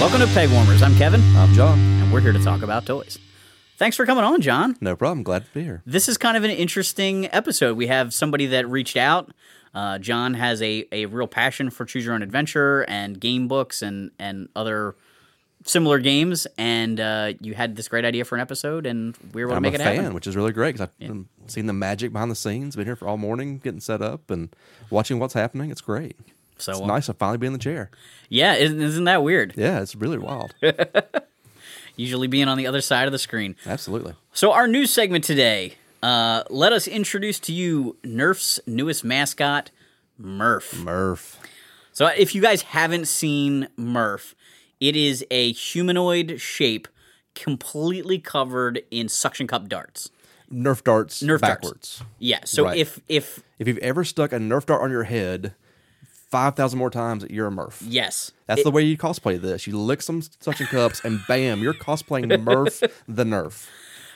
Welcome to Peg Warmers. I'm Kevin, I'm John. and we're here to talk about toys. Thanks for coming on, John. No problem. Glad to be here. This is kind of an interesting episode. We have somebody that reached out. Uh, John has a, a real passion for choose your own adventure and game books and, and other similar games. And uh, you had this great idea for an episode, and we were able to I'm make a it fan, happen. which is really great because I've been seen the magic behind the scenes. Been here for all morning, getting set up and watching what's happening. It's great. So It's uh, nice to finally be in the chair. yeah, isn't, isn't that weird? Yeah, it's really wild. Usually being on the other side of the screen. Absolutely. So our news segment today, uh, let us introduce to you Nerf's newest mascot, Murph. Murph. So if you guys haven't seen Murph, it is a humanoid shape completely covered in suction cup darts. Nerf darts Nerf darts. backwards. Yeah. So Right. if if If you've ever stuck a Nerf dart on your head five thousand more times, that you're a Murph. yes, That's it- the way you cosplay this. You lick some suction cups, and bam, you're cosplaying Murph the Nerf.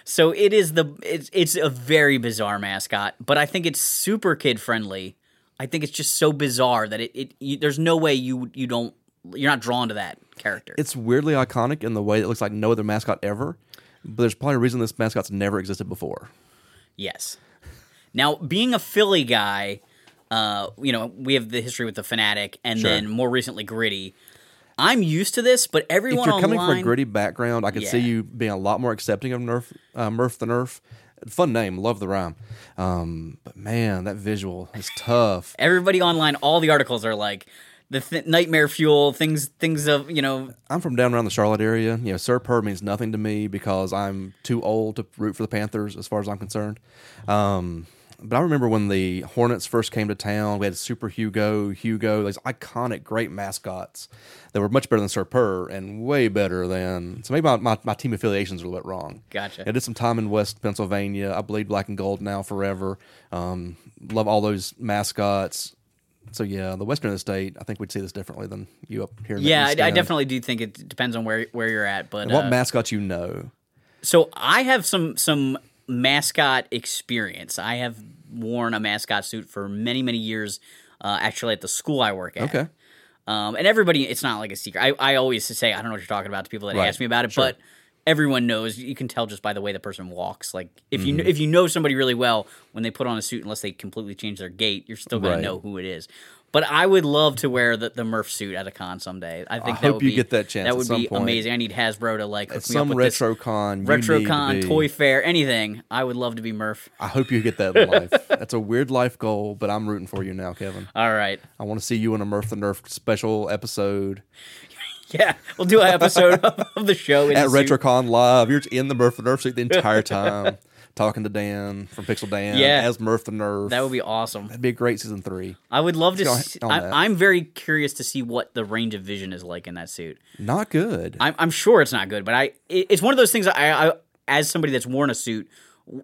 So it is the it's it's a very bizarre mascot, but I think it's super kid friendly. I think it's just so bizarre that it, it you, there's no way you you don't you're not drawn to that character. It's weirdly iconic in the way it looks like no other mascot ever. But there's probably a reason this mascot's never existed before. Yes. Now, being a Philly guy, uh, you know, we have the history with the Phanatic, and Sure. then more recently Gritty. I'm used to this, but everyone if you're coming from a online, gritty background, I could see you being a lot more accepting of Nerf, uh, Murph the Nerf. Fun name, love the rhyme. Um, but man, that visual is tough. everybody online, all the articles are like the th- nightmare fuel things, things of you know, I'm from down around the Charlotte area. You know, Sir Purr means nothing to me because I'm too old to root for the Panthers, as far as I'm concerned. Um, but I remember when the Hornets first came to town, we had Super Hugo, Hugo, these iconic, great mascots that were much better than Sir Purr and way better than. So maybe my, my, my team affiliations are a little bit wrong. Gotcha. I did some time in West Pennsylvania. I bleed black and gold now forever. Um, love all those mascots. So yeah, the western of the state, I think we'd see this differently than you up here. In the yeah, I, I definitely do think it depends on where where you're at, but what uh, mascots you know? So I have some some mascot experience. I have worn a mascot suit for many many years. Uh, actually, at the school I work at. Okay. Um, and everybody, it's not like a secret. I, I always say I don't know what you're talking about to people that Right. ask me about it, Sure. but everyone knows. You can tell just by the way the person walks. Like if Mm-hmm. you if you know somebody really well, when they put on a suit, unless they completely change their gait, you're still gonna know who it is. But I would love to wear the, the Murph suit at a con someday. I think I that hope would you be, get that chance That at would be point. amazing. I need Hasbro to like hook At me some up with this. retro con, you need to Toy Fair, anything. I would love to be Murph. I hope you get that in life. That's a weird life goal, but I'm rooting for you now, Kevin. All right. I want to see you in a Murph the Nerf special episode Yeah, we'll do an episode of, of the show at. RetroCon Live. You're in the Murph the Nerf suit the entire time, talking to Dan from Pixel Dan Yeah. as Murph the Nerf. That would be awesome. That'd be a great season three. I would love to. Let's See, on that. I, I'm very curious to see what the range of vision is like in that suit. Not good. I'm, I'm sure it's not good, but I it, it's one of those things. I, I as somebody that's worn a suit,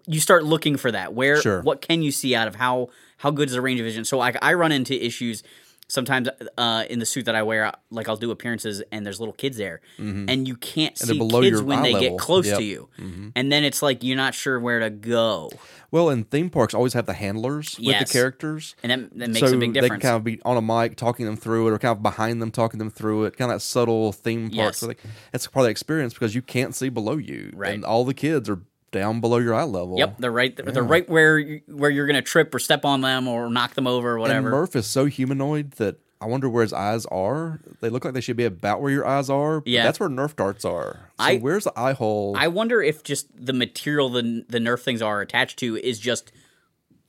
you start looking for that. Where Sure. what can you see out of how how good is the range of vision? So like I run into issues sometimes uh, in the suit that I wear. Like I'll do appearances and there's little kids there, and you can't Mm-hmm. see below kids when they level. get close Yep. to you, and then it's like you're not sure where to go, well, and theme parks always have the handlers with the characters. and that, that makes so a big difference. they can kind of be on a mic talking them through it, or kind of behind them talking them through it. Kind of that subtle theme park. Yes. So part of the experience because you can't see below you, Right. And all the kids are down below your eye level. Yep, they're right. They're right where you, where you're gonna trip or step on them or knock them over or And whatever. Murph is so humanoid that I wonder where his eyes are. They look like they should be about where your eyes are. Yeah. that's where Nerf darts are. So I- where's the eye hole? I wonder if just the material the the Nerf things are attached to is just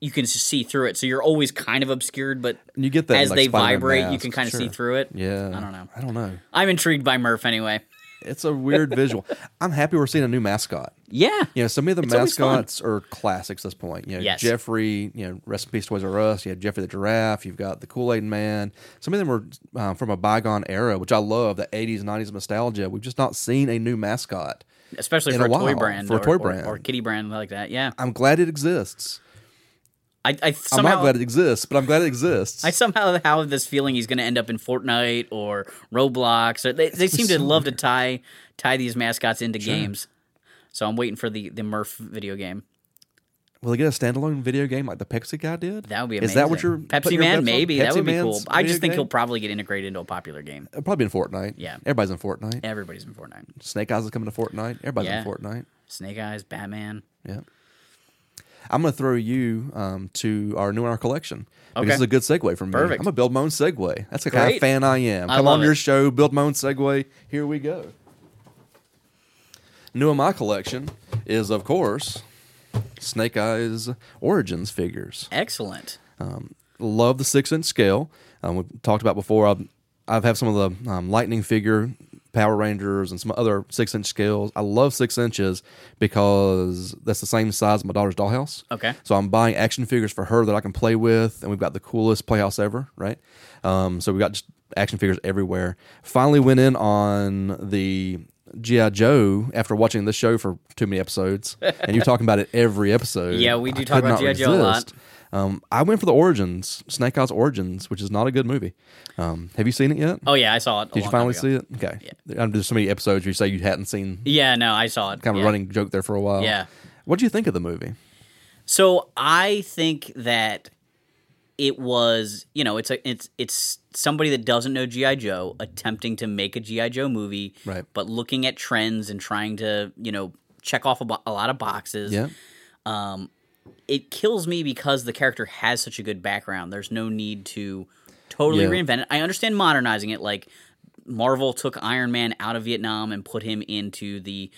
you can just see through it, so you're always kind of obscured, but you get that as like, they Spider-Man vibrate, you can kind of see through it. Yeah, I don't know. I don't know. I'm intrigued by Murph anyway. It's a weird visual. I'm happy we're seeing a new mascot. Yeah, You know, some of the It's mascots are classics at this point. You know, Yes. Jeffrey, you know, Rest in Peace Toys R Us. You had Jeffrey the Giraffe. You've got the Kool Aid Man. Some of them were um, from a bygone era, which I love, the 80s, 90s nostalgia. We've just not seen a new mascot. especially for a a, toy brand, for a or, toy or- brand. or, kitty brand like that. Yeah, I'm glad it exists. I, I I'm not glad it exists, but I'm glad it exists. I somehow have this feeling he's going to end up in Fortnite or Roblox. Or they they seem to love to tie tie these mascots into games. So I'm waiting for the the Murph video game. Will they get a standalone video game like the Pepsi guy did? That would be amazing. Is that what you're Pepsi your Man? on? Maybe that would be Man's cool. I just think game? he'll probably get integrated into a popular game. It'll probably in Fortnite. Yeah. everybody's in Fortnite. Everybody's in Fortnite. Snake Eyes is coming to Fortnite. Everybody's Yeah. in Fortnite. Snake Eyes, Batman. Yeah. I'm going to throw you um, to our new in our collection because Okay. this is a good segue for me. Perfect. I'm going to build my own segue. That's the kind of fan I am. I Come on your show, build my own segue. Here we go. New in my collection is, of course, Snake Eyes Origins figures. Excellent. love the six inch scale. Um, we talked about before. I've, I've had some of the um, Lightning figure, Power Rangers, and some other six inch scales. I love six inches because that's the same size as my daughter's dollhouse. Okay. So I'm buying action figures for her that I can play with, and we've got the coolest playhouse ever, right? Um, so we got just action figures everywhere. Finally went in on the GI Joe after watching this show for too many episodes, and you're talking about it every episode. Yeah, we do I talk about G.I. Joe a lot. Um, I went for the Origins, Snake Eyes Origins, which is not a good movie. Um, have you seen it yet? Oh yeah, I saw it. a Did you finally see it? Okay. Um, There's so many episodes where you say you hadn't seen. Yeah, no, I saw it. Kind of yeah. a running joke there for a while. Yeah. What do you think of the movie? So I think that it was, you know, it's a it's it's somebody that doesn't know GI Joe attempting to make a GI Joe movie, Right. But looking at trends and trying to, you know, check off a, bo- a lot of boxes. Yeah. It kills me because the character has such a good background. There's no need to totally Yeah. reinvent it. I understand modernizing it, like Marvel took Iron Man out of Vietnam and put him into the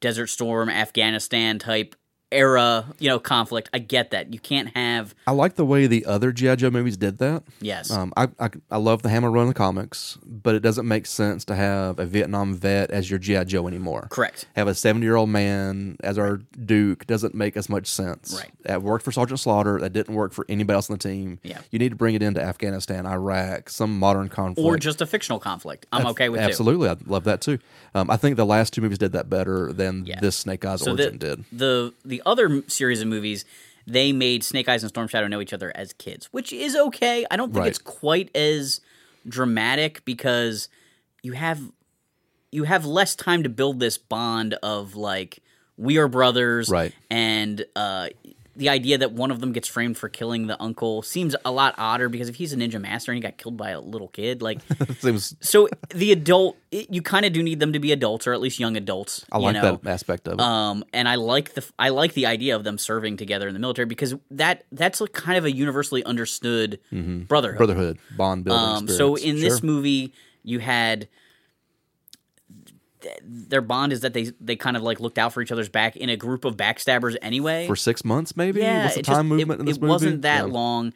Desert Storm, Afghanistan type era, you know, conflict. I get that. You can't have I like the way the other GI Joe movies did that. yes. Um, I, I I love the Hammer run of the comics, but it doesn't make sense to have a Vietnam vet as your GI Joe anymore. Correct. Have a seventy year old man as our Duke doesn't make as much sense. Right. That worked for Sergeant Slaughter. That didn't work for anybody else on the team. Yeah. You need to bring it into Afghanistan, Iraq, some modern conflict. or just a fictional conflict. I'm okay with too. Absolutely, I love that too. Um, I think the last two movies did that better than Yeah. this Snake Eyes So Origin the, did. the the other series of movies, they made Snake Eyes and Storm Shadow know each other as kids, which is okay. I don't think Right. it's quite as dramatic because you have you have less time to build this bond of like we are brothers, Right. And uh, the idea that one of them gets framed for killing the uncle seems a lot odder because if he's a ninja master and he got killed by a little kid, like Seems, so the adult, it, you kind of do need them to be adults or at least young adults. I like know? that aspect of it. Um, and I like the I like the idea of them serving together in the military because that that's like kind of a universally understood brotherhood. Brotherhood, bond building. Um, so in this movie, you had their bond is that they they kind of like looked out for each other's back in a group of backstabbers anyway. for six months, maybe. yeah, What's the it time just- movement it, in this it movie? wasn't that Yeah. long,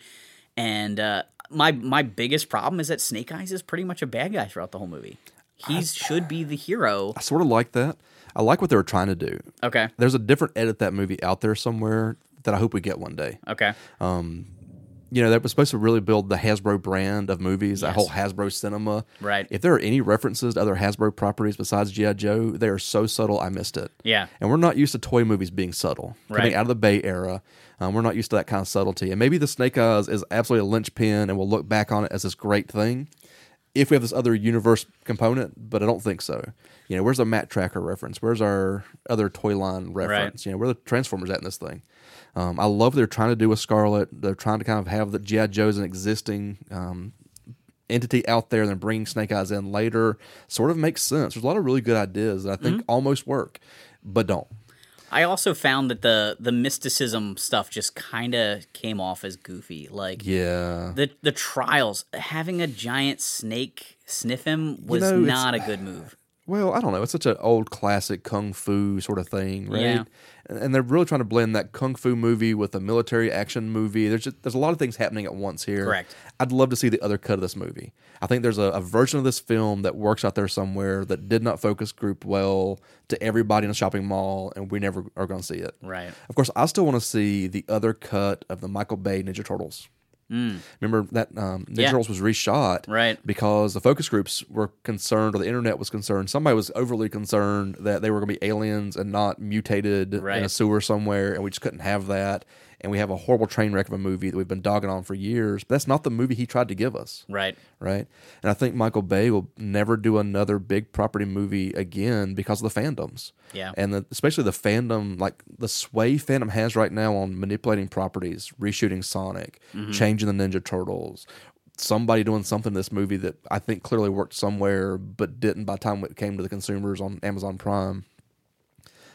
and uh, my my biggest problem is that Snake Eyes is pretty much a bad guy throughout the whole movie. He should be the hero. I sort of like that. I like what they were trying to do. Okay. There's a different edit that movie out there somewhere that I hope we get one day. Okay. You know, that was supposed to really build the Hasbro brand of movies, that whole Hasbro cinema. Right. If there are any references to other Hasbro properties besides G.I. Joe, they are so subtle, I missed it. Yeah. And we're not used to toy movies being subtle. Right. Coming out of the Bay era, um, we're not used to that kind of subtlety. And maybe the Snake Eyes is absolutely a linchpin, and we'll look back on it as this great thing if we have this other universe component, but I don't think so. You know, where's our Matt Trakker reference? Where's our other toy line reference? You know, where are the Transformers at in this thing? Um, I love what they're trying to do with Scarlet. They're trying to kind of have the G.I. Joe as an existing um, entity out there and then bringing Snake Eyes in later sort of makes sense. There's a lot of really good ideas that I think almost work, but don't. I also found that the the mysticism stuff just kind of came off as goofy. Like Yeah. the the trials, having a giant snake sniff him was know, not a good move. Well, I don't know. It's such an old classic kung fu sort of thing, right? Yeah. And they're really trying to blend that kung fu movie with a military action movie. There's just, there's a lot of things happening at once here. Correct. I'd love to see the other cut of this movie. I think there's a, a version of this film that works out there somewhere that did not focus group well to everybody in a shopping mall, and we never are going to see it. Right. Of course, I still want to see the other cut of the Michael Bay Ninja Turtles. Remember that um, Ninja Mm. Yeah. Turtles was reshot, Right. Because the focus groups were concerned, or the internet was concerned. Somebody was overly concerned that they were going to be aliens and not mutated in a sewer somewhere, and we just couldn't have that. And we have a horrible train wreck of a movie that we've been dogging on for years. But that's not the movie he tried to give us Right. right? And I think Michael Bay will never do another big property movie again because of the fandoms. Yeah. and the, especially the fandom, like the sway fandom has right now on manipulating properties, reshooting Sonic, Mm-hmm. changing the Ninja Turtles. Somebody doing something in this movie that I think clearly worked somewhere, but didn't by the time it came to the consumers on Amazon Prime.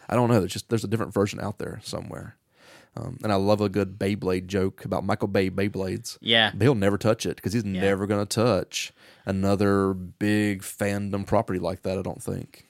I don't know. There's just there's a different version out there somewhere. Um, and I love a good Beyblade joke about Michael Bay Beyblades. Yeah. But he'll never touch it because he's never going to touch another big fandom property like that. I don't think.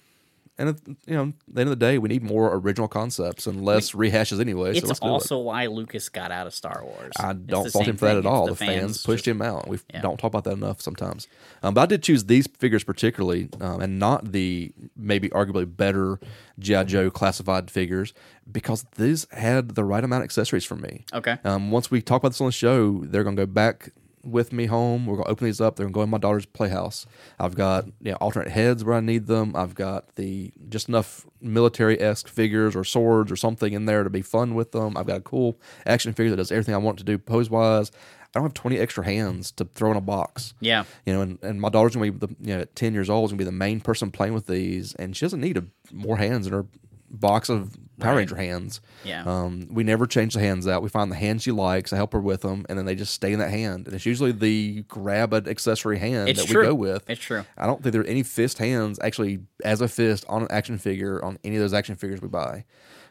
And you know, at the end of the day, we need more original concepts and less rehashes anyway. So It's do also it. why Lucas got out of Star Wars. I don't fault him for that at all. It's The, fans, pushed just- him out. We Yeah. don't talk about that enough sometimes. Um, but I did choose these figures particularly, um, and not the maybe arguably better GI Joe classified figures, because these had the right amount of accessories for me. Okay. Um, once we talk about this on the show, they're going to go back with me home. We're going to open these up. They're going to go in my daughter's playhouse. I've got you know, alternate heads where I need them. I've got the just enough military esque figures or swords or something in there to be fun with them. I've got a cool action figure that does everything I want to do pose wise. I don't have 20 extra hands to throw in a box. Yeah. You know, and, and my daughter's gonna be the you know at ten years old is gonna be the main person playing with these, and she doesn't need a, more hands in her box of Power Right. Ranger hands. Yeah. Um, we never change the hands out. We find the hand she likes. I help her with them, and then they just stay in that hand. And it's usually the grab an accessory hand It's that true. we go with. It's true. I don't think there are any fist hands actually as a fist on an action figure on any of those action figures we buy.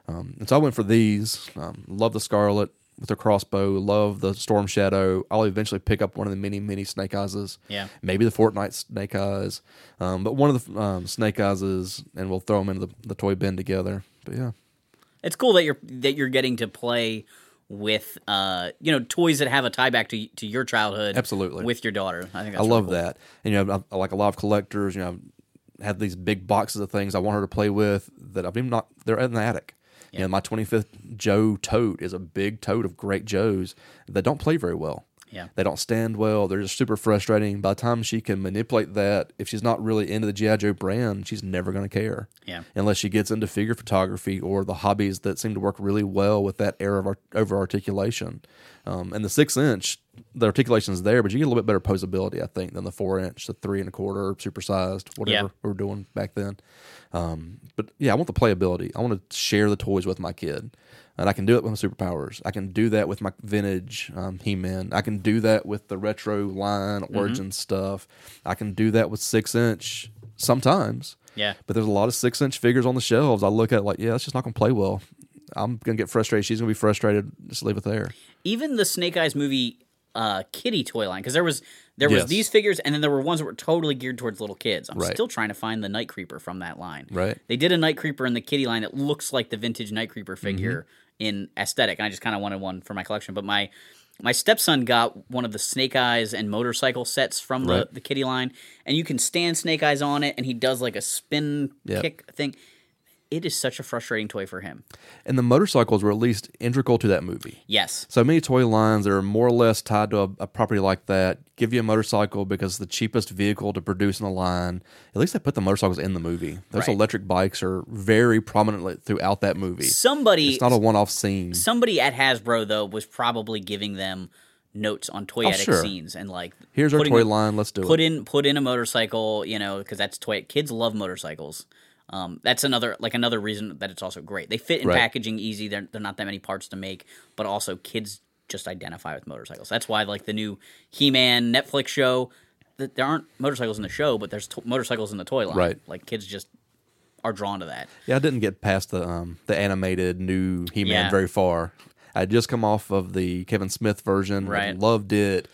Um, and so I went for these. Um, love the Scarlet with the crossbow. Love the Storm Shadow. I'll eventually pick up one of the mini mini Snake Eyeses. Yeah. Maybe the Fortnite Snake Eyes, um, but one of the um, Snake Eyeses, and we'll throw them into the, the toy bin together. But yeah, It's cool that you're that you're getting to play with uh you know toys that have a tie back to to your childhood. Absolutely. With your daughter. I think I love cool. that. And you know, I, like a lot of collectors. You know, have these big boxes of things I want her to play with that I've even not. They're in the attic. You know, my 25th Joe tote is a big tote of great Joes that don't play very well. Yeah. They don't stand well. They're just super frustrating. By the time she can manipulate that, if she's not really into the G.I. Joe brand, she's never going to care. Yeah. Unless she gets into figure photography or the hobbies that seem to work really well with that era of art- over articulation. Um, and the six inch, the articulation is there, but you get a little bit better posability, I think, than the four inch, the three and a quarter, supersized, whatever Yeah. we were doing back then. Um, but yeah, I want the playability. I want to share the toys with my kid. And I can do it with my superpowers. I can do that with my vintage um, He Man. I can do that with the retro line origin stuff. I can do that with six inch sometimes. Yeah. But there's a lot of six inch figures on the shelves. I look at it like, yeah, it's just not going to play well. I'm going to get frustrated. She's going to be frustrated. Just leave it there. even the Snake Eyes movie uh, kitty toy line because there was there was Yes. these figures and then there were ones that were totally geared towards little kids. I'm Right. still trying to find the Night Creeper from that line. Right. They did a Night Creeper in the kitty line that looks like the vintage Night Creeper figure Mm-hmm. in aesthetic, and I just kind of wanted one for my collection. But my my stepson got one of the Snake Eyes and motorcycle sets from the, Right. the kitty line, and you can stand Snake Eyes on it, and he does like a spin Yep. kick thing. It is such a frustrating toy for him. And the motorcycles were at least integral to that movie. Yes. So many toy lines that are more or less tied to a, a property like that give you a motorcycle because it's the cheapest vehicle to produce in the line. At least they put the motorcycles in the movie. Those Right. electric bikes are very prominently throughout that movie. Somebody It's not a one off scene. somebody at Hasbro though was probably giving them notes on toyetic Oh, sure. scenes and like Here's our toy line. Let's do Put it. Put in put in a motorcycle, you know, because that's toy. Kids love motorcycles. Um, that's another like another reason that it's also great. They fit in Right. packaging easy. They're they're not that many parts to make, but also kids just identify with motorcycles. That's why like the new He-Man Netflix show. That there aren't motorcycles in the show, but there's to- motorcycles in the toy line. Right. Like kids just are drawn to that. Yeah, I didn't get past the um, the animated new He Man Yeah. very far. I had just come off of the Kevin Smith version. I Right. loved it.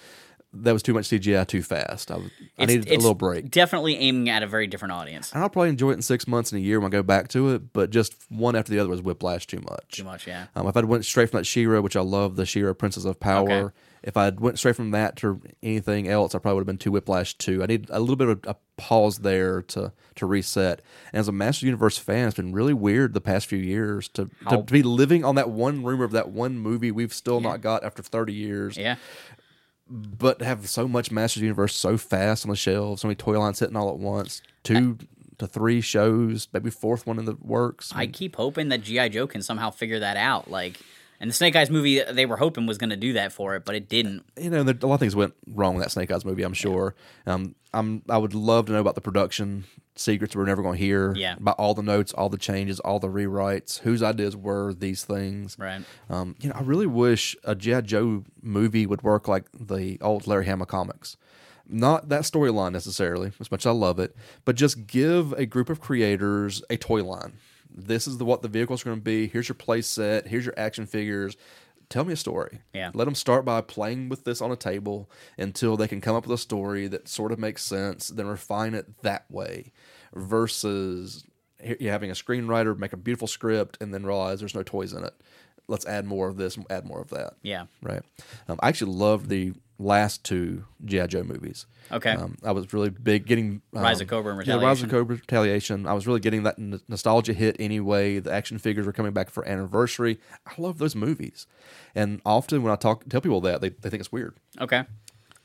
That was too much CGI too fast. I, was, I needed a little break. Definitely aiming at a very different audience. And I'll probably enjoy it in six months and a year when I go back to it. But just one after the other was whiplash too much. Too much, yeah. Um, if I'd went straight from that She-Ra, which I love, the She-Ra Princess of Power. Okay. If I'd went straight from that to anything else, I probably would have been too whiplash too. I need a little bit of a pause there to to reset. And as a Master Universe fan, it's been really weird the past few years to, to, to be living on that one rumor of that one movie we've still not got after thirty years. Yeah. But have so much Masters Universe so fast on the shelves, so many toy lines hitting all at once, two to three shows, maybe fourth one in the works. I keep hoping that GI Joe can somehow figure that out. Like, and the Snake Eyes movie, they were hoping was going to do that for it, but it didn't. you know, there, a lot of things went wrong with that Snake Eyes movie. I'm sure. Um, I'm. I would love to know about the production secrets we're never going to hear. Yeah. About all the notes, all the changes, all the rewrites. Whose ideas were these things? Right. Um, you know, I really wish a G.I. Joe movie would work like the old Larry Hama comics. Not that storyline necessarily, as much as I love it, but just give a group of creators a toy line. This is the, what the vehicles are going to be. Here's your play set. Here's your action figures. Tell me a story. Yeah. Let them start by playing with this on a table until they can come up with a story that sort of makes sense, then refine it that way versus you having a screenwriter make a beautiful script and then realize there's no toys in it. Let's add more of this, add more of that. Yeah. Right. Um, I actually loved the last two G.I. Joe movies. Okay. Um, I was really big getting um, Rise of Cobra and yeah, Rise Retaliation. of Cobra Retaliation. I was really getting that n- nostalgia hit anyway. The action figures were coming back for anniversary. I love those movies, and often when I talk tell people that they, they think it's weird, Okay.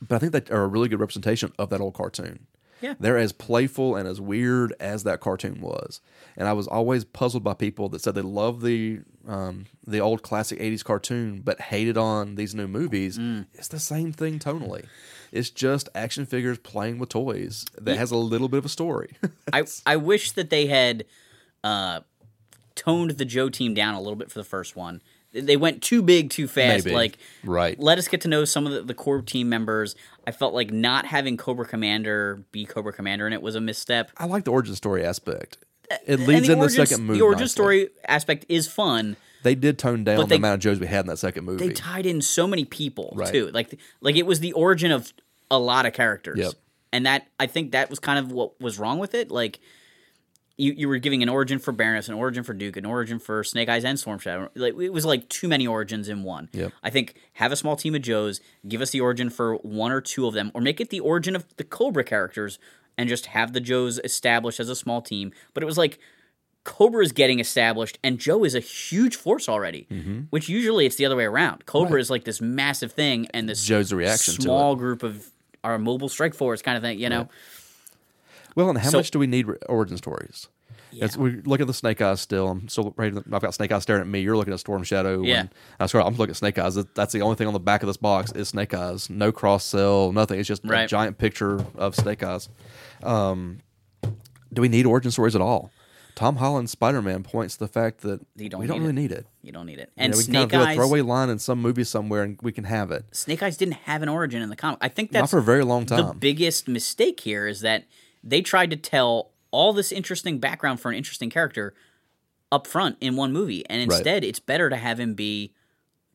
but I think they are a really good representation of that old cartoon. Yeah. They're as playful and as weird as that cartoon was. And I was always puzzled by people that said they love the um, the old classic 80s cartoon but hated on these new movies. Mm. It's the same thing tonally. It's just action figures playing with toys that has a little bit of a story. I, I wish that they had uh, toned the Joe team down a little bit for the first one. They went too big too fast. Maybe. Like, Right. Let us get to know some of the, the core team members. I felt like not having Cobra Commander be Cobra Commander in it was a misstep. I like the origin story aspect. It leads in the second movie. The origin nicely. story aspect is fun. They did tone down But the amount of Joes we had in that second movie. They tied in so many people Right. too. Like like it was the origin of a lot of characters. Yep. And that I think that was kind of what was wrong with it. Like you, you were giving an origin for Baroness, an origin for Duke, an origin for Snake Eyes and Storm Shadow. Like it was like too many origins in one. Yep. I think have a small team of Joes, give us the origin for one or two of them, or make it the origin of the Cobra characters, and just have the Joes established as a small team. But it was like Cobra is getting established, and Joe is a huge force already. Mm-hmm. Which usually it's the other way around. Cobra is like this massive thing, and this Joe's reaction to small group of our mobile strike force kind of thing. You know, Well, and how So- much do we need origin stories? As we look at the Snake Eyes still. I'm still right. I've got Snake Eyes staring at me. You're looking at Storm Shadow. Yeah. I swear I'm looking at Snake Eyes. That's the only thing on the back of this box is Snake Eyes. No cross sell, nothing. It's just a giant picture of Snake Eyes. Um, do we need origin stories at all? Tom Holland's Spider Man points to the fact that You don't we don't need really it. need it. you don't need it. You And know, we can Snake kind of do a Eyes, throwaway line in some movie somewhere, and we can have it. Snake Eyes didn't have an origin in the comic. I think Not that's for a very long time. the biggest mistake here is that they tried to tell all this interesting background for an interesting character up front in one movie, and Right. instead it's better to have him be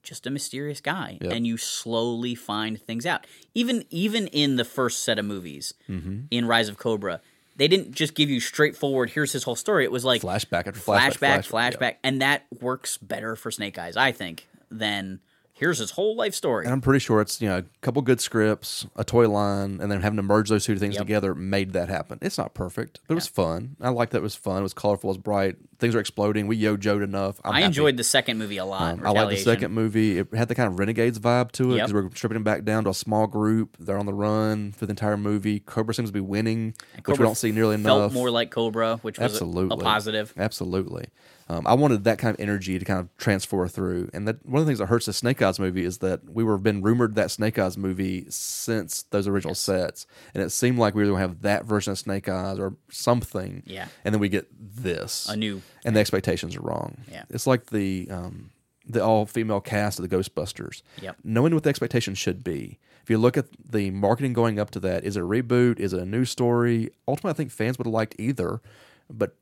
just a mysterious guy, Yep. and you slowly find things out. Even even in the first set of movies Mm-hmm. in Rise of Cobra, they didn't just give you straightforward. Here's his whole story. It was like Flashback after flashback, flashback, flashback, flashback, yeah. and that works better for Snake Eyes, I think, than here's his whole life story. And I'm pretty sure it's you know a couple good scripts, a toy line, and then having to merge those two things Yep. together made that happen. It's not perfect, but it was fun. I like that it was fun. It was colorful. It was bright. Things are exploding. We yo-joed enough. I'm I happy. enjoyed the second movie a lot. Um, I like the second movie. It had the kind of Renegades vibe to it Yep. because we're stripping them back down to a small group. They're on the run for the entire movie. Cobra seems to be winning, which we don't see nearly Felt enough. more like Cobra, which was a- Absolutely a positive. Absolutely. Um, I wanted that kind of energy to kind of transfer through, and that one of the things that hurts the Snake Eyes movie is that we were been rumored that Snake Eyes movie since those original sets, and it seemed like we were going to have that version of Snake Eyes or something. Yeah. and then we get this A new- and the expectations are wrong. Yeah. it's like the um, the all female cast of the Ghostbusters. Yep. knowing what the expectations should be. If you look at the marketing going up to that, is it a reboot? Is it a new story? Ultimately, I think fans would have liked either, but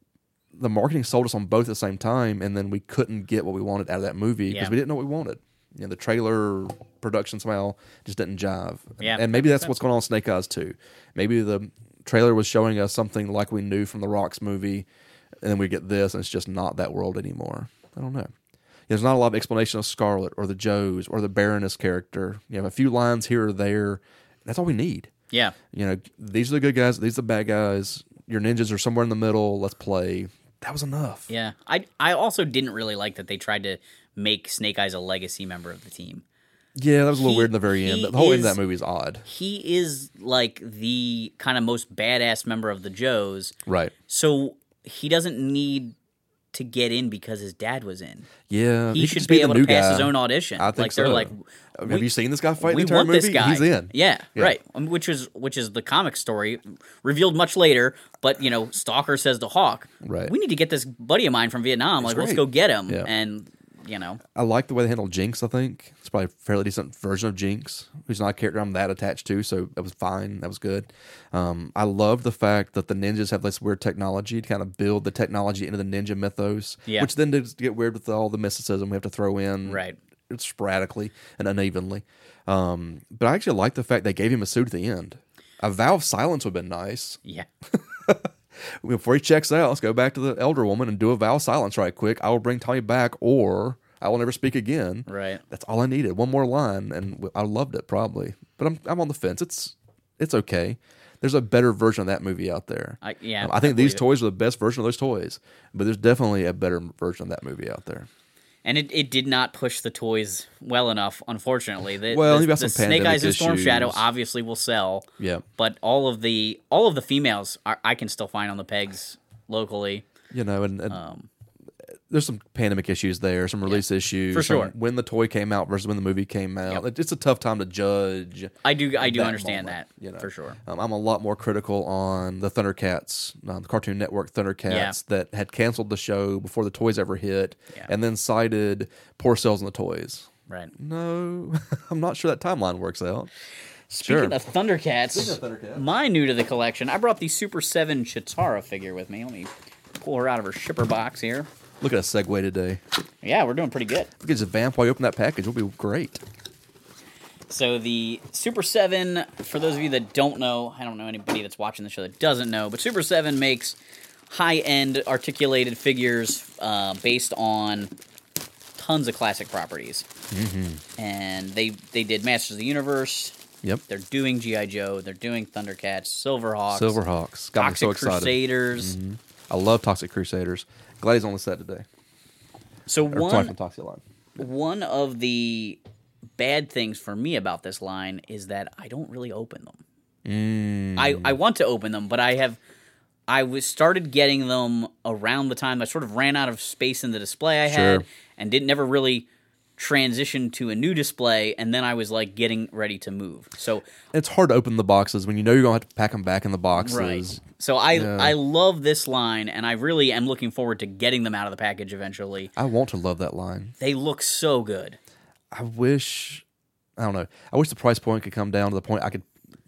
the marketing sold us on both at the same time, and then we couldn't get what we wanted out of that movie because Yeah. we didn't know what we wanted. You know, the trailer production somehow just didn't jive. Yeah. and maybe that's what's going on with Snake Eyes too. Maybe the trailer was showing us something like we knew from the Rocks movie, and then we get this, and it's just not that world anymore. I don't know. There's not a lot of explanation of Scarlet or the Joes or the Baroness character. You have a few lines here or there. That's all we need. Yeah. You know, these are the good guys. These are the bad guys. Your ninjas are somewhere in the middle. Let's play. That was enough. Yeah. I I also didn't really like that they tried to make Snake Eyes a legacy member of the team. Yeah, that was a little He- weird in the very end. he The whole end of that movie is odd. He is like the kind of most badass member of the Joes, Right. so he doesn't need to get in because his dad was in. Yeah. He, could should just be able to pass guy. his own audition. I think like they're like, Have we- you seen this guy fight we want movie? this guy. He's in. Yeah, Yeah. right. Um, Which is which is the comic story revealed much later. But you know, Stalker says to Hawk, Right. We need to get this buddy of mine from Vietnam. like, let's go get him. Yeah. And you know, I like the way they handled Jinx. I think it's probably a fairly decent version of Jinx, who's not a character I'm that attached to. So that was fine. That was good. Um, I love the fact that the ninjas have this weird technology to kind of build the technology into the ninja mythos, Yeah. which then does get weird with all the mysticism we have to throw in, Right. Sporadically and unevenly. Um, but I actually like the fact they gave him a suit at the end. A vow of silence would have been nice. yeah, Before he checks out, let's go back to the elder woman and do a vow of silence right quick. I will bring Tommy back, or I will never speak again. right. That's all I needed. One more line, and I loved it probably. But I'm I'm on the fence. It's it's okay. There's a better version of that movie out there. I- yeah, Um, I think I these it. toys are the best version of those toys. But there's definitely a better version of that movie out there. And it, it did not push the toys well enough, unfortunately. The, Well, the, the Snake Eyes and Storm Shadow obviously will sell. Yeah. But all of the all of the females are, I can still find on the pegs locally. You know, and, and Um, there's some pandemic issues there, some release issues, for sure. When the toy came out versus when the movie came out, It- it's a tough time to judge. I do I do understand moment, that you know. for sure. Um, I'm a lot more critical on the Thundercats, uh, the Cartoon Network Thundercats that had canceled the show before the toys ever hit, Yeah. and then cited poor sales in the toys. Right. No, I'm not sure that timeline works out. Speaking Sure. of Thundercats, Speaking of Thundercats. my new to the collection, I brought the Super 7 Cheetara figure with me. Let me pull her out of her shipper box here. Look at a segue today. Yeah, we're doing pretty good. Look at a vamp while you open that package. It'll be great. So the Super 7, for those of you that don't know, I don't know anybody that's watching the show that doesn't know, but Super 7 makes high-end articulated figures uh, based on tons of classic properties. Mm-hmm. And they they did Masters of the Universe. Yep. They're doing GI Joe. They're doing Thundercats, Silverhawks, Silverhawks. Got me Toxic so excited. Mm-hmm. Crusaders. I love Toxic Crusaders. Glad he's on the set today. So Or one Line. one of the bad things for me about this line is that I don't really open them. Mm. I, I want to open them, but I have I was started getting them around the time I sort of ran out of space in the display I had and didn't never really transition to a new display and then I was like getting ready to move. So It's hard to open the boxes when you know you're going to have to pack them back in the boxes. So I Yeah. I love this line and I really am looking forward to getting them out of the package eventually. I want to love that line. They look so good. I wish, I don't know. I wish the price point could come down to the point I could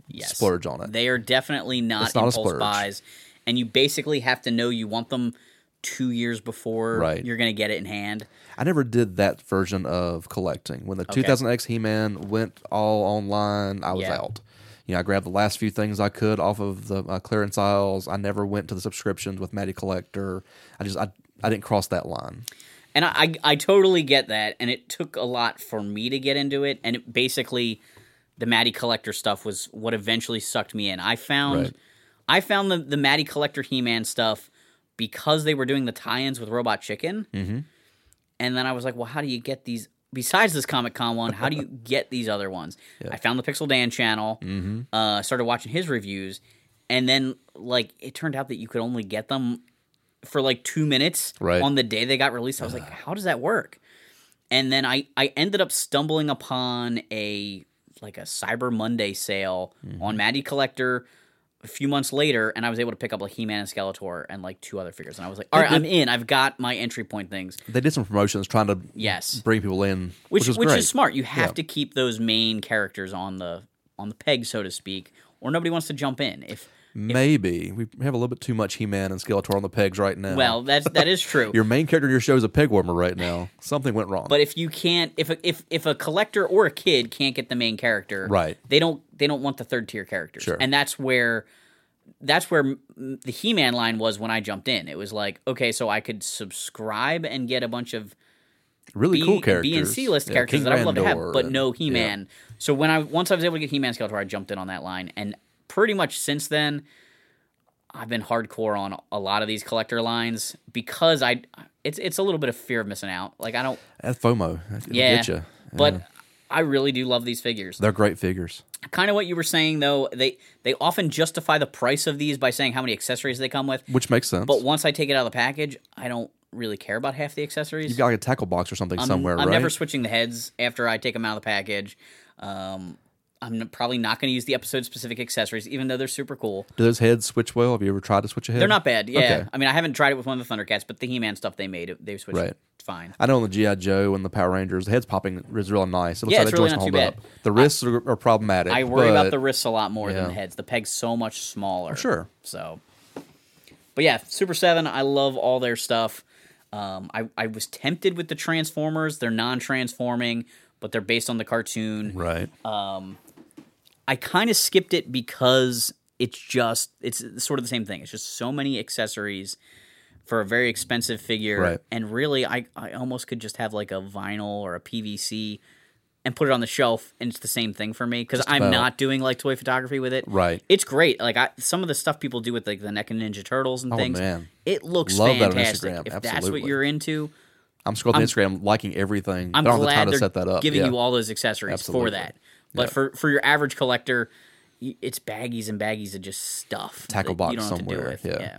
Yes. splurge on it. They are definitely not not a impulse buys, and you basically have to know you want them two years before Right. you're going to get it in hand. I never did that version of collecting. When the 2000X He Man went all online, I was Yeah. out. You know, I grabbed the last few things I could off of the uh, clearance aisles. I never went to the subscriptions with Matty Collector. I just, I, I didn't cross that line. And I, I, I totally get that, and it took a lot for me to get into it. And it basically, the Matty Collector stuff was what eventually sucked me in. I found, Right. I found the the Matty Collector He Man stuff because they were doing the tie-ins with Robot Chicken. Mm-hmm. And then I was like, well, how do you get these? Besides this Comic Con one, how do you get these other ones? I found the Pixel Dan channel, Mm-hmm. uh, started watching his reviews, and then like it turned out that you could only get them for like two minutes Right. on the day they got released. I was like, how does that work? And then I I ended up stumbling upon a like a Cyber Monday sale Mm-hmm. on Matty Collector a few months later, and I was able to pick up like He Man and Skeletor and like two other figures, and I was like, all right, I'm in. I've got my entry point things. They did some promotions trying to Yes, bring people in, which which, which is smart. You have Yeah. to keep those main characters on the on the peg, so to speak, or nobody wants to jump in. If Maybe we have a little bit too much He-Man and Skeletor on the pegs right now. Well, that's that is true. your main character in your show is a peg warmer right now. Something went wrong. But if you can't, if a, if if a collector or a kid can't get the main character, Right. They don't they don't want the third tier characters, Sure. and that's where that's where the He Man line was when I jumped in. It was like, okay, so I could subscribe and get a bunch of really B, cool characters, B and C list Yeah, characters King that I'd love to have, but and- no. He Man. So when I once I was able to get He Man Skeletor, I jumped in on that line, and pretty much since then, I've been hardcore on a lot of these collector lines because I it's it's a little bit of fear of missing out. Like I don't, That's FOMO. Yeah, get you. but I really do love these figures. They're great figures. Kind of what you were saying though, they they often justify the price of these by saying how many accessories they come with. Which makes sense. But once I take it out of the package, I don't really care about half the accessories. You've got like a tackle box or something I'm, somewhere, I'm right? never switching the heads after I take them out of the package. Um, I'm probably not going to use the episode specific accessories, even though they're super cool. Do those heads switch well? Have you ever tried to switch a head? They're not bad. Yeah, Okay. I mean, I haven't tried it with one of the Thundercats, but the He-Man stuff they made, they switched Right. fine. I know on the GI Joe and the Power Rangers, the heads popping is real nice. It looks Yeah, like it's really not hold too up. bad. The wrists are, are problematic. I worry about the wrists a lot more than the heads. The peg's so much smaller. Sure. So, but yeah, Super Seven. I love all their stuff. Um, I I was tempted with the Transformers. They're non-transforming, but they're based on the cartoon. right. I kind of skipped it because it's just it's sort of the same thing. It's just so many accessories for a very expensive figure, Right. and really, I I almost could just have like a vinyl or a PVC and put it on the shelf, and it's the same thing for me because I'm about. not doing like toy photography with it. Right. It's great. Like I, some of the stuff people do with like the NECA Ninja Turtles and Oh, things. man. It looks Love fantastic. Instagram. If that's what you're into, I'm scrolling Instagram, liking everything. I'm I don't the glad to they're set that up. giving Yeah. you all those accessories Absolutely. for that. But Yeah. for for your average collector, it's baggies and baggies of just stuff. Tackle box you don't have to somewhere, with. yeah.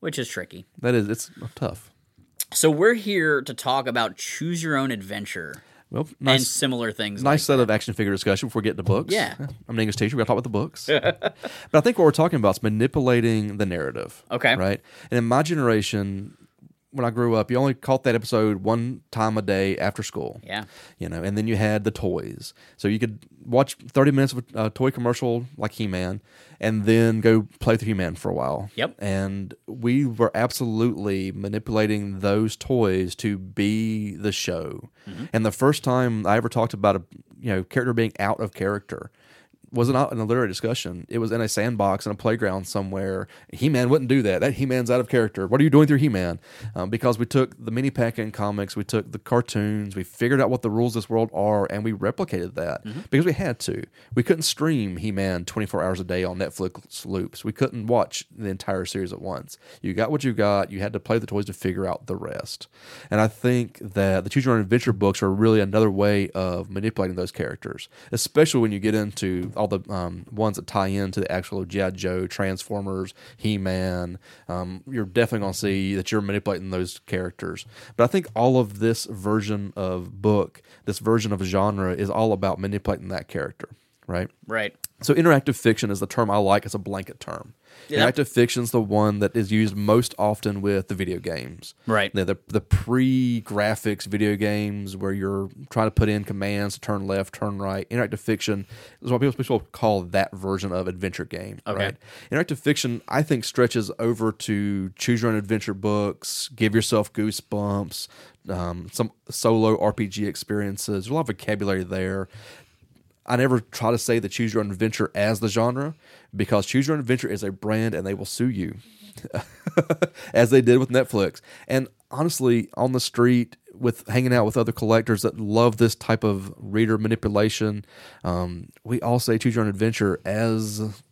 Which is tricky. That is, it's tough. So we're here to talk about choose your own adventure Well, and similar things. nice like set of action figure discussion before we get to books. Yeah. I'm an English teacher. We got to talk about the books. but I think what we're talking about is manipulating the narrative. Okay. Right. And in my generation, when I grew up, you only caught that episode one time a day after school. Yeah. You know, and then you had the toys. So you could watch 30 minutes of a, toy commercial like He Man and then go play through He Man for a while. Yep. And we were absolutely manipulating those toys to be the show. Mm-hmm. And the first time I ever talked about a you know character being out of character was not in a literary discussion. It was in a sandbox in a playground somewhere. He Man wouldn't do that. That He Man's out of character. What are you doing through He Man? Um, because we took the mini pack in comics, we took the cartoons, we figured out what the rules of this world are, and we replicated that because we had to. We couldn't stream He Man 24 hours a day on Netflix loops. We couldn't watch the entire series at once. You got what you got. You had to play the toys to figure out the rest. And I think that the Choose Your Own Adventure books are really another way of manipulating those characters, especially when you get into all the um, ones that tie into the actual G.I. Joe, Transformers, He Man. Um, you're definitely going to see that you're manipulating those characters. But I think all of this version of book, this version of genre, is all about manipulating that character, right? Right. So interactive fiction is the term I like as a blanket term. Yeah. Interactive fiction is the one that is used most often with the video games. Right. The, the, the pre-graphics video games where you're trying to put in commands to turn left, turn right. Interactive fiction is what people, people call that version of adventure game. Okay. Right? Interactive fiction, I think, stretches over to choose your own adventure books, give yourself goosebumps, um, some solo RPG experiences. There's a lot of vocabulary there. I never try to say the choose your own adventure as the genre because choose your own adventure is a brand and they will sue you. as they did with Netflix. And honestly, on the street with hanging out with other collectors that love this type of reader manipulation, um, we all say choose your own adventure as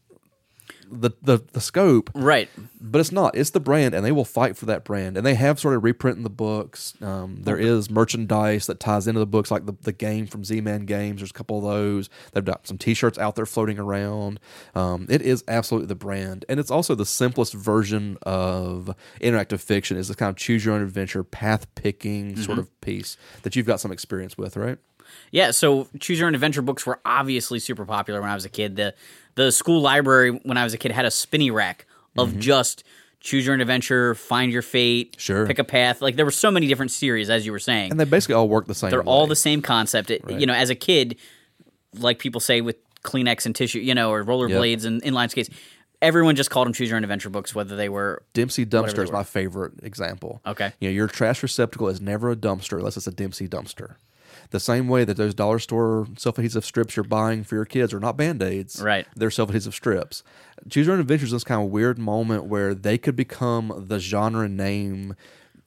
the, the the scope, Right. but it's not. It's the brand, and they will fight for that brand. And they have started reprinting the books. Um, there is merchandise that ties into the books, like the, the game from Z Man Games. There's a couple of those. They've got some T-shirts out there floating around. Um, it is absolutely the brand, and it's also the simplest version of interactive fiction. Is the kind of choose your own adventure, path picking sort of piece that you've got some experience with, right? Yeah, so choose your own adventure books were obviously super popular when I was a kid. The the school library when I was a kid had a spinny rack of mm-hmm. just choose your own adventure, find your fate, Sure. pick a path. Like there were so many different series as you were saying. And they basically all work the same. They're all the same concept. It, You know, as a kid, like people say with Kleenex and tissue, you know, or rollerblades and inline skates, everyone just called them choose your own adventure books, whether they were Dempsey dumpster is my favorite example. Okay. You know, your trash receptacle is never a dumpster unless it's a Dempsey dumpster. The same way that those dollar store self adhesive strips you're buying for your kids are not band aids. Right. They're self adhesive strips. Choose Your Own Adventure is this kind of weird moment where they could become the genre name,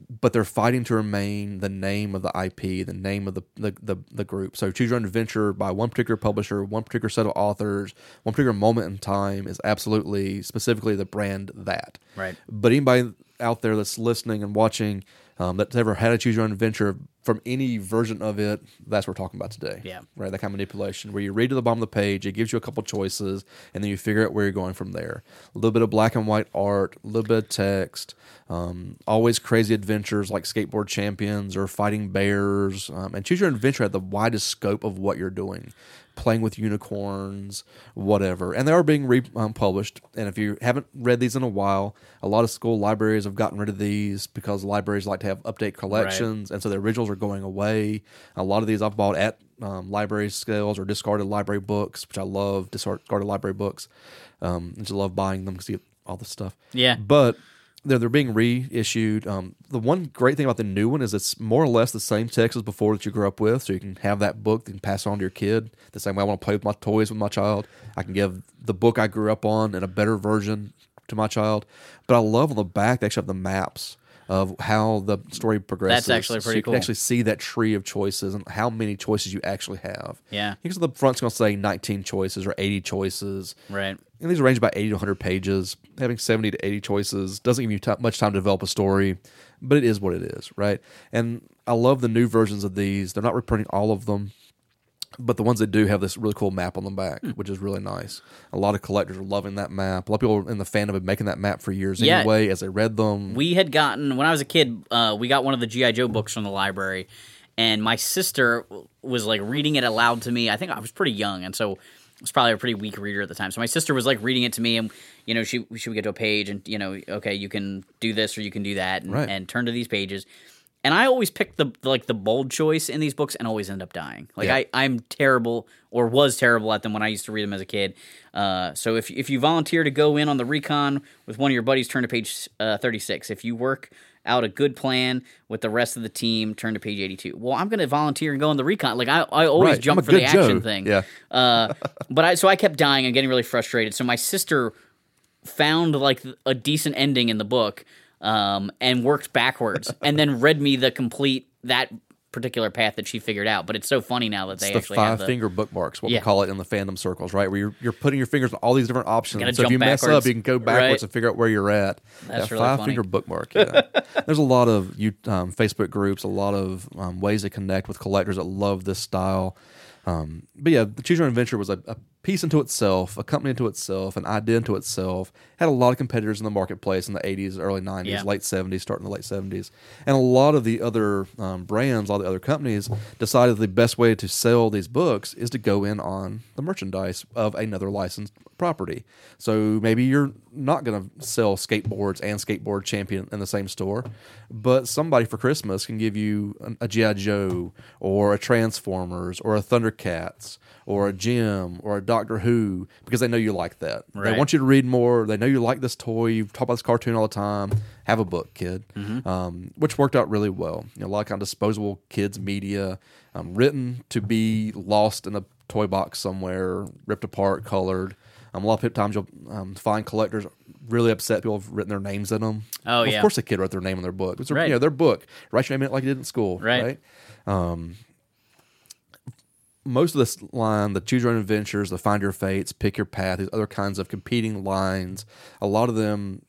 but they're fighting to remain the name of the IP, the name of the, the, the, the group. So Choose Your Own Adventure by one particular publisher, one particular set of authors, one particular moment in time is absolutely specifically the brand that. Right. But anybody out there that's listening and watching um, that's ever had a choose your own adventure from any version of it, that's what we're talking about today. Yeah. Right. That kind of manipulation where you read to the bottom of the page, it gives you a couple choices, and then you figure out where you're going from there. A little bit of black and white art, a little bit of text, um, always crazy adventures like skateboard champions or fighting bears. Um, and choose your adventure at the widest scope of what you're doing. Playing with unicorns, whatever, and they are being republished. and if you haven't read these in a while, a lot of school libraries have gotten rid of these because libraries like to have update collections, and so the originals are going away. A lot of these I've bought at um, library scales or discarded library books, which I love discarded library books. Um, and just love buying them because you get all the stuff. Yeah. but they're they're being reissued. Um, the one great thing about the new one is it's more or less the same text as before that you grew up with, so you can have that book and you can pass on to your kid. The same way I want to play with my toys with my child, I can give the book I grew up on in a better version to my child. But I love on the back they actually have the maps of how the story progresses. That's actually So pretty you can cool. actually see that tree of choices and how many choices you actually have. Yeah. because the front's going to say 19 choices or 80 choices. right. And these range about 80 to 100 pages. Having 70 to 80 choices doesn't give you ti much time to develop a story, but it is what it is, right? And I love the new versions of these. They're not reprinting all of them, but the ones that do have this really cool map on the back, which is really nice. A lot of collectors are loving that map. A lot of people in the fandom have been making that map for years Yeah. anyway as they read them. We had gotten when I was a kid. Uh, we got one of the GI Joe books from the library, and my sister was like reading it aloud to me. I think I was pretty young, and so was probably a pretty weak reader at the time. So my sister was like reading it to me, and you know, she she would get to a page, and you know, okay, you can do this or you can do that, and, Right. and turn to these pages. And I always picked the like the bold choice in these books, and always end up dying. Like Yeah. I, I'm terrible or was terrible at them when I used to read them as a kid. Uh, so if if you volunteer to go in on the recon with one of your buddies, turn to page uh, 36. If you work out a good plan with the rest of the team, turn to page 82. Well, I'm going to volunteer and go on the recon. Like I, I always Right. Jump for the action Joe. thing. Yeah. Uh, but I so I kept dying and getting really frustrated. So my sister found like a decent ending in the book um, and worked backwards and then read me the complete that particular path that she figured out. But it's so funny now that they It's the actually have five the finger bookmarks, what Yeah. we call it in the fandom circles, right? Where you're, you're putting your fingers on all these different options. So if you mess up, you can go backwards Right. and figure out where you're at. That's that really five funny. finger bookmark. Yeah. There's a lot of you um, Facebook groups, a lot of um, ways to connect with collectors that love this style. Um, but yeah, the Choose Your Own Adventure was a, a piece into itself, a company into itself, an idea into itself. Had a lot of competitors in the marketplace in the 80s, early 90s, Yeah. late 70s, starting the late 70s. And a lot of the other um, brands, all the other companies decided the best way to sell these books is to go in on the merchandise of another licensed property. So maybe you're not going to sell skateboards and skateboard champion in the same store, but somebody for Christmas can give you an- a G.I. Joe or a Transformers or a Thundercats or a Jem or a Doctor Who because they know you like that. They want you to read more. They know you like this toy. You talk about this cartoon all the time. Have a book, kid. Um, which worked out really well. You know, a lot of kind of disposable kids media, um, written to be lost in a toy box somewhere, ripped apart, colored. Um, a lot of times you'll um, find collectors really upset. People have written their names in them. Oh, Well, yeah. Of course, a kid wrote their name in their book. It's their, Right. you know, their book. Write your name in it like you did in school. Right. Right. Um, most of this line, the choose your own adventures, the find your fates, pick your path, these other kinds of competing lines, a lot of them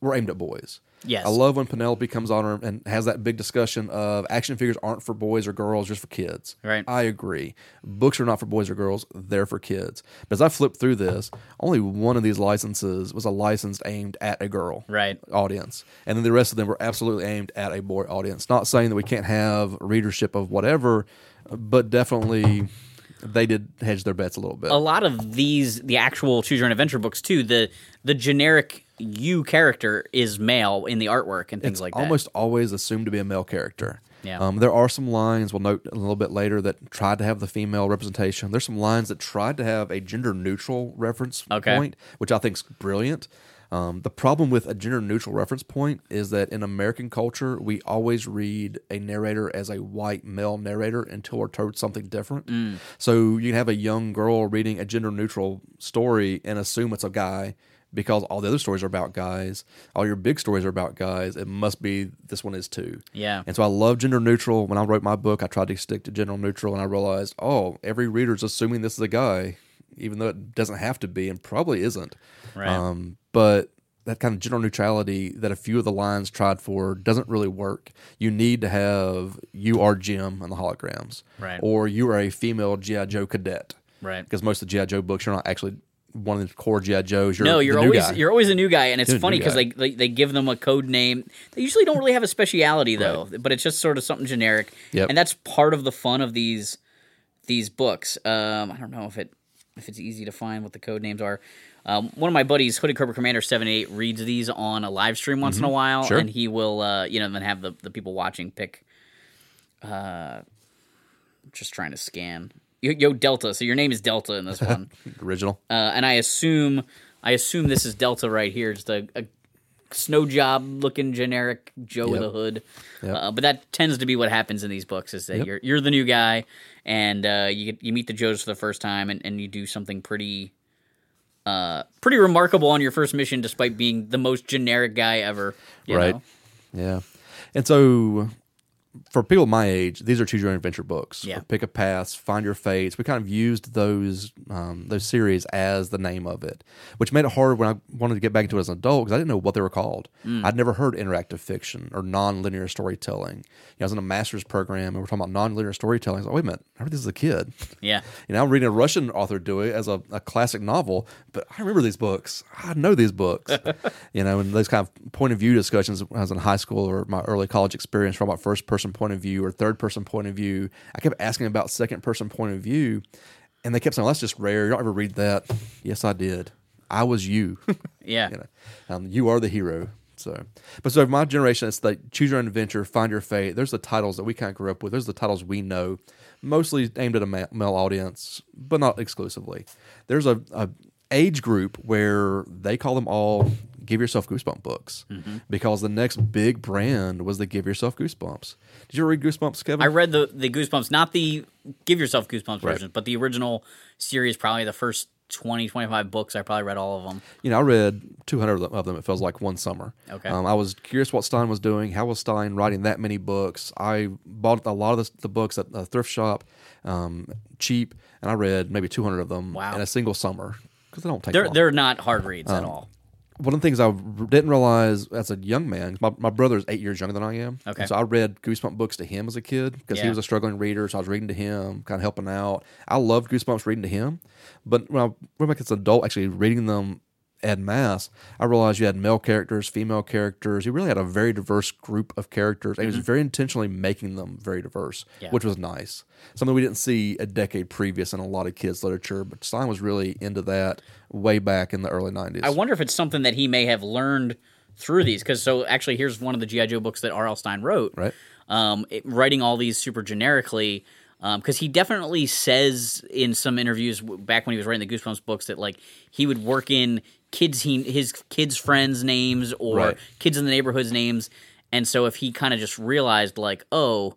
were aimed at boys. Yes. I love when Penelope comes on and has that big discussion of action figures aren't for boys or girls, just for kids. Right. I agree. Books are not for boys or girls, they're for kids. But as I flipped through this, only one of these licenses was a license aimed at a girl Right. audience. And then the rest of them were absolutely aimed at a boy audience. Not saying that we can't have readership of whatever, but definitely they did hedge their bets a little bit. a lot of these the actual choose your own adventure books too the the generic you character is male in the artwork and things it's like that almost always assumed to be a male character. Yeah. Um, there are some lines we'll note a little bit later that tried to have the female representation. There's some lines that tried to have a gender neutral reference Okay. point, which I think is brilliant. Um, the problem with a gender neutral reference point is that in American culture, we always read a narrator as a white male narrator until we're told something different. Mm. So you can have a young girl reading a gender neutral story and assume it's a guy because all the other stories are about guys. All your big stories are about guys. It must be this one is too. Yeah. And so I love gender neutral. When I wrote my book, I tried to stick to gender neutral, and I realized, oh, every reader's assuming this is a guy, even though it doesn't have to be, and probably isn't. Right. Um, but that kind of general neutrality that a few of the lines tried for doesn't really work. You need to have you are Jem on the holograms, Right. Or you are a female GI Joe cadet, Right. Because most of the GI Joe books, you're not actually one of the core GI Joes. You're no, you're always you're always a new guy, and it's You're funny because they, they they give them a code name. They usually don't really have a speciality though, but it's just sort of something generic. Yep. And that's part of the fun of these these books. Um, I don't know if it if it's easy to find what the code names are. Um, one of my buddies, Hooded Cobra Commander Seven Eight, reads these on a live stream once in a while, Mm-hmm. Sure. and he will, uh, you know, then have the, the people watching pick. Uh, just trying to scan. Yo, yo, Delta. So your name is Delta in this one original. uh, and I assume I assume this is Delta right here, just a, a snow job looking generic Joe with a hood. Yep. Uh, but that tends to be what happens in these books is that you're you're the new guy, and uh, you get, you meet the Joes for the first time, and, and you do something pretty. Uh, pretty remarkable on your first mission, despite being the most generic guy ever. you right? know? Yeah. And so for people my age, these are choose your own adventure books. Yeah. Pick a path, find your fates. We kind of used those um, those series as the name of it, which made it hard when I wanted to get back into it as an adult because I didn't know what they were called. Mm. I'd never heard interactive fiction or non-linear storytelling. You know, I was in a master's program and we're talking about non-linear storytelling. I was like, wait a minute, I heard this as a kid. Yeah. You know, I'm reading a Russian author do it as a, a classic novel, but I remember these books. I know these books. you know, and those kind of point of view discussions when I was in high school or my early college experience from about first person point of view or third person point of view. I kept asking about second person point of view, and they kept saying, well, that's just rare. You don't ever read that. Yes, I did. I was you. Yeah. you know, um, you are the hero. So, but so my generation, it's like choose your own adventure, find your fate. There's the titles that we kind of grew up with. There's the titles we know, mostly aimed at a male audience, but not exclusively. There's a, a age group where they call them all "Give Yourself Goosebump" books because the next big brand was the "Give Yourself Goosebumps." Did you read Goosebumps, Kevin? I read the the Goosebumps, not the Give Yourself Goosebumps Right. version, but the original series, probably the first 20, 25 books. I probably read all of them. you know, I read 200 of them, of them. It feels like one summer. Okay. Um, I was curious what Stine was doing. How was Stine writing that many books? I bought a lot of the, the books at a thrift shop, um, cheap, and I read maybe 200 of them Wow. in a single summer because they don't take They're long. they're not hard reads Um, at all. One of the things I didn't realize as a young man, my, my brother is eight years younger than I am. Okay. And so I read Goosebump books to him as a kid because he was a struggling reader. So I was reading to him, kind of helping out. I loved Goosebumps reading to him. But when I went back as an adult, actually reading them en Mass, I realized you had male characters, female characters. You really had a very diverse group of characters. And he was very intentionally making them very diverse, Mm-hmm. Yeah. which was nice. Something we didn't see a decade previous in a lot of kids' literature. But Stine was really into that way back in the early 90s. I wonder if it's something that he may have learned through these. Because so actually, here's one of the GI Joe books that R.L. Stine wrote. Right. Um, it- writing all these super generically. Because he definitely says in some interviews back when he was writing the Goosebumps books that like he would work in kids he his kids friends names or Right. kids in the neighborhood's names, and so if he kind of just realized like oh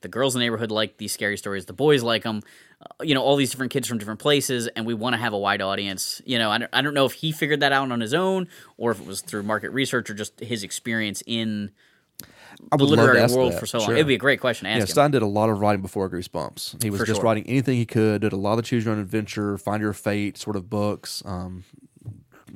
the girls in the neighborhood like these scary stories, the boys like them. uh, you know all these different kids from different places, and we want to have a wide audience. You know, I don't, I don't know if he figured that out on his own or if it was through market research or just his experience in I the would love to literary ask world that, for so long. sure. It'd be a great question to ask Yeah, him. Did a lot of writing before Goosebumps. He was For just sure. writing anything he could. Did a lot of choose your own adventure, find your fate sort of books. Um,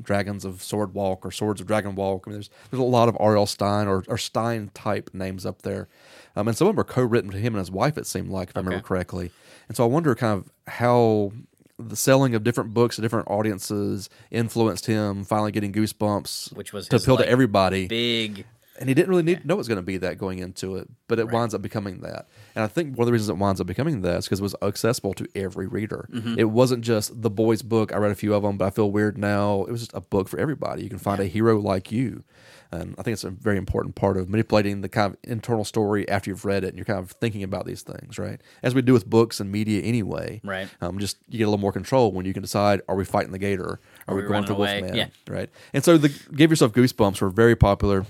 Dragons of Sword Walk or Swords of Dragon Walk. I mean, there's there's a lot of R.L. Stine or, or Stine type names up there, um, and some of them are co-written to him and his wife. It seemed like, if I remember correctly. And so I wonder kind of how the selling of different books to different audiences influenced him finally getting Goosebumps, Which was to his, appeal like, to everybody Big. And he didn't really need to know it was going to be that going into it, but it winds up becoming that. And I think one of the reasons it winds up becoming that is because it was accessible to every reader. Mm-hmm. It wasn't just the boys' book. I read a few of them, but I feel weird now. It was just a book for everybody. You can find a hero like you. And I think it's a very important part of manipulating the kind of internal story after you've read it and you're kind of thinking about these things, right? As we do with books and media anyway. Right. Um, just you get a little more control when you can decide: Are we fighting the gator? Are, we, we going for? Wolfman? Yeah. Right. And so the Give Yourself Goosebumps were very popular.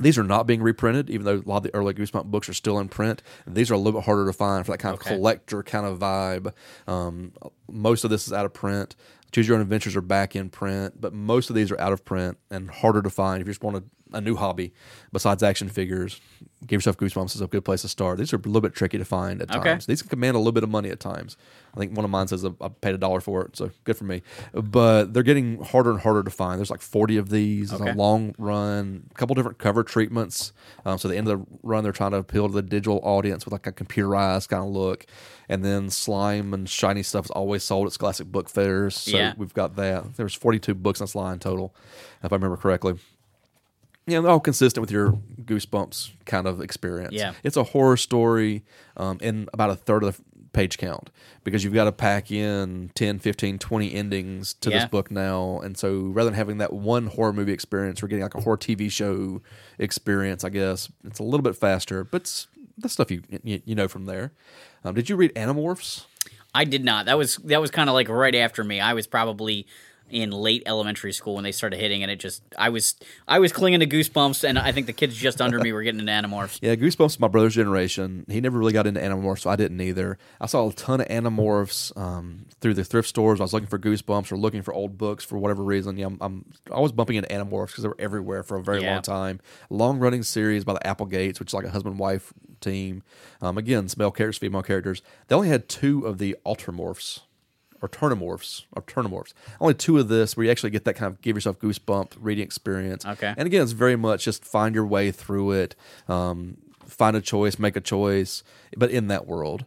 These are not being reprinted, even though a lot of the early Goosebump books are still in print. These are a little bit harder to find for that kind of Okay. collector kind of vibe. Um, most of this is out of print. Choose Your Own Adventures are back in print, but most of these are out of print and harder to find if you just want a, a new hobby besides action figures. Give Yourself Goosebumps is a good place to start. These are a little bit tricky to find at Okay. times. These can command a little bit of money at times. I think one of mine says I paid a dollar for it, so good for me. But they're getting harder and harder to find. There's like 40 of these. It's a long run, a couple different cover treatments. Um, so at the end of the run, they're trying to appeal to the digital audience with like a computerized kind of look. And then slime and shiny stuff is always sold at Scholastic Book Fairs. So Yeah. we've got that. There's 42 books in this line total, if I remember correctly. Yeah, they're all consistent with your Goosebumps kind of experience. Yeah. It's a horror story um, in about a third of the page count because you've got to pack in 10, 15, 20 endings to Yeah. this book now. And so rather than having that one horror movie experience, we're getting like a horror TV show experience, I guess. It's a little bit faster, but it's the stuff you, you, you know from there. Um, did you read Animorphs? I did not. That was that was kind of like right after me. I was probably in late elementary school when they started hitting, and it just I was I was clinging to Goosebumps, and I think the kids just under me were getting into Animorphs. Yeah, Goosebumps my brother's generation. He never really got into Animorphs, so I didn't either. I saw a ton of Animorphs um, through the thrift stores. I was looking for Goosebumps or looking for old books for whatever reason. Yeah, I'm, I'm always bumping into Animorphs because they were everywhere for a very Yeah. long time. Long running series by the Applegates, which is like a husband wife team. Um, again, male characters, female characters. They only had two of the Alternamorphs or Turnamorphs or Turnamorphs. Only two of this where you actually get that kind of give yourself goosebump reading experience. Okay. And again, it's very much just find your way through it, um, find a choice, make a choice, but in that world.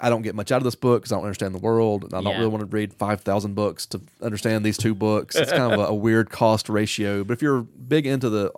I don't get much out of this book because I don't understand the world. and I don't Yeah. really want to read 5,000 books to understand these two books. It's kind of a, a weird cost ratio. But if you're big into the,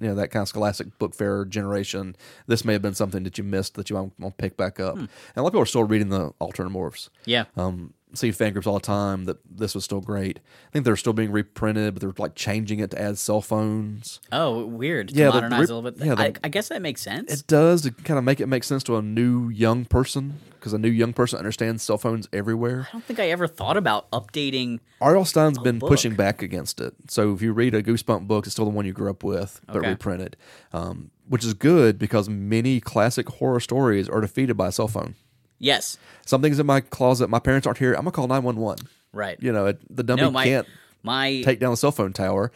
you know, that kind of scholastic book fair generation, this may have been something that you missed that you want to pick back up. And a lot of people are still reading the alternate morphs. Yeah, Um, see fan groups all the time that this was still great. I think they're still being reprinted, but they're like changing it to add cell phones. Oh, weird. Yeah, modernize the- a little bit. yeah, I, I guess that makes sense. It does to kind of make it make sense to a new young person because a new young person understands cell phones everywhere. I don't think I ever thought about updating. R.L. Stine's been book. pushing back against it. So if you read a Goosebump book, it's still the one you grew up with, but Okay. reprinted, um, which is good because many classic horror stories are defeated by a cell phone. Yes, Something's in my closet. My parents aren't here. I'm gonna call nine one one. right. You know, it, the dummy no, my can't my take down the cell phone tower.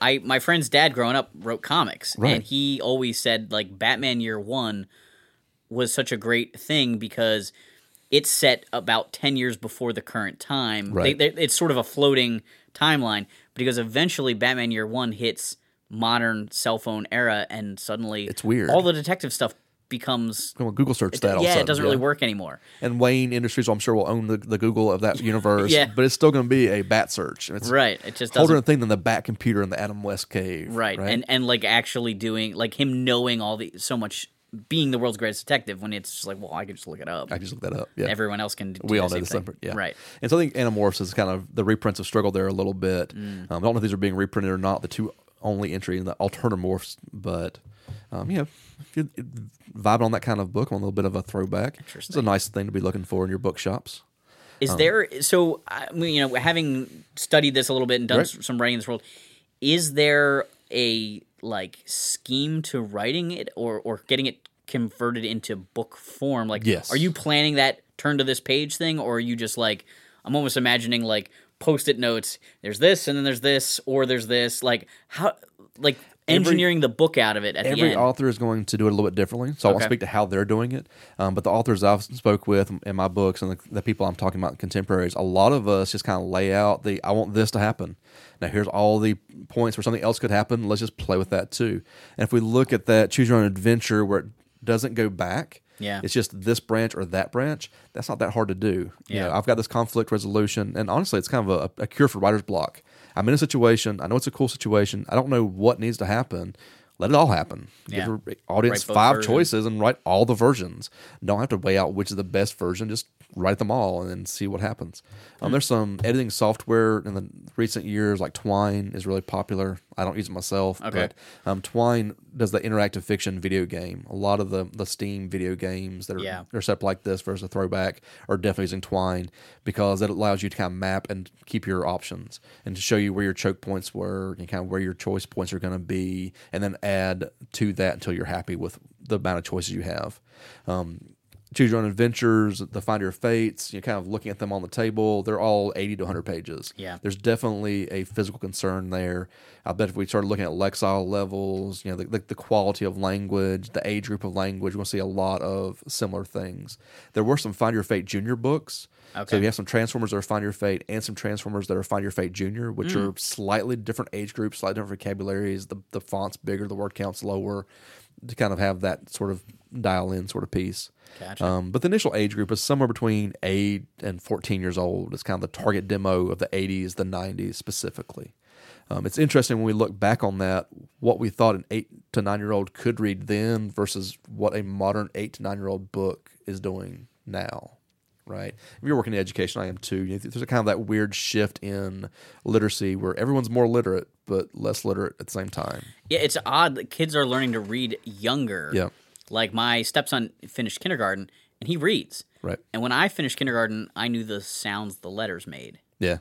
I my friend's dad growing up wrote comics, Right. and he always said like Batman Year One was such a great thing because it's set about ten years before the current time. Right. They, they, it's sort of a floating timeline because eventually Batman Year One hits modern cell phone era, and suddenly It's weird. All the detective stuff becomes Come on, Google search that. yeah, it doesn't really work anymore. And Wayne Industries, I'm sure, will own the, the Google of that universe. Yeah. but it's still going to be a bat search. It's Right. It just whole different thing than the bat computer in the Adam West cave. right. and and like actually doing like him knowing all the so much being the world's greatest detective when it's just like, well, I can just look it up. I can just look that up. Yeah. Everyone else can. Do we all know same, thing. yeah. Right. And so I think Animorphs is kind of the reprints have struggled there a little bit. Mm. Um, I don't know if these are being reprinted or not. The two only entry in the Alternamorphs, but um, yeah, if you're vibing on that kind of book, on a little bit of a throwback, it's a nice thing to be looking for in your bookshops. Is Um, there so I mean, you know having studied this a little bit and done Right. some writing in this world, is there a like scheme to writing it or or getting it converted into book form? Like, Yes. are you planning that turn to this page thing, or are you just like I'm almost imagining like post-it notes. There's this, and then there's this, or there's this. Like how like engineering the book out of it at the Every end. author is going to do it a little bit differently, so I won't speak to how they're doing it. Um, but the authors I've spoke with in my books and the, the people I'm talking about, contemporaries, a lot of us just kind of lay out the I want this to happen. Now here's all the points where something else could happen. Let's just play with that too. And if we look at that choose your own adventure where it doesn't go back, Yeah. it's just this branch or that branch. That's not that hard to do. You Yeah. know, I've got this conflict resolution, and honestly, it's kind of a, a cure for writer's block. I'm in a situation. I know it's a cool situation. I don't know what needs to happen. Let it all happen. Yeah. Give the audience five versions. choices and write all the versions. Don't have to weigh out which is the best version. Just write them all and then see what happens. Um, Hmm. there's some editing software in the recent years, like Twine is really popular. I don't use it myself, Okay. but um, Twine does the interactive fiction video game. A lot of the the Steam video games that are Yeah. are set up like this versus a throwback are definitely using Twine because it allows you to kind of map and keep your options and to show you where your choke points were and kind of where your choice points are going to be, and then add to that until you're happy with the amount of choices you have. Um, Choose Your Own Adventures, The Find Your Fates, you're kind of looking at them on the table. They're all 80 to 100 pages. Yeah. There's definitely a physical concern there. I bet if we started looking at Lexile levels, you know, the, the, the quality of language, the age group of language, we're going to see a lot of similar things. There were some Find Your Fate Junior books. Okay. So you have some Transformers that are Find Your Fate and some Transformers that are Find Your Fate Junior, which Mm. are slightly different age groups, slightly different vocabularies. The, the font's bigger, the word count's lower to kind of have that sort of dial in sort of piece. Gotcha. Um, but the initial age group is somewhere between 8 and 14 years old. It's kind of the target demo of the 80s, the 90s specifically. Um, it's interesting when we look back on that, what we thought an 8 to 9 year old could read then versus what a modern 8 to 9 year old book is doing now. Right. If you're working in education, I am too. You know, there's a kind of that weird shift in literacy where everyone's more literate but less literate at the same time. Yeah, it's odd that kids are learning to read younger. Yeah. Like my stepson finished kindergarten and he reads. Right. And when I finished kindergarten, I knew the sounds the letters made. Yeah.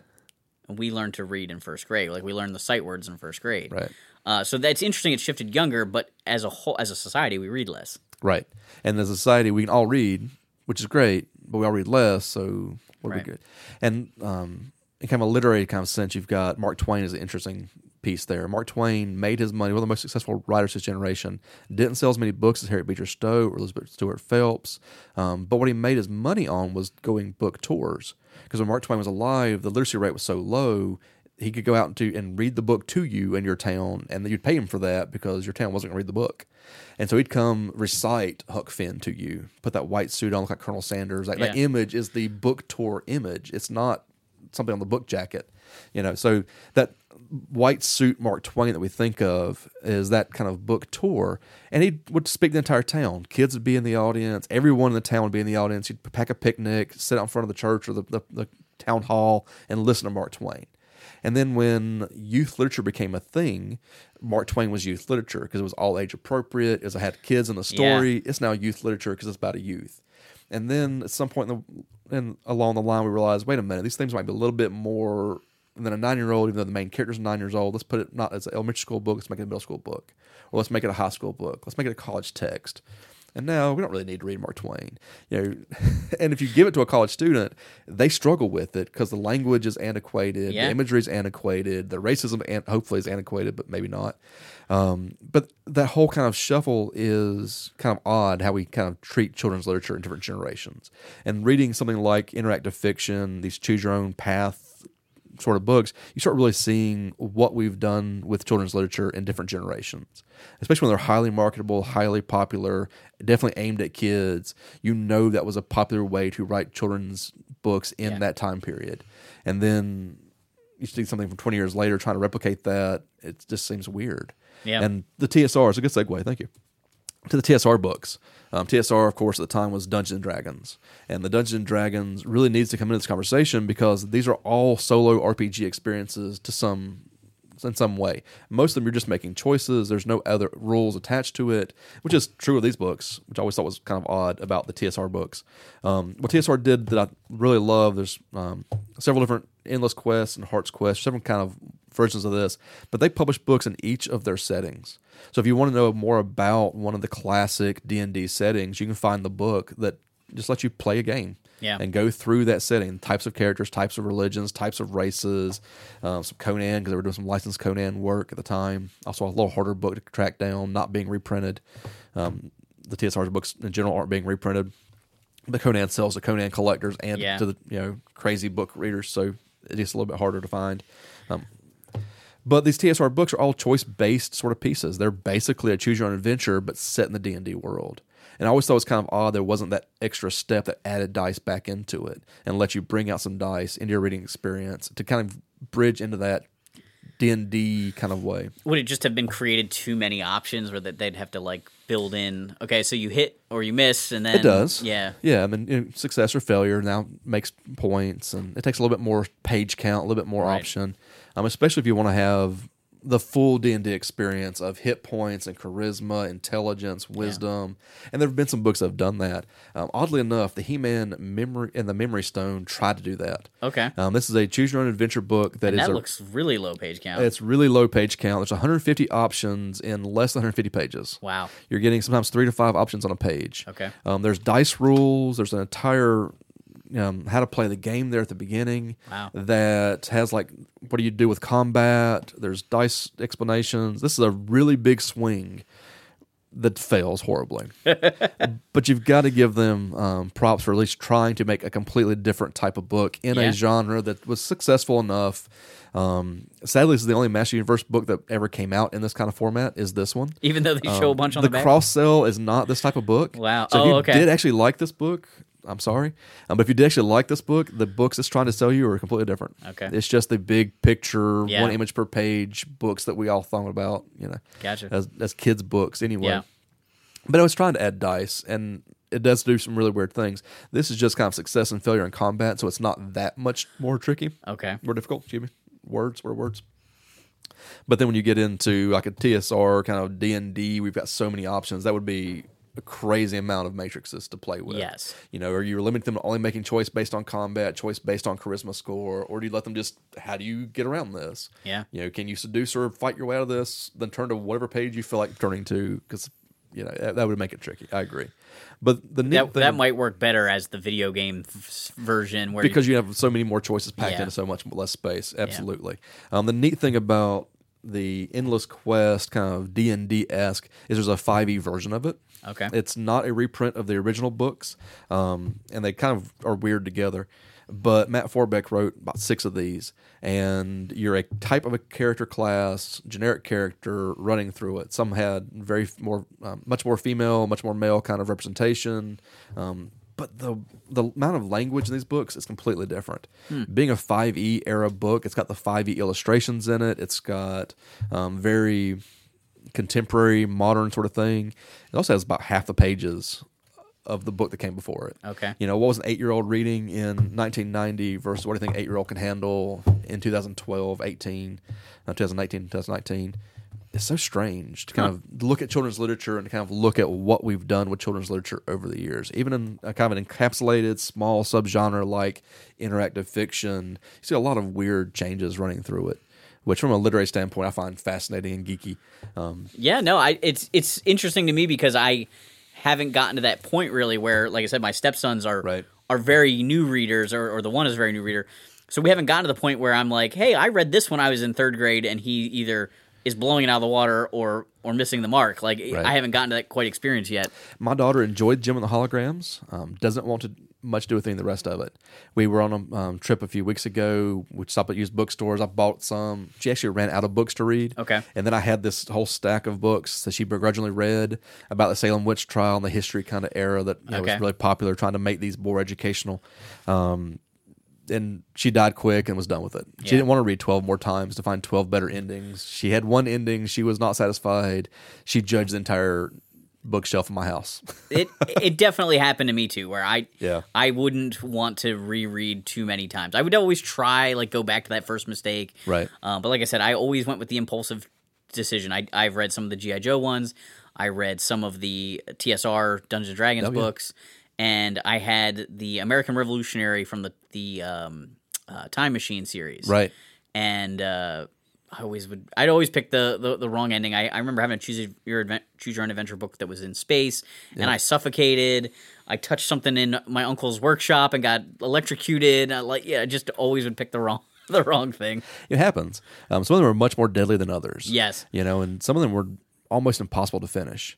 And we learned to read in first grade. Like we learned the sight words in first grade. Right. Uh, so that's interesting. It shifted younger, but as a whole, as a society, we read less. Right. And as a society, we can all read, which is great, but we all read less. So what are Right. we good? And um, in kind of a literary kind of sense, you've got Mark Twain is an interesting piece there. Mark Twain made his money, one of the most successful writers of his generation. Didn't sell as many books as Harriet Beecher Stowe or Elizabeth Stuart Phelps. Um, but what he made his money on was going book tours. Because when Mark Twain was alive, the literacy rate was so low, he could go out to and read the book to you in your town, and you'd pay him for that because your town wasn't going to read the book. And so he'd come recite Huck Finn to you, put that white suit on, look like Colonel Sanders. Like that image is the book tour image. It's not something on the book jacket, you know. So that white suit Mark Twain that we think of is that kind of book tour, and he would speak to the entire town. Kids would be in the audience. Everyone in the town would be in the audience. He'd pack a picnic, sit out in front of the church or the, the, the town hall, and listen to Mark Twain. And then when youth literature became a thing, Mark Twain was youth literature because it was all age appropriate. As I had kids in the story, it's now youth literature because it's about a youth. And then at some point in the in, along the line, we realized, wait a minute, these things might be a little bit more than a nine year old, even though the main character's nine years old. Let's put it not as an elementary school book, let's make it a middle school book. Or let's make it a high school book. Let's make it a college text. And now we don't really need to read Mark Twain. You know, and if you give it to a college student, they struggle with it because the language is antiquated, Yeah. the imagery is antiquated, the racism an- hopefully is antiquated, but maybe not. Um, but that whole kind of shuffle is kind of odd how we kind of treat children's literature in different generations. And reading something like interactive fiction, these choose your own path sort of books, you start really seeing what we've done with children's literature in different generations, especially when they're highly marketable, highly popular, definitely aimed at kids. You know that was a popular way to write children's books in Yeah. that time period. And then you see something from 20 years later trying to replicate that, it just seems weird. Yeah. And the TSR is a good segue. Thank you. To the TSR books. Um, TSR, of course, at the time was Dungeons and Dragons, and the Dungeons and Dragons really needs to come into this conversation because these are all solo RPG experiences to some in some way. Most of them you're just making choices. There's no other rules attached to it, which is true of these books, which I always thought was kind of odd about the TSR books. Um, what TSR did that I really love, there's um, several different endless quests and hearts quests, several kind of versions of this, but they publish books in each of their settings. So if you want to know more about one of the classic D and D settings, you can find the book that just lets you play a game Yeah. and go through that setting types of characters types of religions types of races um, some conan because they were doing some licensed conan work at the time also a little harder book to track down not being reprinted um, the tsr's books in general aren't being reprinted the conan sells to conan collectors and Yeah. to the you know crazy book readers so it's a little bit harder to find um, but these TSR books are all choice based sort of pieces. They're basically a choose your own adventure, but set in the D and D world. And I always thought it was kind of odd there wasn't that extra step that added dice back into it and let you bring out some dice into your reading experience to kind of bridge into that D and D kind of way. Would it just have been created too many options or that they'd have to like build in? Okay, so you hit or you miss, and then It does. Yeah. Yeah. I mean, you know, success or failure now makes points, and it takes a little bit more page count, a little bit more Right. option, um, especially if you want to have the full D and D experience of hit points and charisma, intelligence, wisdom. And there have been some books that have done that. Um, oddly enough, the He Man memory and the Memory Stone tried to do that. Okay. Um, this is a choose your own adventure book that and is that a, looks really low page count. it's really low page count. There's 150 options in less than 150 pages. wow. You're getting sometimes three to five options on a page. Okay. Um, there's dice rules. There's an entire um, how to play the game there at the beginning. Wow. That has like what do you do with combat? There's dice explanations. This is a really big swing that fails horribly. but you've got to give them um, props for at least trying to make a completely different type of book in Yeah. a genre that was successful enough. Um, sadly, this is the only Master Universe book that ever came out in this kind of format. Is this one? Even though they show a bunch on the, the back. cross sell is not this type of book. Wow. So if Oh, you okay. did actually like this book, I'm sorry, um, but if you did actually like this book, the books it's trying to sell you are completely different. Okay. It's just the big picture, Yeah. one image per page books that we all thought about, you know, Gotcha. as as kids' books anyway. Yeah. But I was trying to add dice, and it does do some really weird things. This is just kind of success and failure in combat, so it's not that much more tricky Okay. more difficult. Excuse me. Words. Are words? But then when you get into like a TSR kind of D and D, we've got so many options. That would be a crazy amount of matrices to play with. Yes. You know, are you limiting them to only making choice based on combat, choice based on charisma score, or do you let them just how do you get around this? Yeah. You know, can you seduce or fight your way out of this? Then turn to whatever page you feel like turning to because you know that, that would make it tricky. I agree. But the neat That, thing that might work better as the video game f- version where because you have so many more choices packed Yeah. into so much less space. Absolutely. Um, the neat thing about the endless quest kind of D and D esque is there's a 5e version of it. Okay. It's not a reprint of the original books, um, and they kind of are weird together. But Matt Forbeck wrote about six of these, and you're a type of a character class, generic character running through it. Some had very more, um, much more female, much more male kind of representation. Um, but the the amount of language in these books is completely different. Being a 5e era book, it's got the 5e illustrations in it. It's got um, very contemporary, modern sort of thing. It also has about half the pages of the book that came before it. Okay. You know, what was an eight year old reading in 1990 versus what do you think eight year old can handle in 2012, 18, uh, 2018, 2019? It's so strange to kind of look at children's literature and kind of look at what we've done with children's literature over the years. Even in a kind of an encapsulated small subgenre like interactive fiction, you see a lot of weird changes running through it, which from a literary standpoint I find fascinating and geeky. Um, Yeah, no, I it's it's interesting to me because I haven't gotten to that point really where, like I said, my stepsons are Right. are very new readers, or, or the one is a very new reader. So we haven't gotten to the point where I'm like, hey, I read this when I was in third grade, and he either is blowing it out of the water or or missing the mark. Like I haven't gotten to that quite experience yet. My daughter enjoyed Jem and the Holograms. Um, doesn't want to much to do with any of the rest of it. We were on a um, trip a few weeks ago. We stopped at used bookstores. I bought some. She actually ran out of books to read. Okay. And then I had this whole stack of books that she begrudgingly read about the Salem witch trial and the history kind of era that you know, Okay. was really popular, trying to make these more educational. Um, and she died quick and was done with it. She Yeah. didn't want to read 12 more times to find 12 better endings. She had one ending. She was not satisfied. She judged the entire bookshelf in my house. it it definitely happened to me too where i Yeah. i wouldn't want to reread too many times i would always try like go back to that first mistake Right. uh, but like i said i always went with the impulsive decision I, i've read some of the gi joe ones i read some of the tsr dungeons and dragons Oh, yeah. books and i had the american revolutionary from the the um, uh, time machine series right. and uh, I always would. I'd always pick the the, the wrong ending. I, I remember having a choose your advent, choose your own adventure book that was in space, and I suffocated. I touched something in my uncle's workshop and got electrocuted. I like yeah, I just always would pick the wrong the wrong thing. It happens. Um, some of them are much more deadly than others. Yes. You know, and some of them were almost impossible to finish.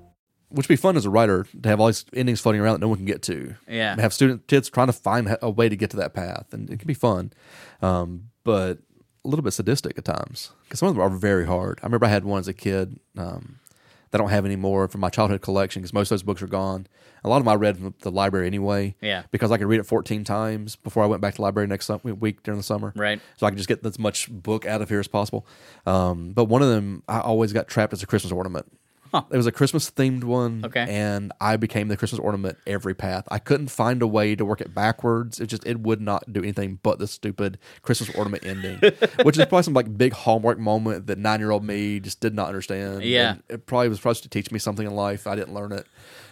Which would be fun as a writer to have all these endings floating around that no one can get to. Yeah. Have student kids trying to find a way to get to that path, and it can be fun, um, but a little bit sadistic at times because some of them are very hard. I remember I had one as a kid um, that I don't have anymore from my childhood collection because most of those books are gone. A lot of them I read from the library anyway. Yeah. Because I could read it 14 times before I went back to the library next sum- week during the summer. Right. So I could just get as much book out of here as possible. Um, but one of them, I always got trapped as a Christmas ornament. It was a Christmas themed one. Okay. And I became the Christmas ornament every path. I couldn't find a way to work it backwards. It just it would not do anything but the stupid Christmas ornament ending, which is probably some like big hallmark moment that nine year old me just did not understand. Yeah. And it probably was supposed to teach me something in life. I didn't learn it.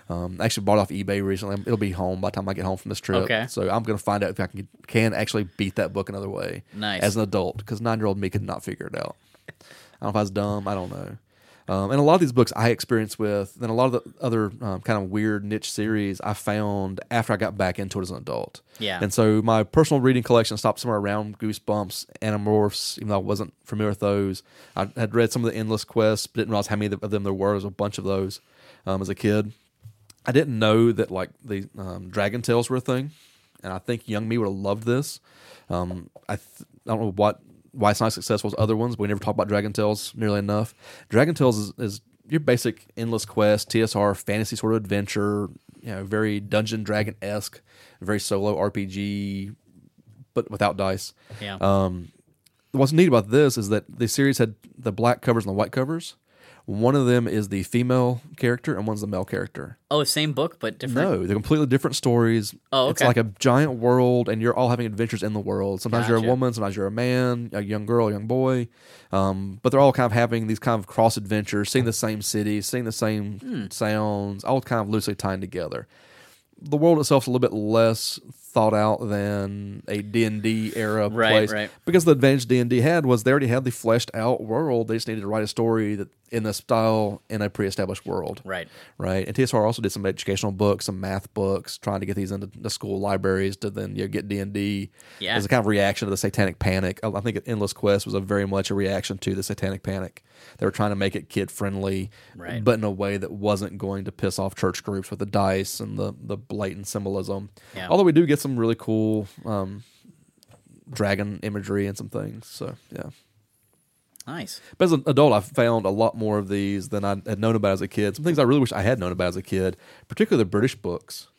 Um, I actually bought it off eBay recently. It'll be home by the time I get home from this trip. Okay. So I'm going to find out if I can can actually beat that book another way. Nice. As an adult, because nine year old me could not figure it out. I don't know if I was dumb. I don't know. Um, and a lot of these books I experienced with, then a lot of the other um, kind of weird niche series I found after I got back into it as an adult. Yeah. And so my personal reading collection stopped somewhere around Goosebumps, Animorphs, even though I wasn't familiar with those. I had read some of the Endless Quests, but didn't realize how many of them there were. There was a bunch of those um, as a kid. I didn't know that like the um, Dragon Tales were a thing, and I think young me would have loved this. Um, I th- I don't know what why it's not as successful as other ones, but we never talk about Dragon Tales nearly enough. Dragon Tales is, is your basic endless quest, TSR, fantasy sort of adventure, you know, very Dungeon Dragon esque, very solo RPG, but without dice. Yeah. Um, what's neat about this is that the series had the black covers and the white covers. One of them is the female character, and one's the male character. oh, same book but different. No, they're completely different stories. Oh, okay. It's like a giant world, and you're all having adventures in the world. Sometimes you're a woman, sometimes you're a man, a young girl, a young boy. Um, but they're all kind of having these kind of cross adventures, seeing the same cities, seeing the same Hmm. sounds, all kind of loosely tied together. The world itself is a little bit less thought out than a D&D era Right, place. right. Because the advantage D&D had was they already had the fleshed out world. They just needed to write a story that in the style in a pre-established world Right. right? And TSR also did some educational books, some math books, trying to get these into the school libraries to then you know, get D and D Yeah. as a kind of reaction to the Satanic Panic. I I think Endless Quest was a very much a reaction to the Satanic Panic. They were trying to make it kid friendly, Right. but in a way that wasn't going to piss off church groups with the dice and the the blatant symbolism. Yeah. Although we do get some really cool um, dragon imagery and some things. So yeah. Nice. But as an adult, I've found a lot more of these than I had known about as a kid. Some things I really wish I had known about as a kid, particularly the British books.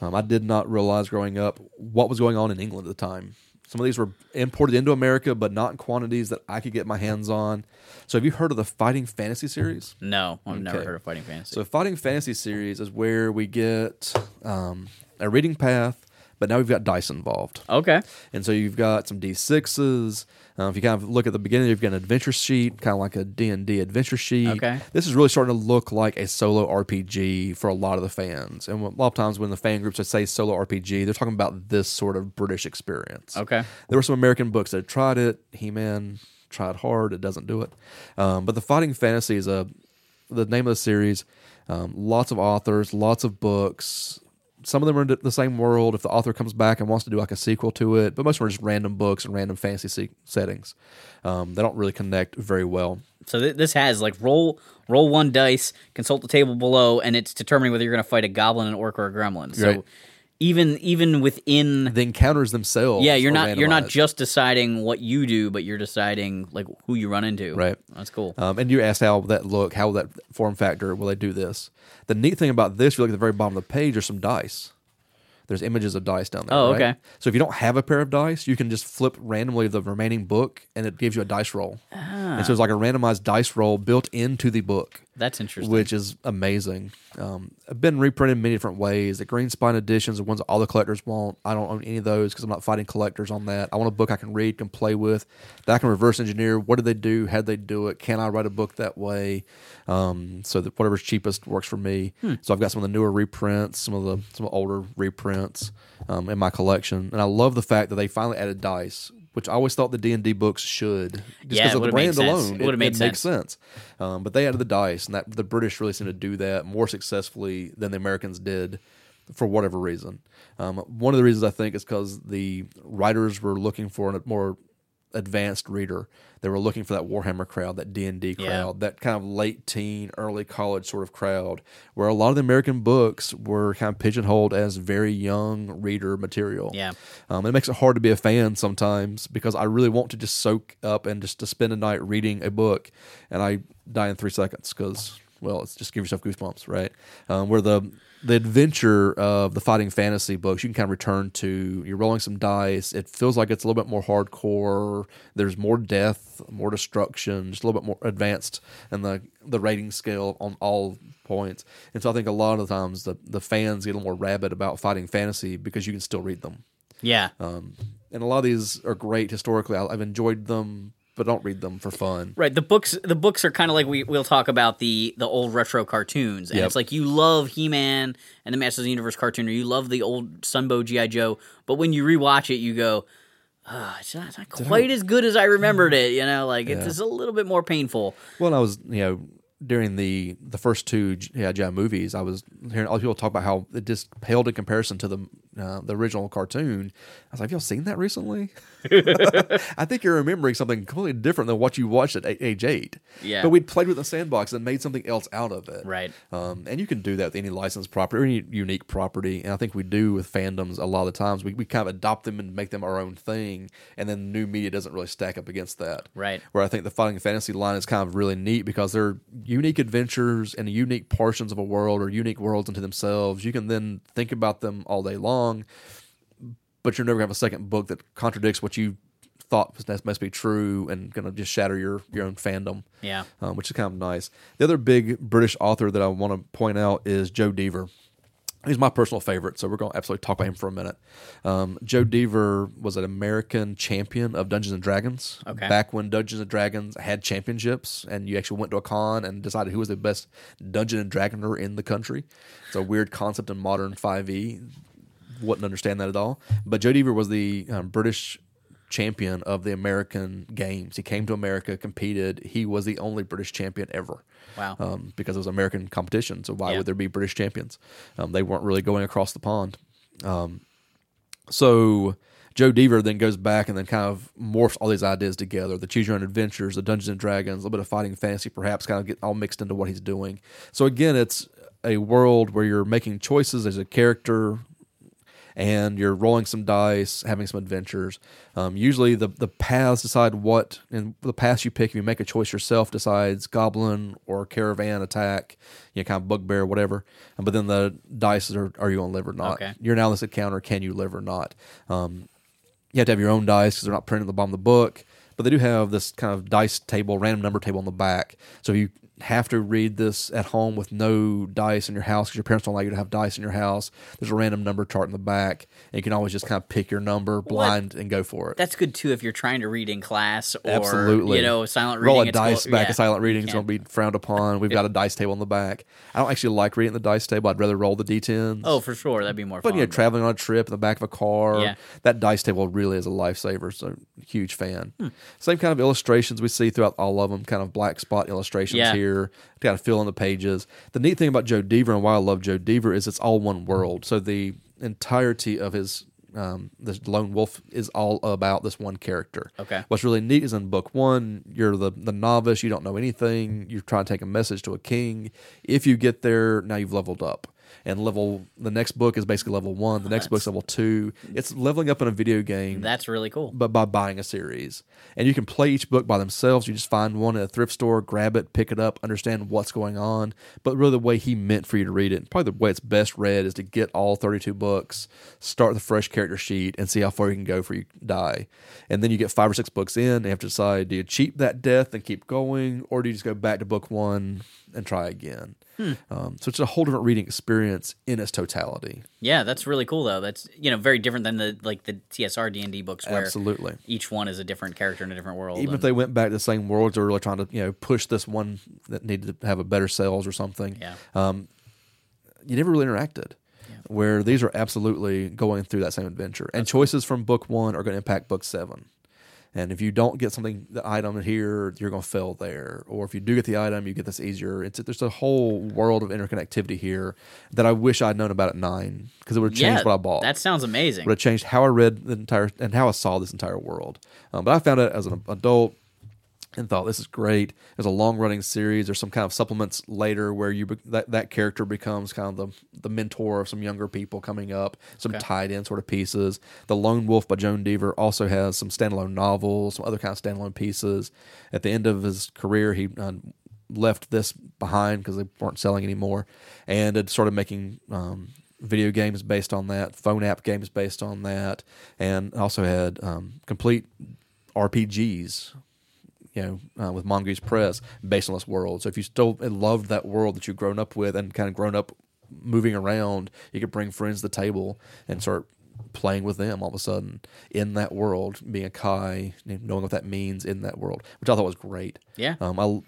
Um, I did not realize growing up what was going on in England at the time. Some of these were imported into America, but not in quantities that I could get my hands on. So, have you heard of the Fighting Fantasy series? No, I've never heard of Fighting Fantasy. So, Fighting Fantasy series is where we get um, a reading path but now we've got dice involved. Okay. And so you've got some D6s. Uh, if you kind of look at the beginning, you've got an adventure sheet, kind of like a D&D adventure sheet. Okay. This is really starting to look like a solo RPG for a lot of the fans. And a lot of times when the fan groups say solo RPG, they're talking about this sort of British experience. Okay. There were some American books that tried it. He-Man tried hard. It doesn't do it. Um, but the Fighting Fantasy is a the name of the series. Um, lots of authors, lots of books. Some of them are in the same world. If the author comes back and wants to do like a sequel to it, but most of them are just random books and random fantasy se- settings. Um, they don't really connect very well. So th- this has like roll roll one dice, consult the table below, and it's determining whether you're going to fight a goblin, an orc, or a gremlin. So Right. Even even within The encounters themselves, yeah, you're not you're not just deciding what you do, but you're deciding like who you run into. Right. That's cool. Um, and you asked how that look, how that form factor, will they do this? The neat thing about this, if you look at the very bottom of the page, there's some dice. There's images of dice down there. Oh, right? okay. So if you don't have a pair of dice, you can just flip randomly the remaining book, and it gives you a dice roll. Ah. And so it's like a randomized dice roll built into the book, That's interesting. which is amazing. Um, I've been reprinted in many different ways. The green spine editions are ones that all the collectors want. I don't own any of those because I'm not fighting collectors on that. I want a book I can read, can play with, that I can reverse engineer. What did they do? How did they do it? Can I write a book that way? Um, so that whatever's cheapest works for me. So I've got some of the newer reprints, some of the some of the older reprints um, in my collection, and I love the fact that they finally added dice. Which I always thought the D and D books should, just because it of the brand alone, It would've made makes sense. sense. Um, but they added the dice, and that the British really seem to do that more successfully than the Americans did, for whatever reason. Um, one of the reasons I think is because the writers were looking for a more advanced reader. They were looking for that Warhammer crowd, that D and D crowd, Yeah. that kind of late teen, early college sort of crowd, where a lot of the American books were kind of pigeonholed as very young reader material. Yeah. Um, it makes it hard to be a fan sometimes because I really want to just soak up and just to spend a night reading a book, and I die in three seconds because well, it's just give yourself goosebumps, right? Um, where the the adventure of the fighting fantasy books, you can kind of return to. You're rolling some dice. It feels like it's a little bit more hardcore. There's more death, more destruction, just a little bit more advanced, and the the rating scale on all points. And so I think a lot of the times the the fans get a little more rabid about fighting fantasy because you can still read them. yeah. Um, and a lot of these are great historically. I- I've enjoyed them, but don't read them for fun. Right. The books the books are kind of like we we'll talk about the the old retro cartoons. And Yep. it's like you love He-Man and the Masters of the Universe cartoon or you love the old Sunbow GI Joe, but when you rewatch it you go Ah, it's not, it's not quite as good as I remembered it, you know. Like it's, Yeah. it's a little bit more painful. Well, I was, you know, during the the first two yeah, Joe movies, I was hearing all people talk about how it just paled in comparison to the uh, the original cartoon. I was like, have y'all seen that recently? I think you're remembering something completely different than what you watched at age eight. Yeah. But we'd played with the sandbox and made something else out of it. Right. Um, and you can do that with any licensed property or any unique property. And I think we do with fandoms a lot of times. We, we kind of adopt them and make them our own thing. And then new media doesn't really stack up against that. Right. Where I think the fighting fantasy line is kind of really neat because they're unique adventures and unique portions of a world or unique worlds into themselves. You can then think about them all day long, but you're never going to have a second book that contradicts what you thought was must be true and going to just shatter your, your own fandom Yeah. um, which is kind of nice. The other big British author that I want to point out is Joe Dever. He's my personal favorite, so we're going to absolutely talk about him for a minute. Um, Joe Dever was an American champion of Dungeons and Dragons. Okay. Back when Dungeons and Dragons had championships, and you actually went to a con and decided who was the best Dungeon and Dragoner in the country. It's a weird concept in modern 5e. Wouldn't understand that at all. But Joe Dever was the um, British champion of the American games. He came to America, competed. He was the only British champion ever. Wow. Um, because it was American competition. So why Yeah. would there be British champions? Um, they weren't really going across the pond. Um, so Joe Dever then goes back and then kind of morphs all these ideas together: the choose your own adventures, the Dungeons and Dragons, a little bit of fighting fantasy, perhaps, kind of get all mixed into what he's doing. So again, it's a world where you're making choices as a character and you're rolling some dice, having some adventures. Um, usually, the the paths decide what, and the paths you pick. If you make a choice yourself, decides goblin or caravan attack, you know, kind of bugbear, whatever. Um, but then the dice are are you going to live or not? Okay. You're now this encounter. Can you live or not? Um, you have to have your own dice because they're not printed at the bottom of the book. But they do have this kind of dice table, random number table on the back. So if you have to read this at home with no dice in your house because your parents don't allow you to have dice in your house. There's a random number chart in the back, and you can always just kind of pick your number blind and go for it. That's good too if you're trying to read in class or Absolutely. you know silent reading. Roll a dice school. back. Yeah. A silent reading is going to be frowned upon. We've got a dice table in the back. I don't actually like reading the dice table. I'd rather roll the d10s. Oh, for sure, that'd be more fun. But fun. you know, traveling on a trip in the back of a car, Yeah. that dice table really is a lifesaver. So huge fan. Hmm. Same kind of illustrations we see throughout all of them, kind of black spot illustrations Yeah. here. Got to fill in the pages. The neat thing about Joe Dever and why I love Joe Dever is it's all one world. So the entirety of his um, this lone wolf is all about this one character. Okay. What's really neat is in book one, you're the the novice. You don't know anything. You're trying to take a message to a king. If you get there, now you've leveled up. And level the next book is basically level one. The next book's level two. It's leveling up in a video game That's really cool. but by buying a series. And you can play each book by themselves. You just find one at a thrift store, grab it, pick it up, understand what's going on. But really, the way he meant for you to read it, probably the way it's best read, is to get all 32 books, start the fresh character sheet, and see how far you can go before you die. And then you get five or six books in, and you have to decide do you cheat that death and keep going, or do you just go back to book one and try again? Um, so it's a whole different reading experience in its totality. Yeah, that's really cool though. That's you know very different than the like the TSR D and D books where Absolutely. each one is a different character in a different world. even if they went back to the same worlds, they're really trying to you know push this one that needed to have a better sales or something. yeah, You never really interacted. Where these are absolutely going through that same adventure, and choices from book one are going to impact book seven. And if you don't get something, the item here, you're going to fail there. Or if you do get the item, you get this easier. It's there's a whole world of interconnectivity here that I wish I'd known about at nine because it would have changed yeah, what I bought. that sounds amazing. would have changed how I read the entire and how I saw this entire world. Um, but I found it as an adult and thought this is great. There's a long running series or some kind of supplements later where you that that character becomes kind of the the mentor of some younger people coming up. Some Okay. tied in sort of pieces. The Lone Wolf by Joan Dever also has some standalone novels, some other kind of standalone pieces. At the end of his career, he uh, left this behind because they weren't selling anymore, and it started making. Um, Video games based on that, phone app games based on that, and also had um, complete RPGs you know, uh, with Mongoose Press this world. So if you still loved that world that you've grown up with and kind of grown up moving around, you could bring friends to the table and start playing with them all of a sudden in that world, being a Kai, knowing what that means in that world, which I thought was great. Yeah. Um, I,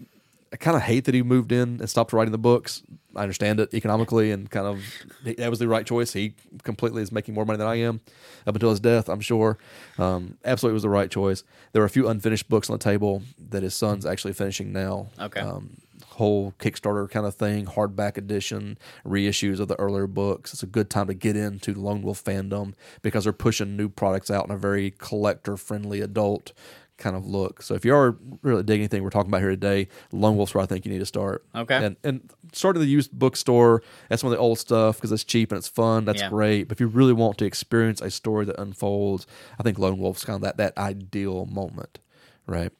I kind of hate that he moved in and stopped writing the books. I understand it economically and kind of that was the right choice. He completely is making more money than I am up until his death, I'm sure. Um, absolutely was the right choice. There were a few unfinished books on the table that his son's actually finishing now. Okay. Um, whole Kickstarter kind of thing, hardback edition, reissues of the earlier books. It's a good time to get into Lone Wolf fandom because they're pushing new products out in a very collector friendly adult kind of look. So if you are really digging anything we're talking about here today, Lone Wolf's where I think you need to start. Okay. And and start at the used bookstore. That's some of the old stuff because it's cheap and it's fun. That's Yeah. great. But if you really want to experience a story that unfolds, I think Lone Wolf's kind of that that ideal moment, right?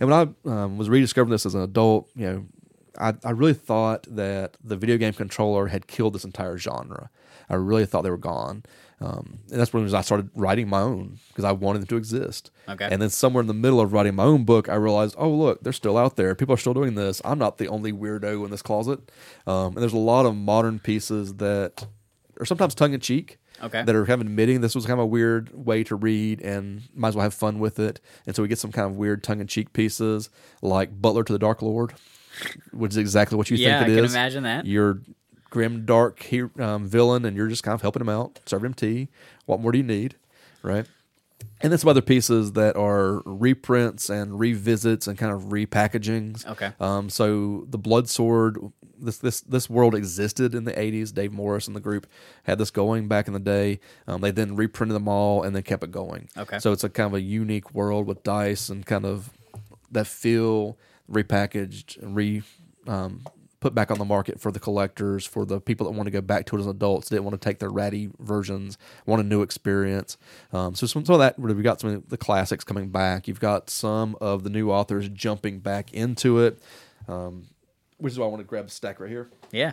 And when I um, was rediscovering this as an adult, you know, I, I really thought that the video game controller had killed this entire genre. I really thought they were gone. Um, and that's when I started writing my own because I wanted them to exist. Okay. And then somewhere in the middle of writing my own book, I realized, oh look, they're still out there. People are still doing this. I'm not the only weirdo in this closet. Um, and there's a lot of modern pieces that are sometimes tongue in cheek. Okay. That are kind of admitting this was kind of a weird way to read and might as well have fun with it. And so we get some kind of weird tongue in cheek pieces like Butler to the Dark Lord, which is exactly what you Yeah, think it I can is. imagine that. You're grim, dark he- um, villain, and you're just kind of helping him out, serving him tea. What more do you need, right? And then some other pieces that are reprints and revisits and kind of repackagings. Okay. Um, so the Blood Sword, this this this world existed in the '80s. Dave Morris and the group had this going back in the day. Um, they then reprinted them all and then kept it going. Okay. So it's a kind of a unique world with dice and kind of that feel repackaged and re um, put back on the market for the collectors, for the people that want to go back to it as adults, didn't want to take their ratty versions, want a new experience. Um, so some, some of that, we've got some of the classics coming back. You've got some of the new authors jumping back into it, um, which is why I want to grab a stack right here. Yeah.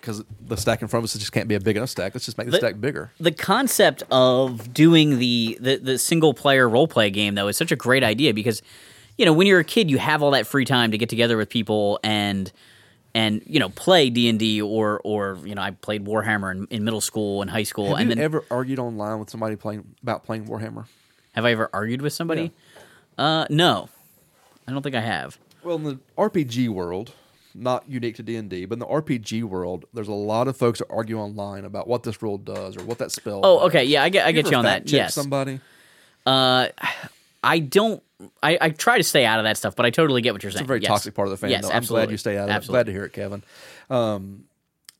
Because the stack in front of us just can't be a big enough stack. Let's just make the, The- stack bigger. the concept of doing the, the the single player role play game though is such a great idea because you know when you're a kid you have all that free time to get together with people and and you know play D&D or or you know I played Warhammer in, in middle school and high school Have and you then ever argued online with somebody playing about playing Warhammer? have I ever argued with somebody? Uh no. I don't think I have. Well, in the RPG world, not unique to D and D, but in the RPG world, there's a lot of folks that argue online about what this rule does or what that spell. Oh, okay. Yeah, I get I get ever you on that. Yes. somebody. Uh I don't I, I try to stay out of that stuff, but I totally get what you're saying. It's a very Yes. toxic part of the fandom. Yes, I'm absolutely. glad you stay out of it. Absolutely. Glad to hear it, Kevin. Um,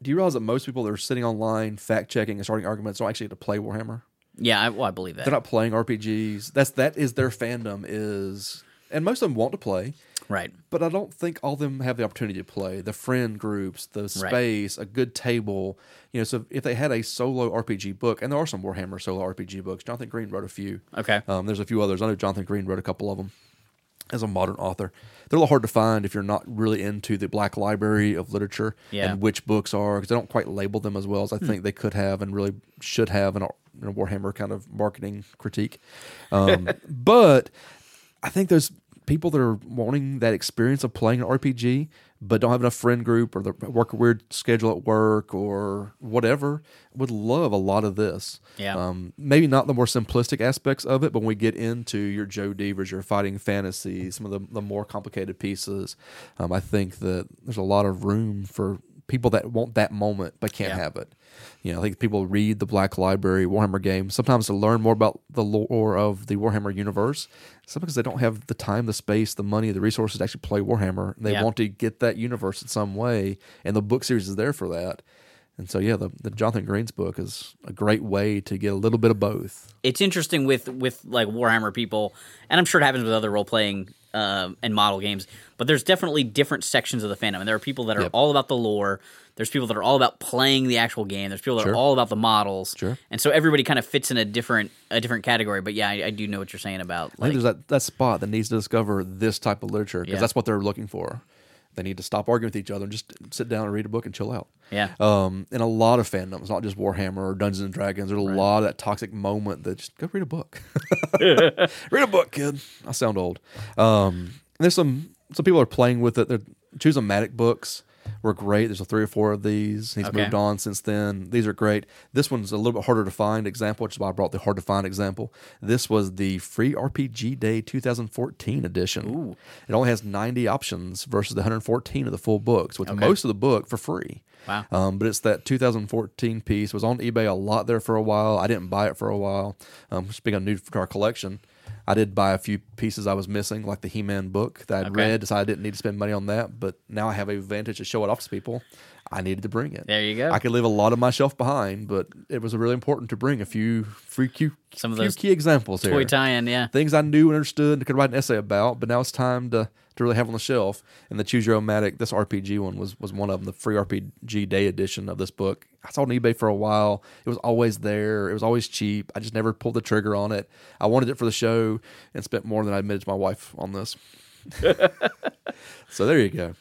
do you realize that most people that are sitting online, fact checking, and starting arguments don't actually get to play Warhammer? Yeah, I, well, I believe that. They're not playing RPGs. That's that is their fandom is, and most of them want to play. Right. But I don't think all of them have the opportunity to play. The friend groups, the space, a good table. You know, so if they had a solo RPG book, and there are some Warhammer solo RPG books. Jonathan Green wrote a few. Okay. Um, there's a few others. I know Jonathan Green wrote a couple of them as a modern author. They're a little hard to find if you're not really into the Black Library of literature Yeah. Hmm. and which books are, because they don't quite label them as well as I think they could have and really should have in a, in a Warhammer kind of marketing critique. Um, but I think there's people that are wanting that experience of playing an RPG, but don't have enough friend group or work a weird schedule at work or whatever, would love a lot of this. Yeah. Um, maybe not the more simplistic aspects of it, but when we get into your Joe Devers, your fighting fantasy, some of the, the more complicated pieces, um, I think that there's a lot of room for people that want that moment but can't Yeah. have it. You know, I think people read the Black Library Warhammer game sometimes to learn more about the lore of the Warhammer universe. Sometimes because they don't have the time, the space, the money, the resources to actually play Warhammer. They Yeah. want to get that universe in some way, and the book series is there for that. And so, yeah, the, the Jonathan Green's book is a great way to get a little bit of both. it's interesting with with like Warhammer people, and I'm sure it happens with other role playing um and model games. But there's definitely different sections of the fandom, and there are people that are Yep. all about the lore. There's people that are all about playing the actual game. There's people that Sure. are all about the models. Sure. And so everybody kind of fits in a different a different category. But yeah, I, I do know what you're saying about I like think there's that, that spot that needs to discover this type of literature because Yeah. that's what they're looking for. They need to stop arguing with each other and just sit down and read a book and chill out. yeah. Um, in a lot of fandoms, not just Warhammer or Dungeons and Dragons, there's a lot of that toxic moment that just go read a book. read a book, kid. I sound old. Um, and there's some some people are playing with it. They're choosing Matic books. Were great. There's a three or four of these. He's Okay. moved on since then. These are great. This one's a little bit harder to find example, which is why I brought the hard to find example. This was the free RPG Day 2014 edition. It only has 90 options versus the 114 of the full books, with most of the book for free. Wow. Um, but it's that 2014 piece. It was on eBay a lot there for a while. I didn't buy it for a while. Um, speaking of new to our collection, I did buy a few pieces I was missing, like the He-Man book that I'd Okay. read. Decided I didn't need to spend money on that, but now I have a advantage to show it off to people. I needed to bring it. There you go. I could leave a lot of my shelf behind, but it was really important to bring a few free key, Some of few those key examples here Toy tie-in, yeah. things I knew and understood and could write an essay about, but now it's time to, to really have on the shelf. And the Choose Your Own Matic, this RPG one was was one of them, the free RPG Day edition of this book. I saw it on eBay for a while. It was always there. It was always cheap. I just never pulled the trigger on it. I wanted it for the show and spent more than I admitted to my wife on this. so there you go.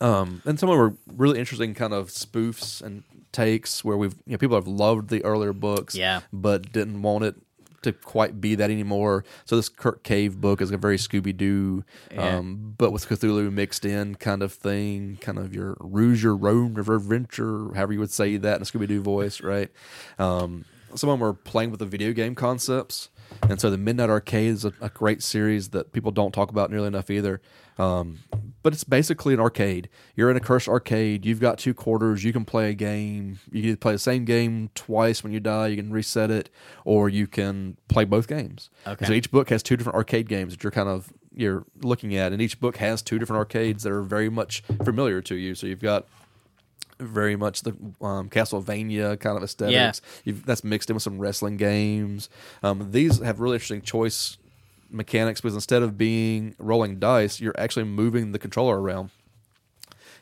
Um, and some of them were really interesting kind of spoofs and takes where we've you know people have loved the earlier books, Yeah. but didn't want it to quite be that anymore. So this Kirk Cave book is a very Scooby Doo, Yeah. um, but with Cthulhu mixed in kind of thing, kind of your Rouge your of Adventure, however you would say that in a Scooby Doo voice, right? Um, some of them are playing with the video game concepts. And so the Midnight Arcade is a, a great series that people don't talk about nearly enough either. Um, but it's basically an arcade. You're in a cursed arcade. You've got two quarters. You can play a game. You can play the same game twice when you die. You can reset it, or you can play both games. Okay. So each book has two different arcade games that you're kind of you're looking at, and each book has two different arcades that are very much familiar to you. So you've got very much the um, Castlevania kind of aesthetics. You've, that's mixed in with some wrestling games. Um, these have really interesting choice mechanics because instead of being rolling dice, you're actually moving the controller around.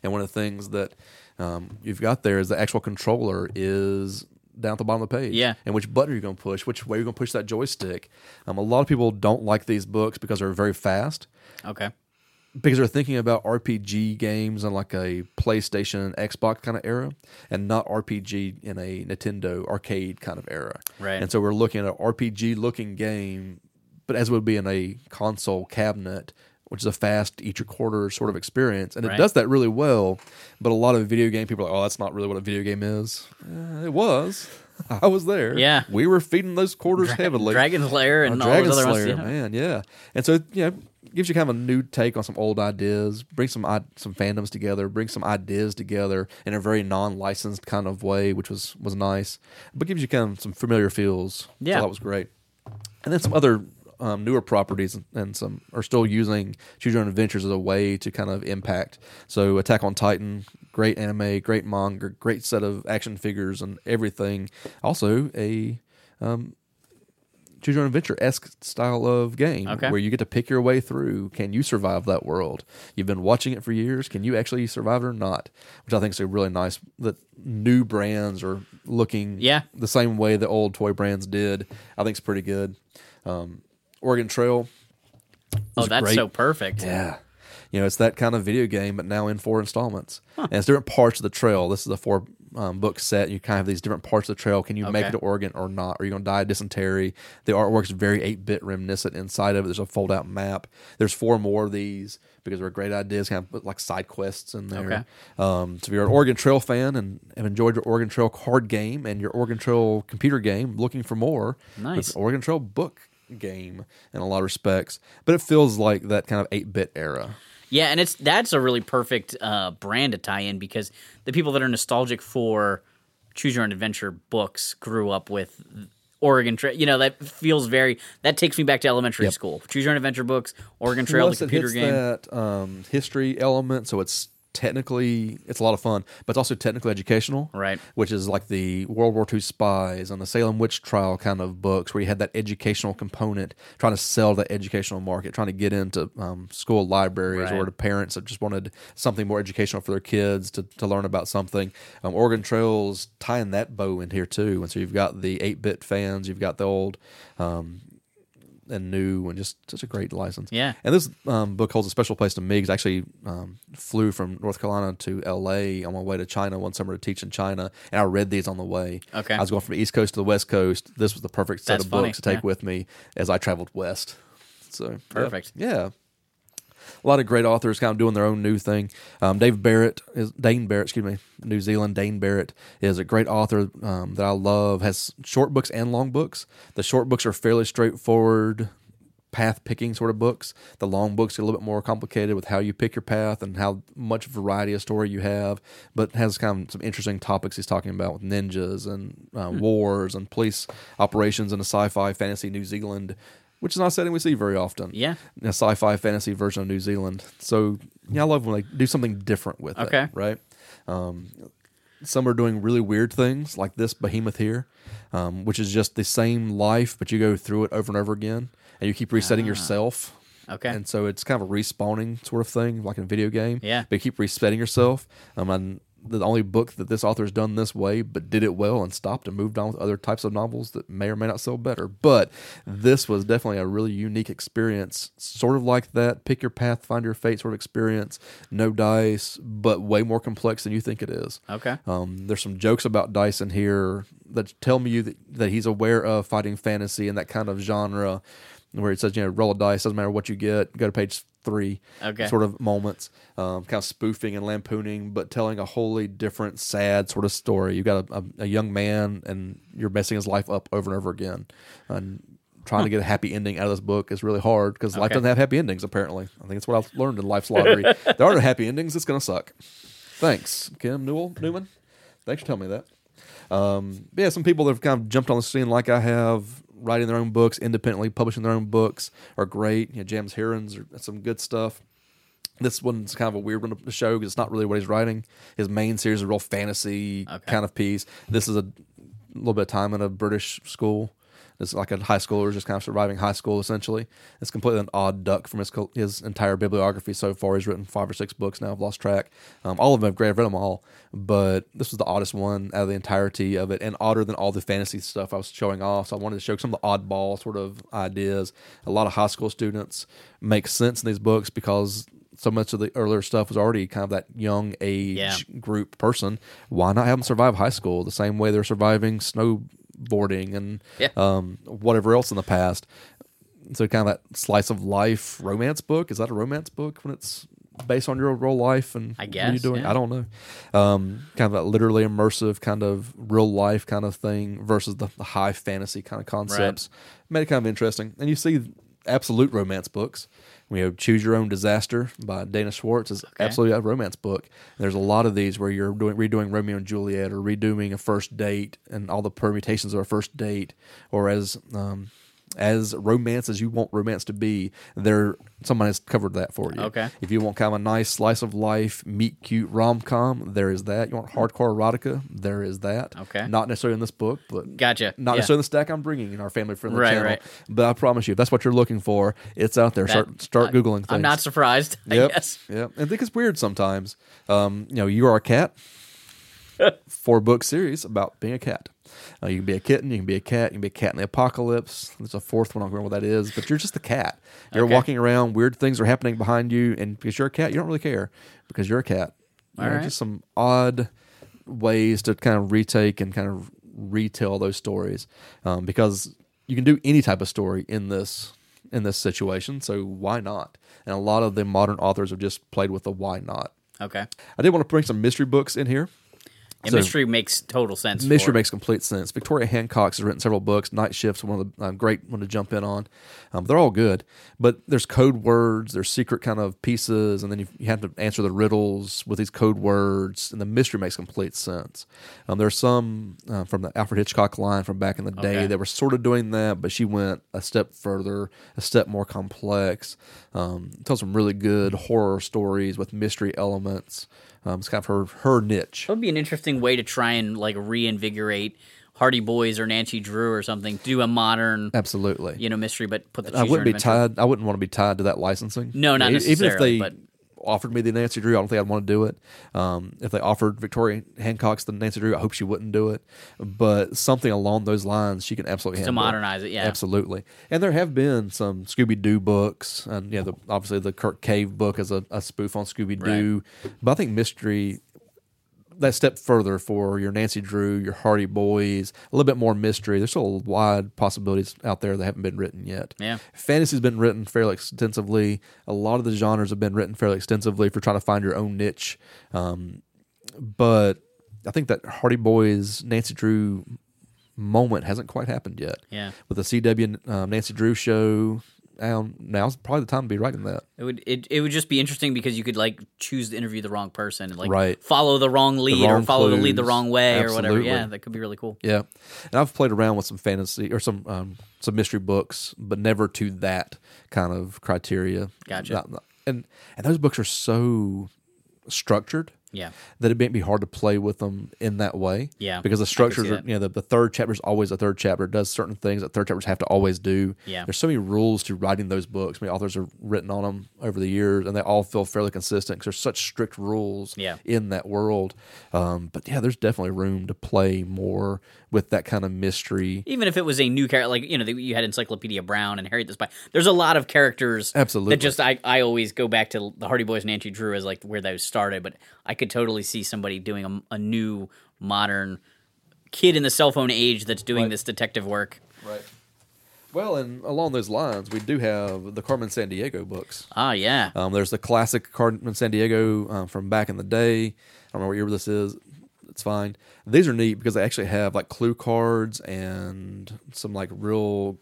And one of the things that um, you've got there is the actual controller is down at the bottom of the page. Yeah. And which button are you going to push? Which way are you going to push that joystick? Um, a lot of people don't like these books because they're very fast Okay. Because they're thinking about RPG games in like a PlayStation, Xbox kind of era, and not RPG in a Nintendo arcade kind of era. Right. And so we're looking at an RPG looking game, but as would be in a console cabinet, which is a fast each quarter sort of experience, and it does that really well. But a lot of video game people are like, "Oh, that's not really what a video game is." Uh, it was. I was there. Yeah. we were feeding those quarters heavily. Dragon's Lair and Oh, all Dragon those other Slayer, ones. Yeah. man, yeah. And so you know, gives you kind of a new take on some old ideas, bring some some fandoms together, bring some ideas together in a very non-licensed kind of way, which was was nice, but gives you kind of some familiar feels. Yeah. so that was great. And then some other um, newer properties and some are still using Choose Your Own Adventures as a way to kind of impact. So Attack on Titan, great anime, great manga, great set of action figures and everything. Also a um, choose your own adventure esque style of game Okay. where you get to pick your way through. Can you survive that world? You've been watching it for years. Can you actually survive it or not? Which I think is a really nice that new brands are looking Yeah. the same way the old toy brands did. I think it's pretty good. Um, Oregon Trail. Oh, that's great. so perfect. Yeah. You know, it's that kind of video game, but now in four installments. And it's different parts of the trail. This is a four um, book set. You kind of have these different parts of the trail. Can you make it to Oregon or not? Are you going to die of dysentery? The artwork's very 8 bit reminiscent inside of it. There's a fold out map. There's four more of these because they're great ideas, kind of put like side quests in there. Okay. Um, so if you're an Oregon Trail fan and have enjoyed your Oregon Trail card game and your Oregon Trail computer game, looking for more, Nice. it's Oregon Trail book game in a lot of respects. But it feels like that kind of 8 bit era. Yeah, and it's that's a really perfect uh, brand to tie in because the people that are nostalgic for Choose Your Own Adventure books grew up with Oregon Trail. You know, that feels very. That takes me back to elementary Yep. school. Choose Your Own Adventure books, Oregon Trail, Plus the computer game. that um, history element, so it's technically it's a lot of fun, but it's also technically educational, Right. Which is like the World War II spies and the Salem witch trial kind of books, where you had that educational component, trying to sell that educational market, trying to get into um, school libraries Right. or to parents that just wanted something more educational for their kids to, to learn about something. Um, Oregon Trails tying that bow in here too, and so you've got the eight bit fans, you've got the old. Um, and new and just such a great license. Yeah. And this um, book holds a special place to me because I actually um, flew from North Carolina to L.A. on my way to China one summer to teach in China, and I read these on the way. Okay. I was going from the East Coast to the West Coast. This was the perfect set That's of funny, books to take yeah. with me as I traveled west. So yeah. Perfect. Yeah. A lot of great authors kind of doing their own new thing. Um, Dave Barrett is Dane Barrett, excuse me, New Zealand. Dane Barrett is a great author um, that I love. Has short books and long books. The short books are fairly straightforward, path picking sort of books. The long books get a little bit more complicated with how you pick your path and how much variety of story you have. But has kind of some interesting topics he's talking about with ninjas and uh, wars and police operations in a sci-fi fantasy New Zealand. Which is not a setting we see very often Yeah. a sci-fi fantasy version of New Zealand. So yeah, I love when they do something different with it. Okay. it. Right. Um, some are doing really weird things, like this behemoth here, um, which is just the same life, but you go through it over and over again, and you keep resetting yourself. Ah. Okay. And so it's kind of a respawning sort of thing, like in a video game. Yeah. But you keep resetting yourself. Um, and the only book that this author's done this way, but did it well and stopped and moved on with other types of novels that may or may not sell better. But this was definitely a really unique experience, sort of like that pick your path, find your fate sort of experience. No dice, but way more complex than you think it is. Okay. Um, there's some jokes about dice in here that tell me you that, that he's aware of fighting fantasy and that kind of genre, where it says you know roll a dice doesn't matter what you get. Go to page three. Okay. Sort of moments, um, kind of spoofing and lampooning, but telling a wholly different, sad sort of story. You've got a, a, a young man and you're messing his life up over and over again, and trying to get a happy ending out of this book is really hard because life doesn't have happy endings. Apparently, I think that's what I've learned in life's lottery. there are no happy endings. It's gonna suck. Thanks, Kim Newell Newman. Thanks for telling me that. Um, yeah, some people that have kind of jumped on the scene like I have, writing their own books independently, publishing their own books are great. You know, James Herons are some good stuff. This one's kind of a weird one to show because it's not really what he's writing. His main series is a real fantasy Okay. kind of piece. This is a little bit of time in a British school. It's like a high schooler just kind of surviving high school essentially. It's completely an odd duck from his his entire bibliography so far. He's written five or six books now. I've lost track. Um, all of them are great. I've read them all, but this was the oddest one out of the entirety of it, and odder than all the fantasy stuff I was showing off. So I wanted to show some of the oddball sort of ideas. A lot of high school students make sense in these books because so much of the earlier stuff was already kind of that young age Yeah. group person. Why not have them survive high school the same way they're surviving snowboarding and Yeah. um, whatever else in the past? So kind of that slice of life romance book. Is that a romance book when it's based on your real life and I guess, what are you guess, doing? yeah. I don't know. Um, kind of that literally immersive kind of real life kind of thing versus the, the high fantasy kind of concepts. Made it kind of interesting. And you see absolute romance books. We know Choose Your Own Disaster by Dana Schwartz is absolutely a romance book. And there's a lot of these where you're doing redoing Romeo and Juliet or redoing a first date and all the permutations of a first date, or as um, as romance as you want romance to be. There, someone has covered that for you. Okay. If you want kind of a nice slice of life, meet cute rom com, there is that. You want hardcore erotica, there is that. Okay. Not necessarily in this book, but Gotcha. not Yeah. necessarily in the stack I'm bringing in our family friendly Right, channel. right. But I promise you, if that's what you're looking for, it's out there. That- start start I- googling things. I'm not surprised. I Yep. guess. Yep. And I think it's weird sometimes. Um, you know, you are a cat. Four book series about being a cat. Uh, you can be a kitten, you can be a cat, you can be a cat in the apocalypse. There's a fourth one, I don't remember what that is, but you're just a cat. You're Okay. walking around, weird things are happening behind you, and because you're a cat, you don't really care because you're a cat. You know, right. Just some odd ways to kind of retake and kind of retell those stories um, because you can do any type of story in this in this situation so why not and a lot of the modern authors have just played with the why not Okay. i did want to bring some mystery books in here And So- mystery makes total sense. Mystery makes complete sense. Victoria Hancock has written several books. Night Shift's one of the uh, great one to jump in on. Um, they're all good, but there's code words, there's secret kind of pieces, and then you, you have to answer the riddles with these code words, and the mystery makes complete sense. Um, there's some uh, from the Alfred Hitchcock line from back in the day Okay. that were sort of doing that, but she went a step further, a step more complex. Um, tells some really good horror stories with mystery elements. Um, it's kind of her her niche. That would be an interesting way to try and like reinvigorate Hardy Boys or Nancy Drew or something. Do a modern, Absolutely. you know, mystery, but put the. I wouldn't be tied. I wouldn't want to be tied to that licensing. No, not E- Even if necessarily, they but- offered me the Nancy Drew, I don't think I'd want to do it. Um, if they offered Victoria Hancock's the Nancy Drew, I hope she wouldn't do it. But something along those lines, she can absolutely To modernize it, yeah. absolutely. And there have been some Scooby Doo books, and yeah, the, obviously the Kirk Cave book is a, a spoof on Scooby Doo. But I think mystery that step further for your Nancy Drew, your Hardy Boys, a little bit more mystery. There's still wide possibilities out there that haven't been written yet. Yeah. Fantasy's been written fairly extensively. A lot of the genres have been written fairly extensively for trying to find your own niche. Um, but I think that Hardy Boys, Nancy Drew moment hasn't quite happened yet. Yeah. With the CW um, Nancy Drew show, now, now's probably the time to be writing that. It would it, it would just be interesting because you could like choose to interview the wrong person, and, like Right. follow the wrong lead wrong or follow the lead the wrong way or whatever. Yeah, that could be really cool. Yeah, and I've played around with some fantasy or some um, some mystery books, but never to that kind of criteria. Gotcha. Not- not- and and those books are so structured Yeah. that it may be hard to play with them in that way. Yeah, because the structures are you know the, the third chapter is always a third chapter it does certain things that third chapters have to always do. Yeah. there's so many rules to writing those books. Many authors have written on them over the years, and they all feel fairly consistent because there's such strict rules Yeah. in that world. Um, but yeah, there's definitely room to play more with that kind of mystery. Even if it was a new character, like you know, you had Encyclopedia Brown and Harriet the Spy. There's a lot of characters Absolutely. that just I, I always go back to the Hardy Boys and Nancy Drew as like where those started. But I could totally see somebody doing a, a new modern kid in the cell phone age that's doing Right. this detective work. Right. Well, and along those lines, we do have the Carmen Sandiego books. Ah, yeah. Um, there's the classic Carmen Sandiego um, from back in the day. I don't know what year this is. It's fine. These are neat because they actually have like clue cards and some like real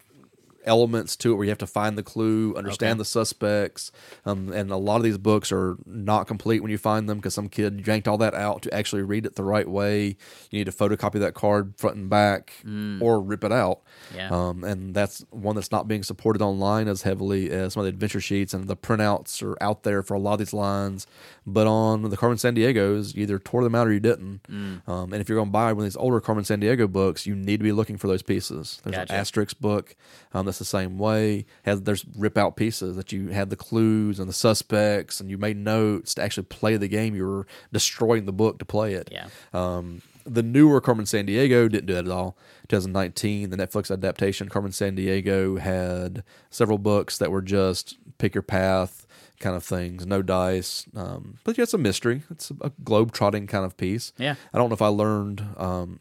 elements to it where you have to find the clue, understand Okay. the suspects, um, and a lot of these books are not complete when you find them because some kid yanked all that out to actually read it the right way. You need to photocopy that card front and back or rip it out. Yeah. Um, and that's one that's not being supported online as heavily as some of the adventure sheets and the printouts are out there for a lot of these lines. But on the Carmen Sandiego's, you either tore them out or you didn't. Mm. Um, and if you're going to buy one of these older Carmen Sandiego books, you need to be looking for those pieces. There's Gotcha. an Asterix book um, that's the same way. Has there's rip out pieces that you had the clues and the suspects, and you made notes to actually play the game. You were destroying the book to play it. Yeah. Um, the newer Carmen Sandiego didn't do that at all. 2019, the Netflix adaptation, Carmen Sandiego had several books that were just pick your path kind of things, no dice. Um, but yeah, it's a mystery. It's a globe trotting kind of piece. Yeah. I don't know if I learned. Um,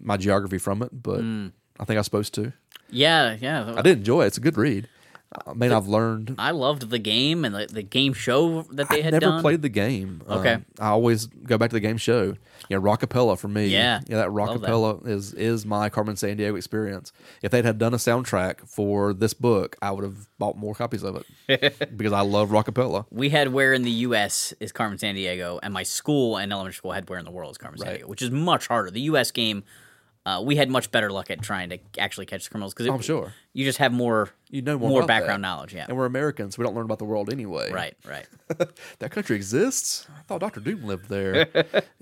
my geography from it, but I think I was supposed to. Yeah, yeah. I did enjoy it. It's a good read. I mean, I've learned. I loved the game and the, the game show that they I had never done. played the game. Okay. Um, I always go back to the game show. You know, Rockapella for me. Yeah, yeah, that. Rockapella is is my Carmen Sandiego experience. If they'd had done a soundtrack for this book, I would have bought more copies of it because I love Rockapella. we had where in the U.S. is Carmen Sandiego, and my school and elementary school had where in the world is Carmen Sandiego, which is much harder. The U.S. game, uh, we had much better luck at trying to actually catch the criminals because I'm sure. you just have more You know more, about background that. knowledge. Yeah, And we're Americans. We don't learn about the world anyway. right, right. that country exists. I thought Doctor Doom lived there.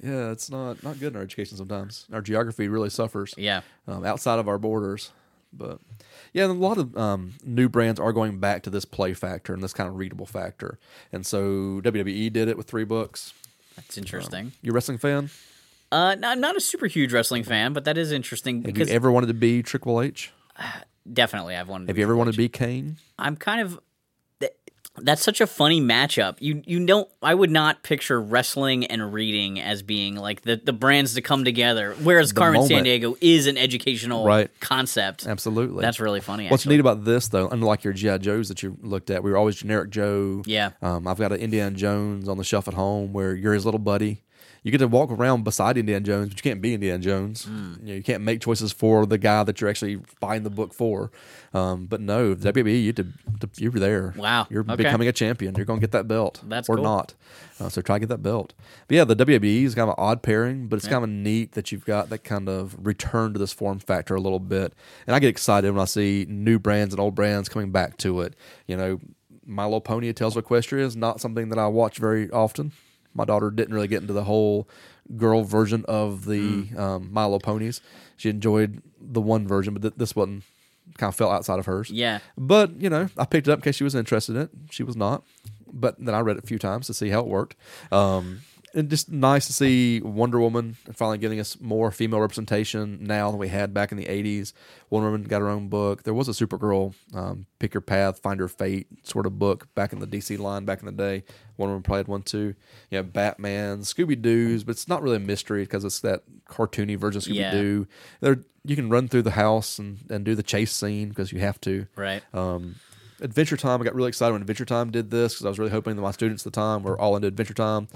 yeah, it's not not good in our education sometimes. Our geography really suffers. Yeah. um, outside of our borders. But yeah, a lot of um, new brands are going back to this play factor and this kind of readable factor. And so WWE did it with three books. That's interesting. You a wrestling fan? Uh, no, I'm not a super huge wrestling fan, but that is interesting Have because you ever wanted to be Triple H? definitely I've wanted. to Have be you ever Triple wanted H. to be Kane? I'm kind of. th- That's such a funny matchup. You you don't. I would not picture wrestling and reading as being like the, the brands to come together. Whereas Carmen San moment. Diego is an educational Right. concept. Absolutely. That's really funny. What's actually. neat about this, though, unlike your GI Joes that you looked at, we were always generic Joe. Yeah. Um, I've got an Indiana Jones on the shelf at home where you're his little buddy. You get to walk around beside Indiana Jones, but you can't be Indiana Jones. Hmm. You, know, you can't make choices for the guy that you're actually buying the book for. Um, but no, WWE, you to, to, you're there. Wow. You're Okay. becoming a champion. You're going to get that belt. That's or cool. not. Uh, so try to get that belt. But yeah, the WWE is kind of an odd pairing, but it's kind of neat that you've got that kind of return to this form factor a little bit. And I get excited when I see new brands and old brands coming back to it. You know, My Little Pony, of Equestria is not something that I watch very often. My daughter didn't really get into the whole girl version of the Mm. um, Little Ponies. She enjoyed the one version, but th- this one kind of fell outside of hers. Yeah. But, you know, I picked it up in case she was interested in it. She was not. But then I read it a few times to see how it worked. Um, and just nice to see Wonder Woman finally getting us more female representation now than we had back in the 80s. Wonder Woman got her own book. There was a Supergirl, um, Pick Your Path, Find Your Fate sort of book back in the DC line back in the day. Wonder Woman probably had one too. You have Batman, Scooby Doo's, but it's not really a mystery because it's that cartoony version of Scooby Yeah. Doo. There, you can run through the house and, and do the chase scene because you have to. Right. Um, Adventure Time, I got really excited when Adventure Time did this because I was really hoping that my students at the time were all into Adventure Time.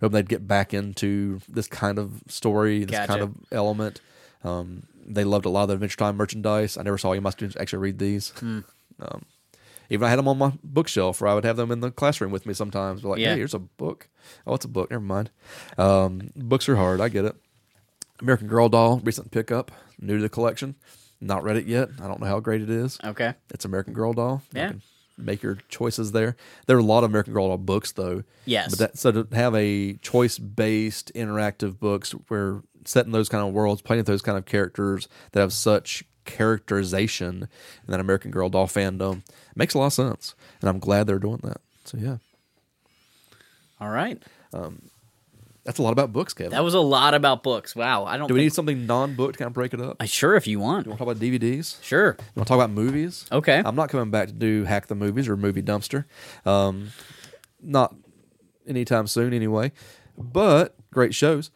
Hoping they'd get back into this kind of story, this Gotcha. kind of element. Um, they loved a lot of the Adventure Time merchandise. I never saw any of my students actually read these. Hmm. Um, even I had them on my bookshelf, or I would have them in the classroom with me sometimes. Be like, Yeah. hey, here's a book. Oh, it's a book. Never mind. Um, books are hard. I get it. American Girl doll, recent pickup, new to the collection. Not read it yet. I don't know how great it is. Okay. It's American Girl doll. Yeah. Make your choices there. There are a lot of American Girl doll books though. Yes. But that so to have a choice based interactive books where set in those kind of worlds, playing with those kind of characters that have such characterization in that American Girl doll fandom makes a lot of sense. And I'm glad they're doing that. So yeah. All right. Um, That's a lot about books, Kevin. That was a lot about books. Wow. I don't. Do we think- need something non book to kind of break it up? I sure, if you want. You want to talk about DVDs? Sure. You want to talk about movies? Okay. I'm not coming back to do Hack the Movies or Movie Dumpster. Um, not anytime soon, anyway. But great shows.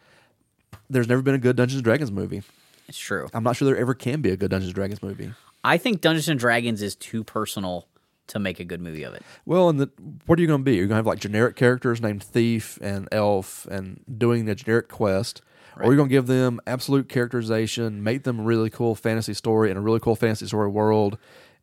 There's never been a good Dungeons and Dragons movie. It's true. I'm not sure there ever can be a good Dungeons and Dragons movie. I think Dungeons and Dragons is too personal to make a good movie of it. Well, and the, what are you going to be? You're going to have like generic characters named Thief and Elf and doing the generic quest, or you're going to give them absolute characterization, make them a really cool fantasy story and a really cool fantasy story world,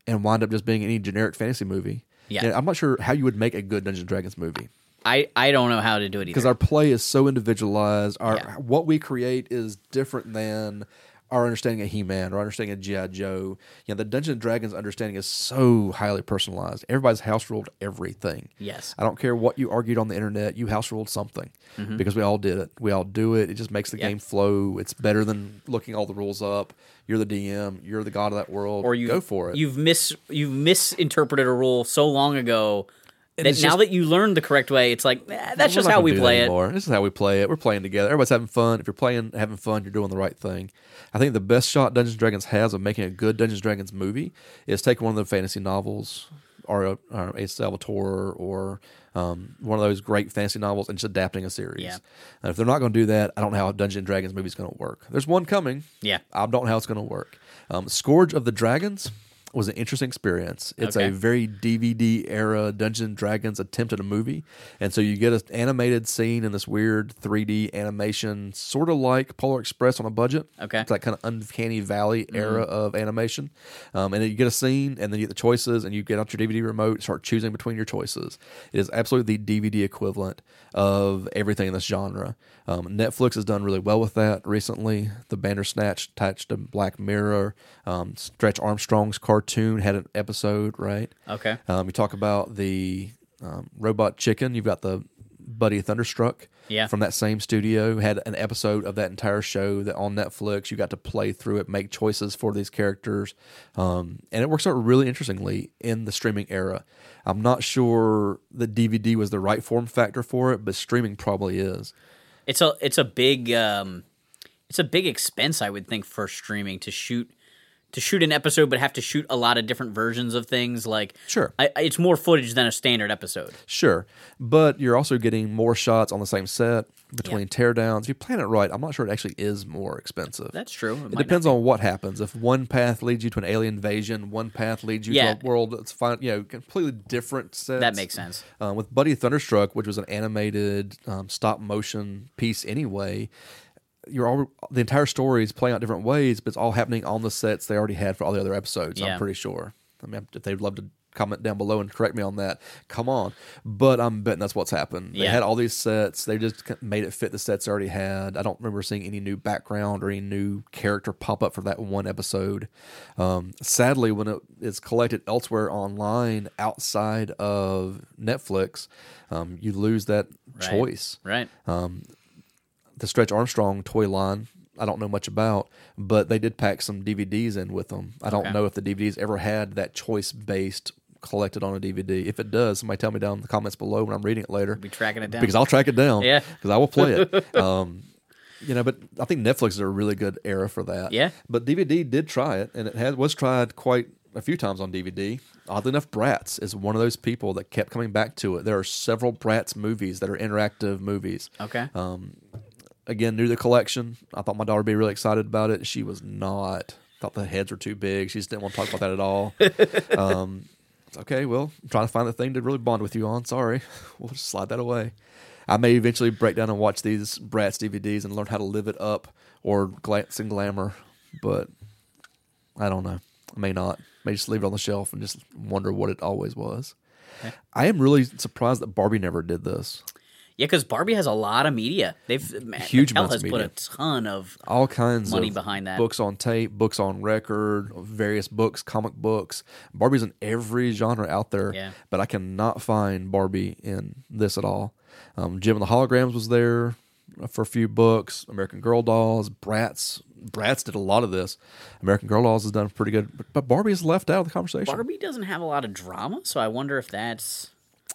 and wind up just being any generic fantasy movie. Yeah. And I'm not sure how you would make a good Dungeons and Dragons movie I, I don't know how to do it either. because our play is so individualized. Our Yeah. what we create is different than our understanding of He-Man our understanding of GI Joe. You know, the Dungeons and Dragons understanding is so highly personalized. Everybody's house ruled everything. Yes. I don't care what you argued on the internet. You house ruled something because we all did it. We all do it. It just makes the Mm-hmm. Game flow. It's better than looking all the rules up. You're the DM. You're the god of that world. or you go for it. You've mis you've misinterpreted a rule so long ago that it's now that you learned the correct way, it's like eh, that's just how we play it. anymore. This is how we play it. We're playing together. Everybody's having fun. If you're playing, having fun, you're doing the right thing. I think the best shot Dungeons and Dragons has of making a good Dungeons and Dragons movie is taking one of the fantasy novels, or, R. A. Salvatore, or um, one of those great fantasy novels, and just adapting a series. Yeah. And if they're not going to do that, I don't know how a Dungeons and Dragons movie is going to work. There's one coming. Yeah. I don't know how it's going to work. Um, Scourge of the Dragons was an interesting experience. It's Okay. a very DVD era Dungeons and Dragons attempt at a movie, and so you get an animated scene in this weird 3D animation, sort of like Polar Express on a budget. Okay. it's that kind of uncanny valley era of animation, um, and then you get a scene, and then you get the choices, and you get out your DVD remote, start choosing between your choices. It is absolutely the DVD equivalent of everything in this genre. Um, Netflix has done really well with that recently. The Bandersnatch attached to Black Mirror. Um, Stretch Armstrong's cartoon had an episode, right? Okay. Um, you talk about the um, Robot Chicken. You've got the Buddy Thunderstruck. Yeah. From that same studio, had an episode of that entire show that on Netflix. You got to play through it, make choices for these characters, um, and it works out really interestingly in the streaming era. I'm not sure the DVD was the right form factor for it, but streaming probably is. It's a it's a big um, it's a big expense I would think for streaming to shoot to shoot an episode, but have to shoot a lot of different versions of things. Like Sure. I, it's more footage than a standard episode. Sure, but you're also getting more shots on the same set between teardowns. If you plan it right, I'm not sure it actually is more expensive. That's true. It It, depends on what happens. If one path leads you to an alien invasion, one path leads you Yeah. to a world that's fine, you know, completely different sets. That makes sense. Uh, with Buddy Thunderstruck, which was an animated um, stop motion piece anyway, you're all the entire story is playing out different ways, but it's all happening on the sets they already had for all the other episodes. Yeah. I'm pretty sure. I mean, if they'd love to comment down below and correct me on that, come on. But I'm betting that's what's happened. They Yeah. had all these sets. They just made it fit the sets they already had. I don't remember seeing any new background or any new character pop up for that one episode. Um, sadly, when it is collected elsewhere online outside of Netflix, um, you lose that Right. choice Right. The Stretch Armstrong toy line. I don't know much about, but they did pack some DVDs in with them. I don't Okay. know if the DVDs ever had that choice based collected on a DVD. If it does, somebody tell me down in the comments below when I'm reading it later. be tracking it down. because I'll track it down. Yeah. because I will play it. um, you know, but I think Netflix is a really good era for that. Yeah. but DVD did try it, and it had was tried quite a few times on DVD. Oddly enough, Bratz is one of those people that kept coming back to it. There are several Bratz movies that are interactive movies okay. Again, new to the collection. I thought my daughter would be really excited about it. She was not. Thought the heads were too big. She just didn't want to talk about that at all. um, it's okay, well, I'm trying to find the thing to really bond with you on. Sorry, we'll just slide that away. I may eventually break down and watch these Bratz DVDs and learn how to live it up or glance and glamour, but I don't know. I may not. May just leave it on the shelf and just wonder what it always was. I am really surprised that Barbie never did this. Yeah, because Barbie has a lot of media. They've Huge Mattel has put a ton of all kinds money of behind that. books on tape, books on record, various books, comic books. Barbie's in every genre out there, Yeah. but I cannot find Barbie in this at all. Um, Jem and the Holograms was there for a few books. American Girl Dolls, Bratz. Bratz did a lot of this. American Girl Dolls has done pretty good, but, but Barbie is left out of the conversation. Barbie doesn't have a lot of drama, so I wonder if that's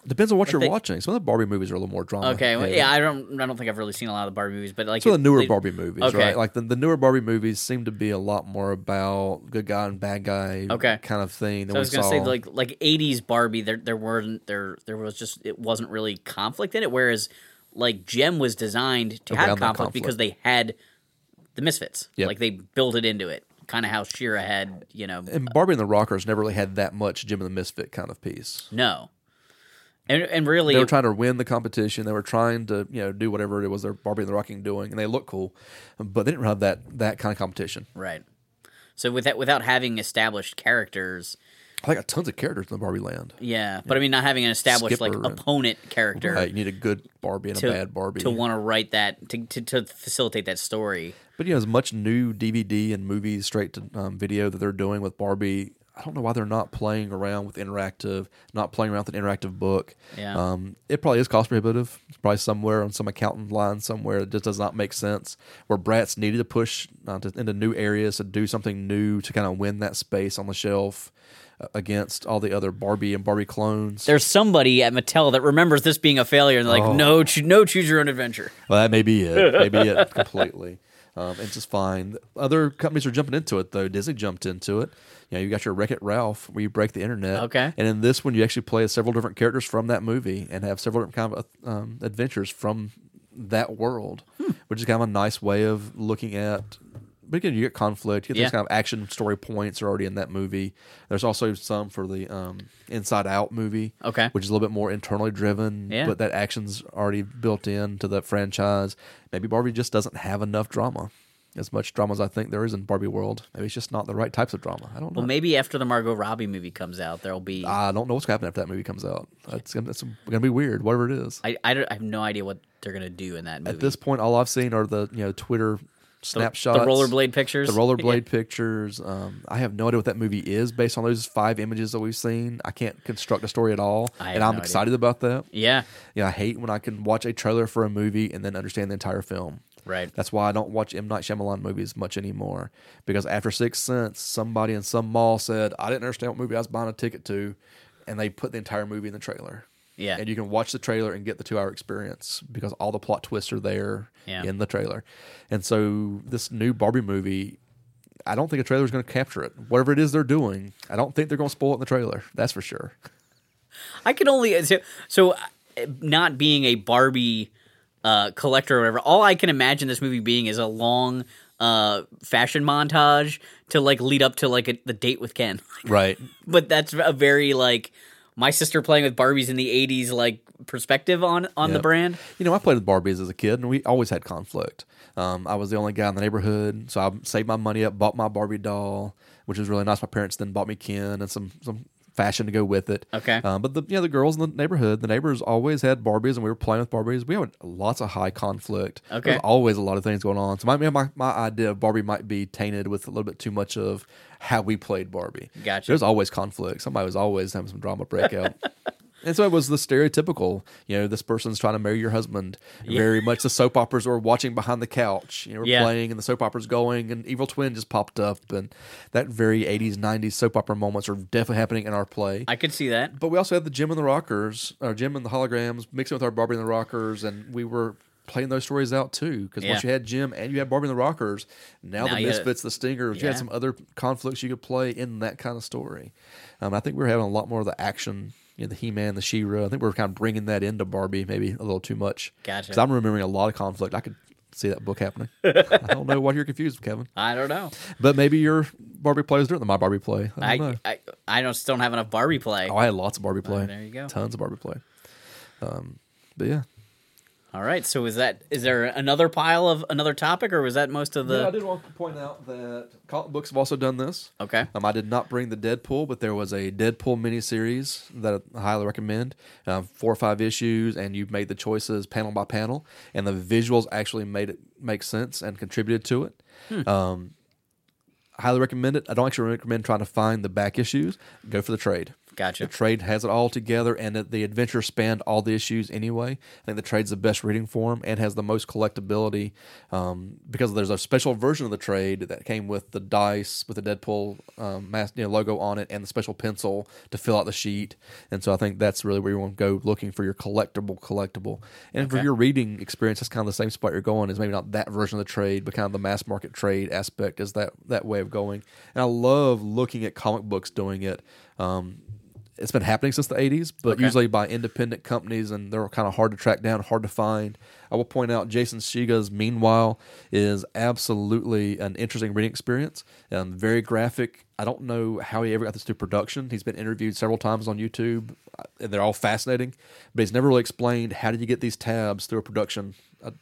Depends on what you're watching. Some of the Barbie movies are a little more drama. okay. well, yeah, I don't. I don't think I've really seen a lot of the Barbie movies, but like Some of the newer they- Barbie movies, Okay. right? Like the, the newer Barbie movies seem to be a lot more about good guy and bad guy Okay. kind of thing. Than So I was we gonna say saw. like like '80s Barbie, there there weren't there there was just it wasn't really conflict in it. Whereas like Jem was designed to have that conflict, conflict. because they had the Misfits. Yep. Like they built it into it, kind of how She-Ra had. You know, and uh, Barbie and the Rockers never really had that much Jem and the Misfit kind of piece. no, and and really They were trying to win the competition. They were trying to you know do whatever it was their Barbie and the Rocking doing, and they look cool, but they didn't have that that kind of competition. right. So with that, without having established characters, I got tons of characters in the Barbie land. yeah, but I mean not having an established like Skipper and- opponent character. Right, you need a good Barbie and To, a bad Barbie. to want to write that to, to, to facilitate that story. But you know, as much new DVD and movies straight to um, video that they're doing with Barbie, I don't know why they're not playing around with interactive, not playing around with an interactive book. Yeah. Um, it probably is cost prohibitive. It's probably somewhere on some accountant line somewhere that just does not make sense. Where Bratz needed to push uh, to, into new areas to do something new to kind of win that space on the shelf uh, against all the other Barbie and Barbie clones. there's somebody at Mattel that remembers this being a failure and they're like, Oh. no, cho- no, choose your own adventure. Well, that may be it. Maybe it completely. Um, it's just fine. Other companies are jumping into it though. Disney jumped into it. You know, you got your Wreck It Ralph where you break the internet. Okay. And in this one, you actually play several different characters from that movie and have several different kind of um, adventures from that world, Hmm. which is kind of a nice way of looking at. But again, you get conflict. You get Yeah. those kind of action story points are already in that movie. There's also some for the um, Inside Out movie, Okay. which is a little bit more internally driven. Yeah. But that action's already built into the franchise. Maybe Barbie just doesn't have enough drama. As much drama as I think there is in Barbie world. Maybe it's just not the right types of drama. I don't know. Well, maybe after the Margot Robbie movie comes out, there'll be. I don't know what's happening after that movie comes out. It's gonna, it's gonna be weird, whatever it is. I, I, don't- I have no idea what they're gonna do in that movie. At this point, all I've seen are the you know Twitter snapshots, the rollerblade pictures, the rollerblade pictures. Um, I have no idea what that movie is based on those five images that we've seen. I can't construct a story at all, and I'm no idea. excited about that. Yeah, Yeah, I hate when I can watch a trailer for a movie and then understand the entire film. Right. That's why I don't watch M Night Shyamalan movies much anymore. Because after Sixth Sense, somebody in some mall said I didn't understand what movie I was buying a ticket to, and they put the entire movie in the trailer. Yeah. and you can watch the trailer and get the two-hour experience because all the plot twists are there Yeah. in the trailer. And so this new Barbie movie, I don't think a trailer is going to capture it. Whatever it is they're doing, I don't think they're going to spoil it in the trailer. That's for sure. I can only so, so uh, not being a Barbie uh, collector or whatever. All I can imagine this movie being is a long uh, fashion montage to like lead up to like a, the date with Ken. Right. but that's a very like my sister playing with Barbies in the '80s like perspective on on the brand. You know, I played with Barbies as a kid, and we always had conflict. Um, I was the only guy in the neighborhood, so I saved my money up, bought my Barbie doll, which was really nice. My parents then bought me Ken and some some fashion to go with it. Okay. Um, but the you know the girls in the neighborhood, the neighbors always had Barbies, and we were playing with Barbies. We had lots of high conflict. Okay. There's always a lot of things going on. So my my my idea of Barbie might be tainted with a little bit too much of how we played Barbie. Gotcha. There's always conflict. Somebody was always having some drama break out. And so it was the stereotypical, you know, this person's trying to marry your husband. Very much the soap operas were watching behind the couch. You know, we're Yeah. playing and the soap opera's going and Evil Twin just popped up and that very 80s, 90s soap opera moments are definitely happening in our play. I could see that. but we also had the Jem and the Rockers, or Jem and the Holograms, mixing with our Barbie and the Rockers, and we were playing those stories out too. Because once you had Jem and you had Barbie and the Rockers, now, Now the Misfits, the Stingers, you had some other conflicts you could play in that kind of story. Um, I think we were having a lot more of the action. You know, the He-Man, the She-Ra. I think we are kind of bringing that into Barbie, maybe a little too much. Gotcha. Because I'm remembering a lot of conflict. I could see that book happening. I don't know why you're confused, Kevin. I don't know. But maybe your Barbie play is different than my Barbie play. I I don't know. I, I don't still don't have enough Barbie play. Oh, I had lots of Barbie play. there you go. Tons of Barbie play. Um, but yeah, All right. So is that is there another pile of another topic, or was that most of the? Yeah, I did want to point out that comic books have also done this. Okay. Um, I did not bring the Deadpool, but there was a Deadpool miniseries that I highly recommend. Um, four or five issues, and you made the choices panel by panel, and the visuals actually made it make sense and contributed to it. Hmm. Um, highly recommend it. I don't actually recommend trying to find the back issues. Go for the trade. Gotcha. The trade has it all together, and the adventure spanned all the issues anyway. I think the trade's the best reading form and has the most collectability um, because there's a special version of the trade that came with the dice with the Deadpool um, mass, you know, logo on it and the special pencil to fill out the sheet. And so I think that's really where you want to go looking for your collectible collectible. And for your reading experience, that's kind of the same spot you're going. Is maybe not that version of the trade, but kind of the mass market trade aspect is that that way of going. And I love looking at comic books doing it. Um, it's been happening since the 80s, but Okay. usually by independent companies, and they're kind of hard to track down, hard to find. I will point out Jason Shiga's Meanwhile is absolutely an interesting reading experience, um, very graphic. I don't know how he ever got this to production. He's been interviewed several times on YouTube, uh, and they're all fascinating, but he's never really explained how did you get these tabs through a production. Uh,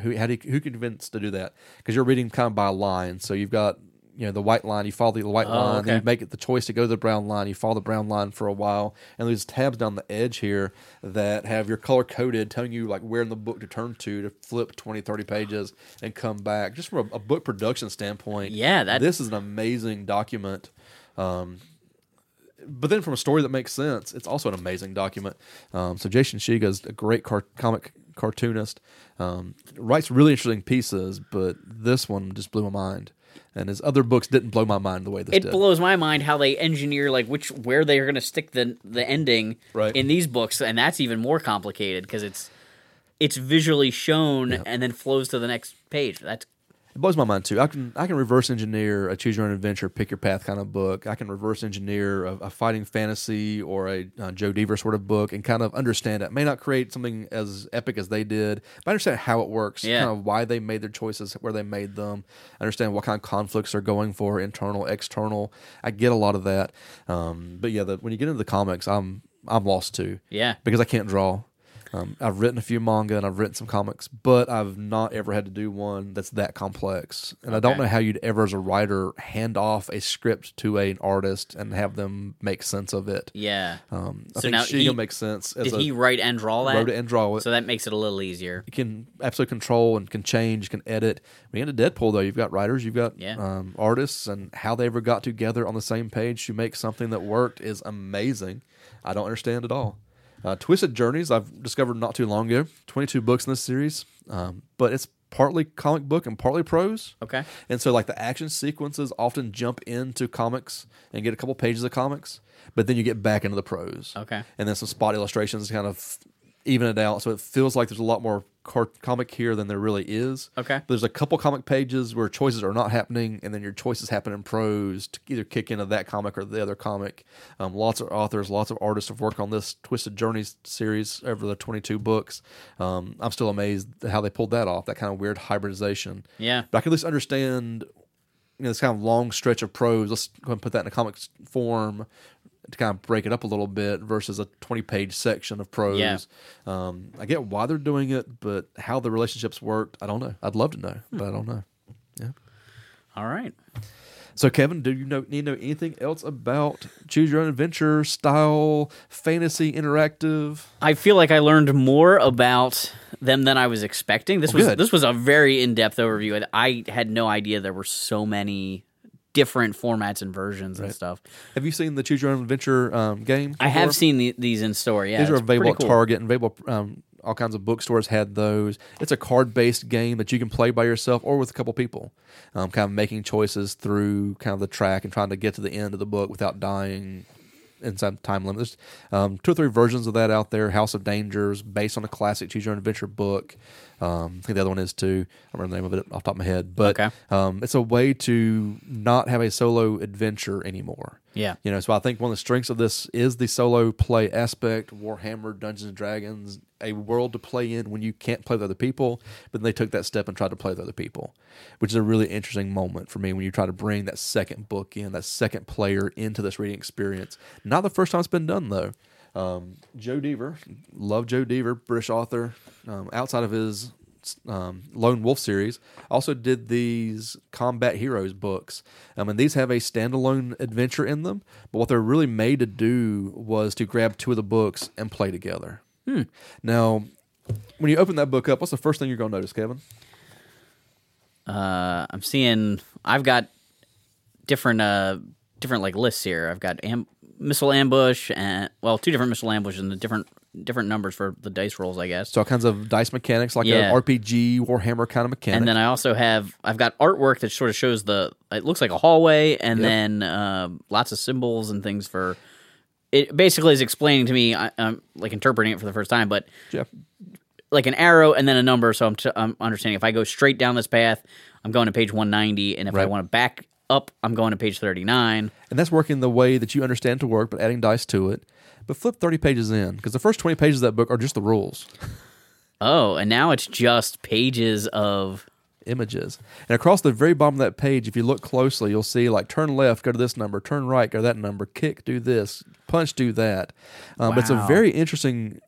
who how do you, who convinced to do that? Because you're reading kind of by line, so you've got you know the white line, you follow the white Oh, line, then you make it the choice to go to the brown line. You follow the brown line for a while, and there's tabs down the edge here that have your color coded, telling you like where in the book to turn to to flip 20, 30 pages and come back. Just from a, a book production standpoint, Yeah, that- this is an amazing document. Um, but then from a story that makes sense, it's also an amazing document. Um, so Jason Shiga is a great car- comic cartoonist. Um, writes really interesting pieces, but this one just blew my mind. And his other books didn't blow my mind the way this did. It did. blows my mind how they engineer like which where they're going to stick the the ending Right. in these books, and that's even more complicated because it's it's visually shown and then flows to the next page. That's It blows my mind too. I can I can reverse engineer a choose your own adventure, pick your path kind of book. I can reverse engineer a, a fighting fantasy or a uh, Joe Dever sort of book and kind of understand it. May not create something as epic as they did, but I understand how it works, Yeah. kind of why they made their choices, where they made them. I understand what kind of conflicts they're going for, internal, external. I get a lot of that. Um, but yeah, the, when you get into the comics, I'm I'm lost too. Yeah. because I can't draw. Um, I've written a few manga and I've written some comics, but I've not ever had to do one that's that complex. And I don't know how you'd ever, as a writer, hand off a script to an artist and have them make sense of it. yeah. Um, I So think now Shiga makes sense. As Did a, he write and draw that? wrote it and draw it. So that makes it a little easier. you can absolutely control and can change, can edit. When you get into Deadpool, though, you've got writers, you've got Yeah. um, artists, and how they ever got together on the same page to make something that worked is amazing. I don't understand at all. Uh, Twisted Journeys, I've discovered not too long ago. 22 books in this series, um, but it's partly comic book and partly prose. Okay. And so, like, the action sequences often jump into comics and get a couple pages of comics, but then you get back into the prose. Okay. And then some spot illustrations kind of even it out. So it feels like there's a lot more car- comic here than there really is. Okay. There's a couple comic pages where choices are not happening, and then your choices happen in prose to either kick into that comic or the other comic. Um, lots of authors, lots of artists have worked on this Twisted Journeys series over the 22 books. Um, I'm still amazed how they pulled that off, that kind of weird hybridization. Yeah. But I can at least understand you know, this kind of long stretch of prose. Let's go ahead and put that in a comic form to kind of break it up a little bit versus a 20 page section of prose. Yeah. Um, I get why they're doing it, but how the relationships worked, I don't know. I'd love to know, but I don't know. Yeah. All right. So, Kevin, do you know need to know anything else about choose your own adventure style fantasy interactive? I feel like I learned more about them than I was expecting. This Oh, was good. this was a very in depth overview. and I had no idea there were so many different formats and versions and stuff. Have you seen the choose your own adventure um, game? I have seen the, these in store. Yeah, These are available cool. at Target and available. Um, all kinds of bookstores had those. It's a card-based game that you can play by yourself or with a couple people, um, kind of making choices through kind of the track and trying to get to the end of the book without dying inside time limit. There's um, two or three versions of that out there. House of Dangers, based on a classic Choose Your Own Adventure book. Um, I think the other one is too. I don't remember the name of it off the top of my head, but Okay. um, it's a way to not have a solo adventure anymore. Yeah. You know, so I think one of the strengths of this is the solo play aspect. Warhammer, Dungeons and Dragons, a world to play in when you can't play with other people. But then they took that step and tried to play with other people, which is a really interesting moment for me when you try to bring that second book in, that second player into this reading experience. Not the first time it's been done though. Um, Joe Dever, love Joe Dever, British author. Um, outside of his um, Lone Wolf series, also did these Combat Heroes books. Um, and these have a standalone adventure in them, but what they're really made to do was to grab two of the books and play together. Now, when you open that book up, what's the first thing you're going to notice, Kevin? Uh, I'm seeing. I've got different uh different like lists here. I've got am- missile ambush and well, two different missile ambushes and the different different numbers for the dice rolls, I guess. So all kinds of dice mechanics, like Yeah. an RPG Warhammer kind of mechanic. and then I also have I've got artwork that sort of shows the it looks like a hallway, and Yep. then uh, lots of symbols and things for. It basically is explaining to me. I, I'm like interpreting it for the first time, but yeah. like an arrow and then a number. So I'm, t- I'm understanding if I go straight down this path, I'm going to page 190, and if I want to back up, I'm going to page 39. and that's working the way that you understand to work, but adding dice to it. But flip 30 pages in, because the first 20 pages of that book are just the rules, Oh, and now it's just pages of images. And across the very bottom of that page, if you look closely, you'll see like turn left, go to this number, turn right, go to that number, kick, do this, punch, do that. Um, It's a very interesting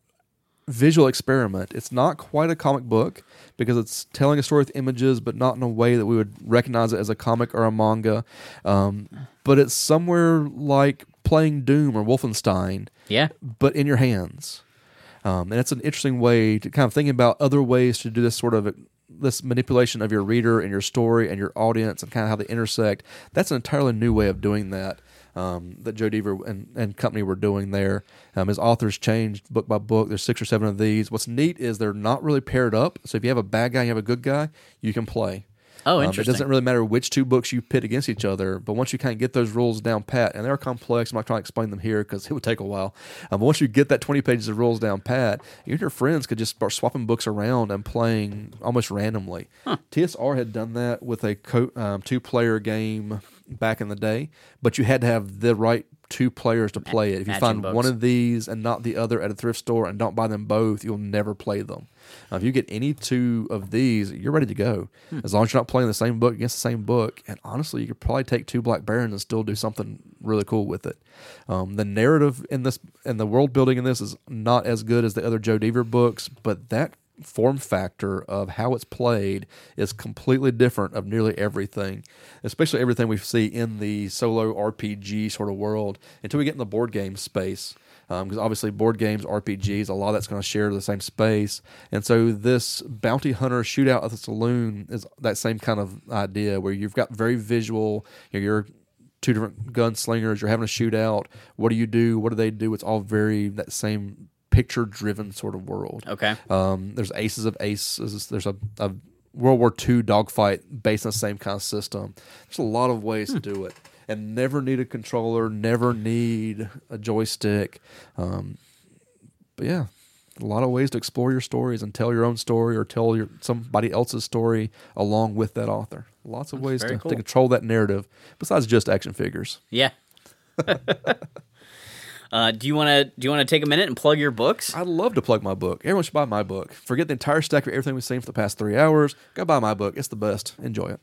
visual experiment. It's not quite a comic book because it's telling a story with images, but not in a way that we would recognize it as a comic or a manga. Um, but it's somewhere like playing Doom or Wolfenstein, yeah. but in your hands. Um, and it's an interesting way to kind of think about other ways to do this sort of this manipulation of your reader and your story and your audience and kind of how they intersect. That's an entirely new way of doing that. Um, that Joe Dever and, and company were doing there. Um, his authors changed book by book. There's six or seven of these. What's neat is they're not really paired up. So if you have a bad guy and you have a good guy, you can play. Oh, Um, it doesn't really matter which two books you pit against each other, but once you kind of get those rules down pat, and they're complex, I'm not trying to explain them here because it would take a while. Um, but once you get that 20 pages of rules down pat, you and your friends could just start swapping books around and playing almost randomly. TSR had done that with a co- um, two player game back in the day, but you had to have the right two players to play it. If you matching find books. one of these and not the other at a thrift store and don't buy them both, you'll never play them. Uh, if you get any two of these, you're ready to go. Hmm. As long as you're not playing the same book against the same book. And honestly, you could probably take two Black Barons and still do something really cool with it. Um, the narrative in this and the world building in this is not as good as the other Joe Dever books, but that form factor of how it's played is completely different of nearly everything, especially everything we see in the solo RPG sort of world until we get in the board game space. Um, because obviously, board games, RPGs, a lot of that's going to share the same space. And so, this bounty hunter shootout at the saloon is that same kind of idea where you've got very visual, you know, you're two different gunslingers, you're having a shootout. What do you do? What do they do? It's all very that same picture driven sort of world. Okay. Um, there's Aces of Aces. There's a, a World War II dogfight based on the same kind of system. There's a lot of ways to do it, and never need a controller. Never need a joystick. Um, but yeah, a lot of ways to explore your stories and tell your own story or tell your somebody else's story along with that author. Lots of ways to, very to control that narrative besides just action figures. Yeah. uh, do you want to do you want to take a minute and plug your books? I'd love to plug my book. Everyone should buy my book. Forget the entire stack of everything we've seen for the past three hours. Go buy my book. It's the best. Enjoy it.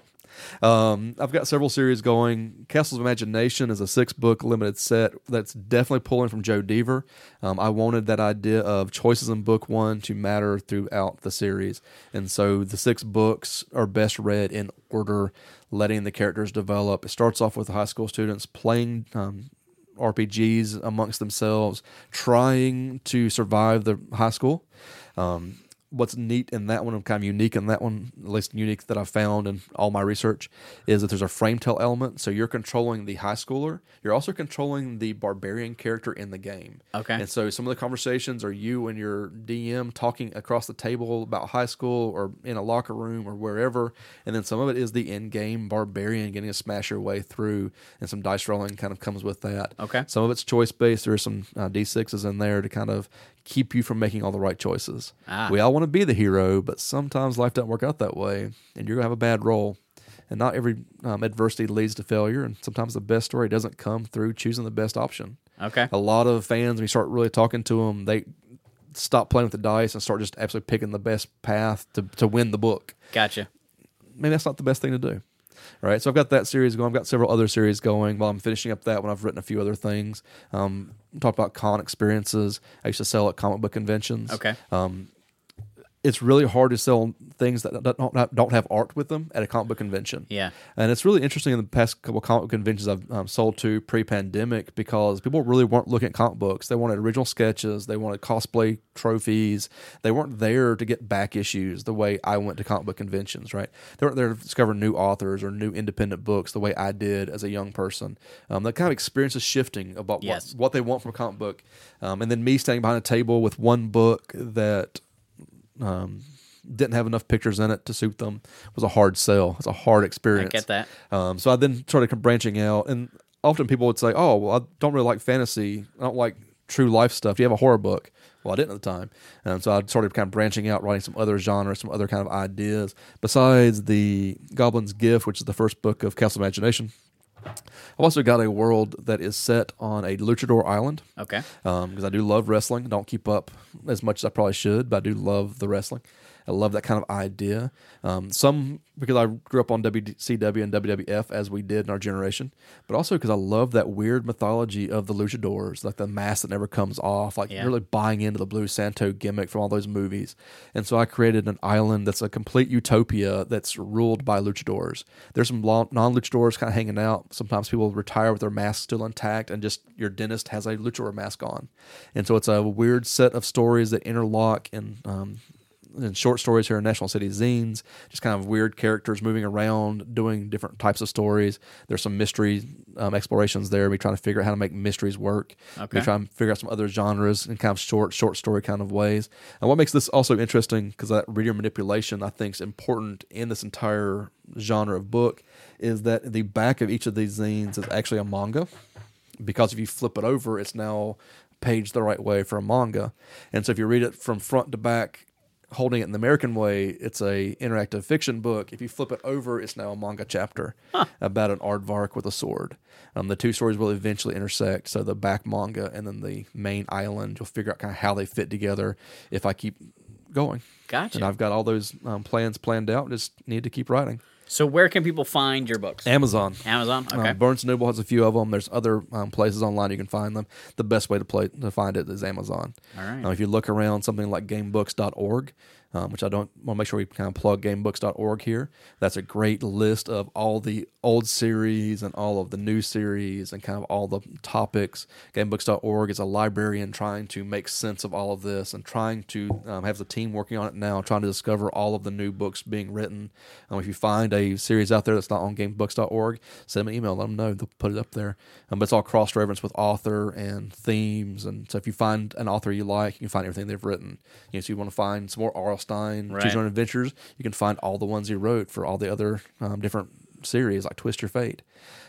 Um, I've got several series going. Castles of Imagination is a six book limited set that's definitely pulling from Joe Dever. Um, I wanted that idea of choices in book one to matter throughout the series. And so the six books are best read in order, letting the characters develop. It starts off with the high school students playing um, RPGs amongst themselves, trying to survive the high school. Um, what's neat in that one, and kind of unique in that one, at least unique that I found in all my research, is that there's a frame tell element. So you're controlling the high schooler. You're also controlling the barbarian character in the game. Okay. And so some of the conversations are you and your DM talking across the table about high school or in a locker room or wherever. And then some of it is the in game barbarian getting to smash your way through, and some dice rolling kind of comes with that. Okay. Some of it's choice based. There are some uh, D6s in there to kind of keep you from making all the right choices. Ah. We all want to be the hero, but sometimes life doesn't work out that way, and you're going to have a bad roll. And not every um, adversity leads to failure, and sometimes the best story doesn't come through choosing the best option. Okay. A lot of fans, when you start really talking to them, they stop playing with the dice and start just absolutely picking the best path to, to win the book. Gotcha. Maybe that's not the best thing to do. Right, so I've got that series going. I've got several other series going. While I'm finishing up that one, I've written a few other things. Um, talked about con experiences. I used to sell at comic book conventions. Okay. Um, it's really hard to sell things that don't have, don't have art with them at a comic book convention. Yeah. And it's really interesting in the past couple of comic book conventions I've um, sold to pre pandemic because people really weren't looking at comic books. They wanted original sketches, they wanted cosplay trophies. They weren't there to get back issues the way I went to comic book conventions, right? They weren't there to discover new authors or new independent books the way I did as a young person. Um, that kind of experience is shifting about Yes. what, what they want from a comic book. Um, and then me standing behind a table with one book that um, didn't have enough pictures in it to suit them It was a hard sell. It's a hard I experience. get that. Um, so I then started branching out, and often people would say, "Oh, well, I don't really like fantasy. I don't like true life stuff. Do you have a horror book?" Well, I didn't at the time, um, so I started kind of branching out, writing some other genres, some other kind of ideas besides the Goblin's Gift, which is the first book of Castle Imagination. I've also got a world that is set on a luchador island Okay. Um, because I do love wrestling. Don't keep up as much as I probably should, but I do love the wrestling. I love that kind of idea. Um, some because I grew up on WCW and WWF as we did in our generation, but also because I love that weird mythology of the luchadors, like the mask that never comes off, like Yeah. really buying into the Blue Santo gimmick from all those movies. And so I created an island that's a complete utopia that's ruled by luchadors. There's some non luchadors kind of hanging out. Sometimes people retire with their mask still intact, and just your dentist has a luchador mask on. And so it's a weird set of stories that interlock and um, and short stories here in National City Zines, just kind of weird characters moving around, doing different types of stories. There's some mystery um, explorations there. Me trying to figure out how to make mysteries work. Okay. Me trying to figure out some other genres in kind of short, short story kind of ways. And what makes this also interesting, because that reader manipulation I think is important in this entire genre of book, is that the back of each of these zines is actually a manga because if you flip it over, it's now paged the right way for a manga. And so if you read it from front to back, holding it in the American way, it's a interactive fiction book. If you flip it over, it's now a manga chapter about an aardvark with a sword. Um, the two stories will eventually intersect. So the back manga and then the main island, you'll figure out kind of how they fit together if I keep going. Gotcha. And I've got all those um, plans planned out. Just need to keep writing. So where can people find your books? Amazon. Amazon. Okay. Um, Barnes Noble has a few of them. There's other um, places online you can find them. The best way to play to find it is Amazon. All right. Uh, if you look around something like GameBooks.org, um, which I don't want to make sure we kind of plug GameBooks.org here. That's a great list of all the old series and all of the new series and kind of all the topics. GameBooks.org is a librarian trying to make sense of all of this and trying to um, have the team working on it now, trying to discover all of the new books being written. Um, if you find a series out there that's not on GameBooks.org, send them an email, let them know. They'll put it up there. Um, but it's all cross reference with author and themes. And so if you find an author you like, you can find everything they've written. You know, so you want to find some more R.L. Stine, Right. Choose Your Own Adventures, you can find all the ones he wrote for all the other um, different series like Twist Your Fate.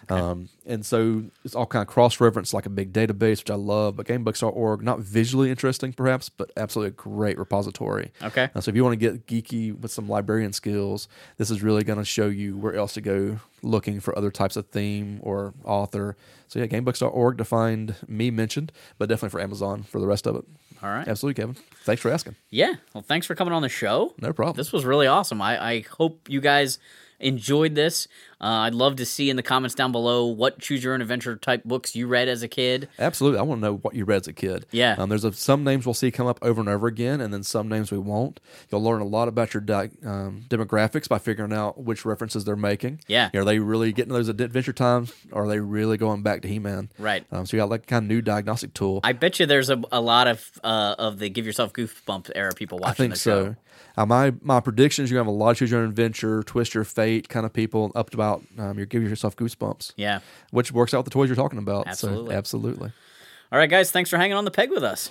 Um, and so it's all kind of cross reference like a big database, which I love. But GameBooks.org, not visually interesting perhaps, but absolutely a great repository. Okay. Uh, so if you want to get geeky with some librarian skills, this is really going to show you where else to go looking for other types of theme or author. So yeah, GameBooks.org to find me mentioned, but definitely for Amazon for the rest of it. All right. Absolutely, Kevin. Thanks for asking. Yeah. Well, thanks for coming on the show. No problem. This was really awesome. I, I hope you guys enjoyed this. Uh, I'd love to see in the comments down below what choose your own adventure type books you read as a kid. Absolutely. I want to know what you read as a kid. Yeah. Um, there's a, some names we'll see come up over and over again, and then some names we won't. You'll learn a lot about your di- um, demographics by figuring out which references they're making. Yeah. Are they really getting those Adventure Times, or are they really going back to He Man? Right. Um, so you got like kind of new diagnostic tool. I bet you there's a, a lot of uh, of the give yourself goosebumps era people watching I think the show. Uh, my my predictions, you going to have a lot of choose your own adventure, twist your fate kind of people up to about um, you give yourself goosebumps. Yeah. Which works out with the toys you're talking about. Absolutely. So, absolutely. All right, guys. Thanks for hanging on the peg with us.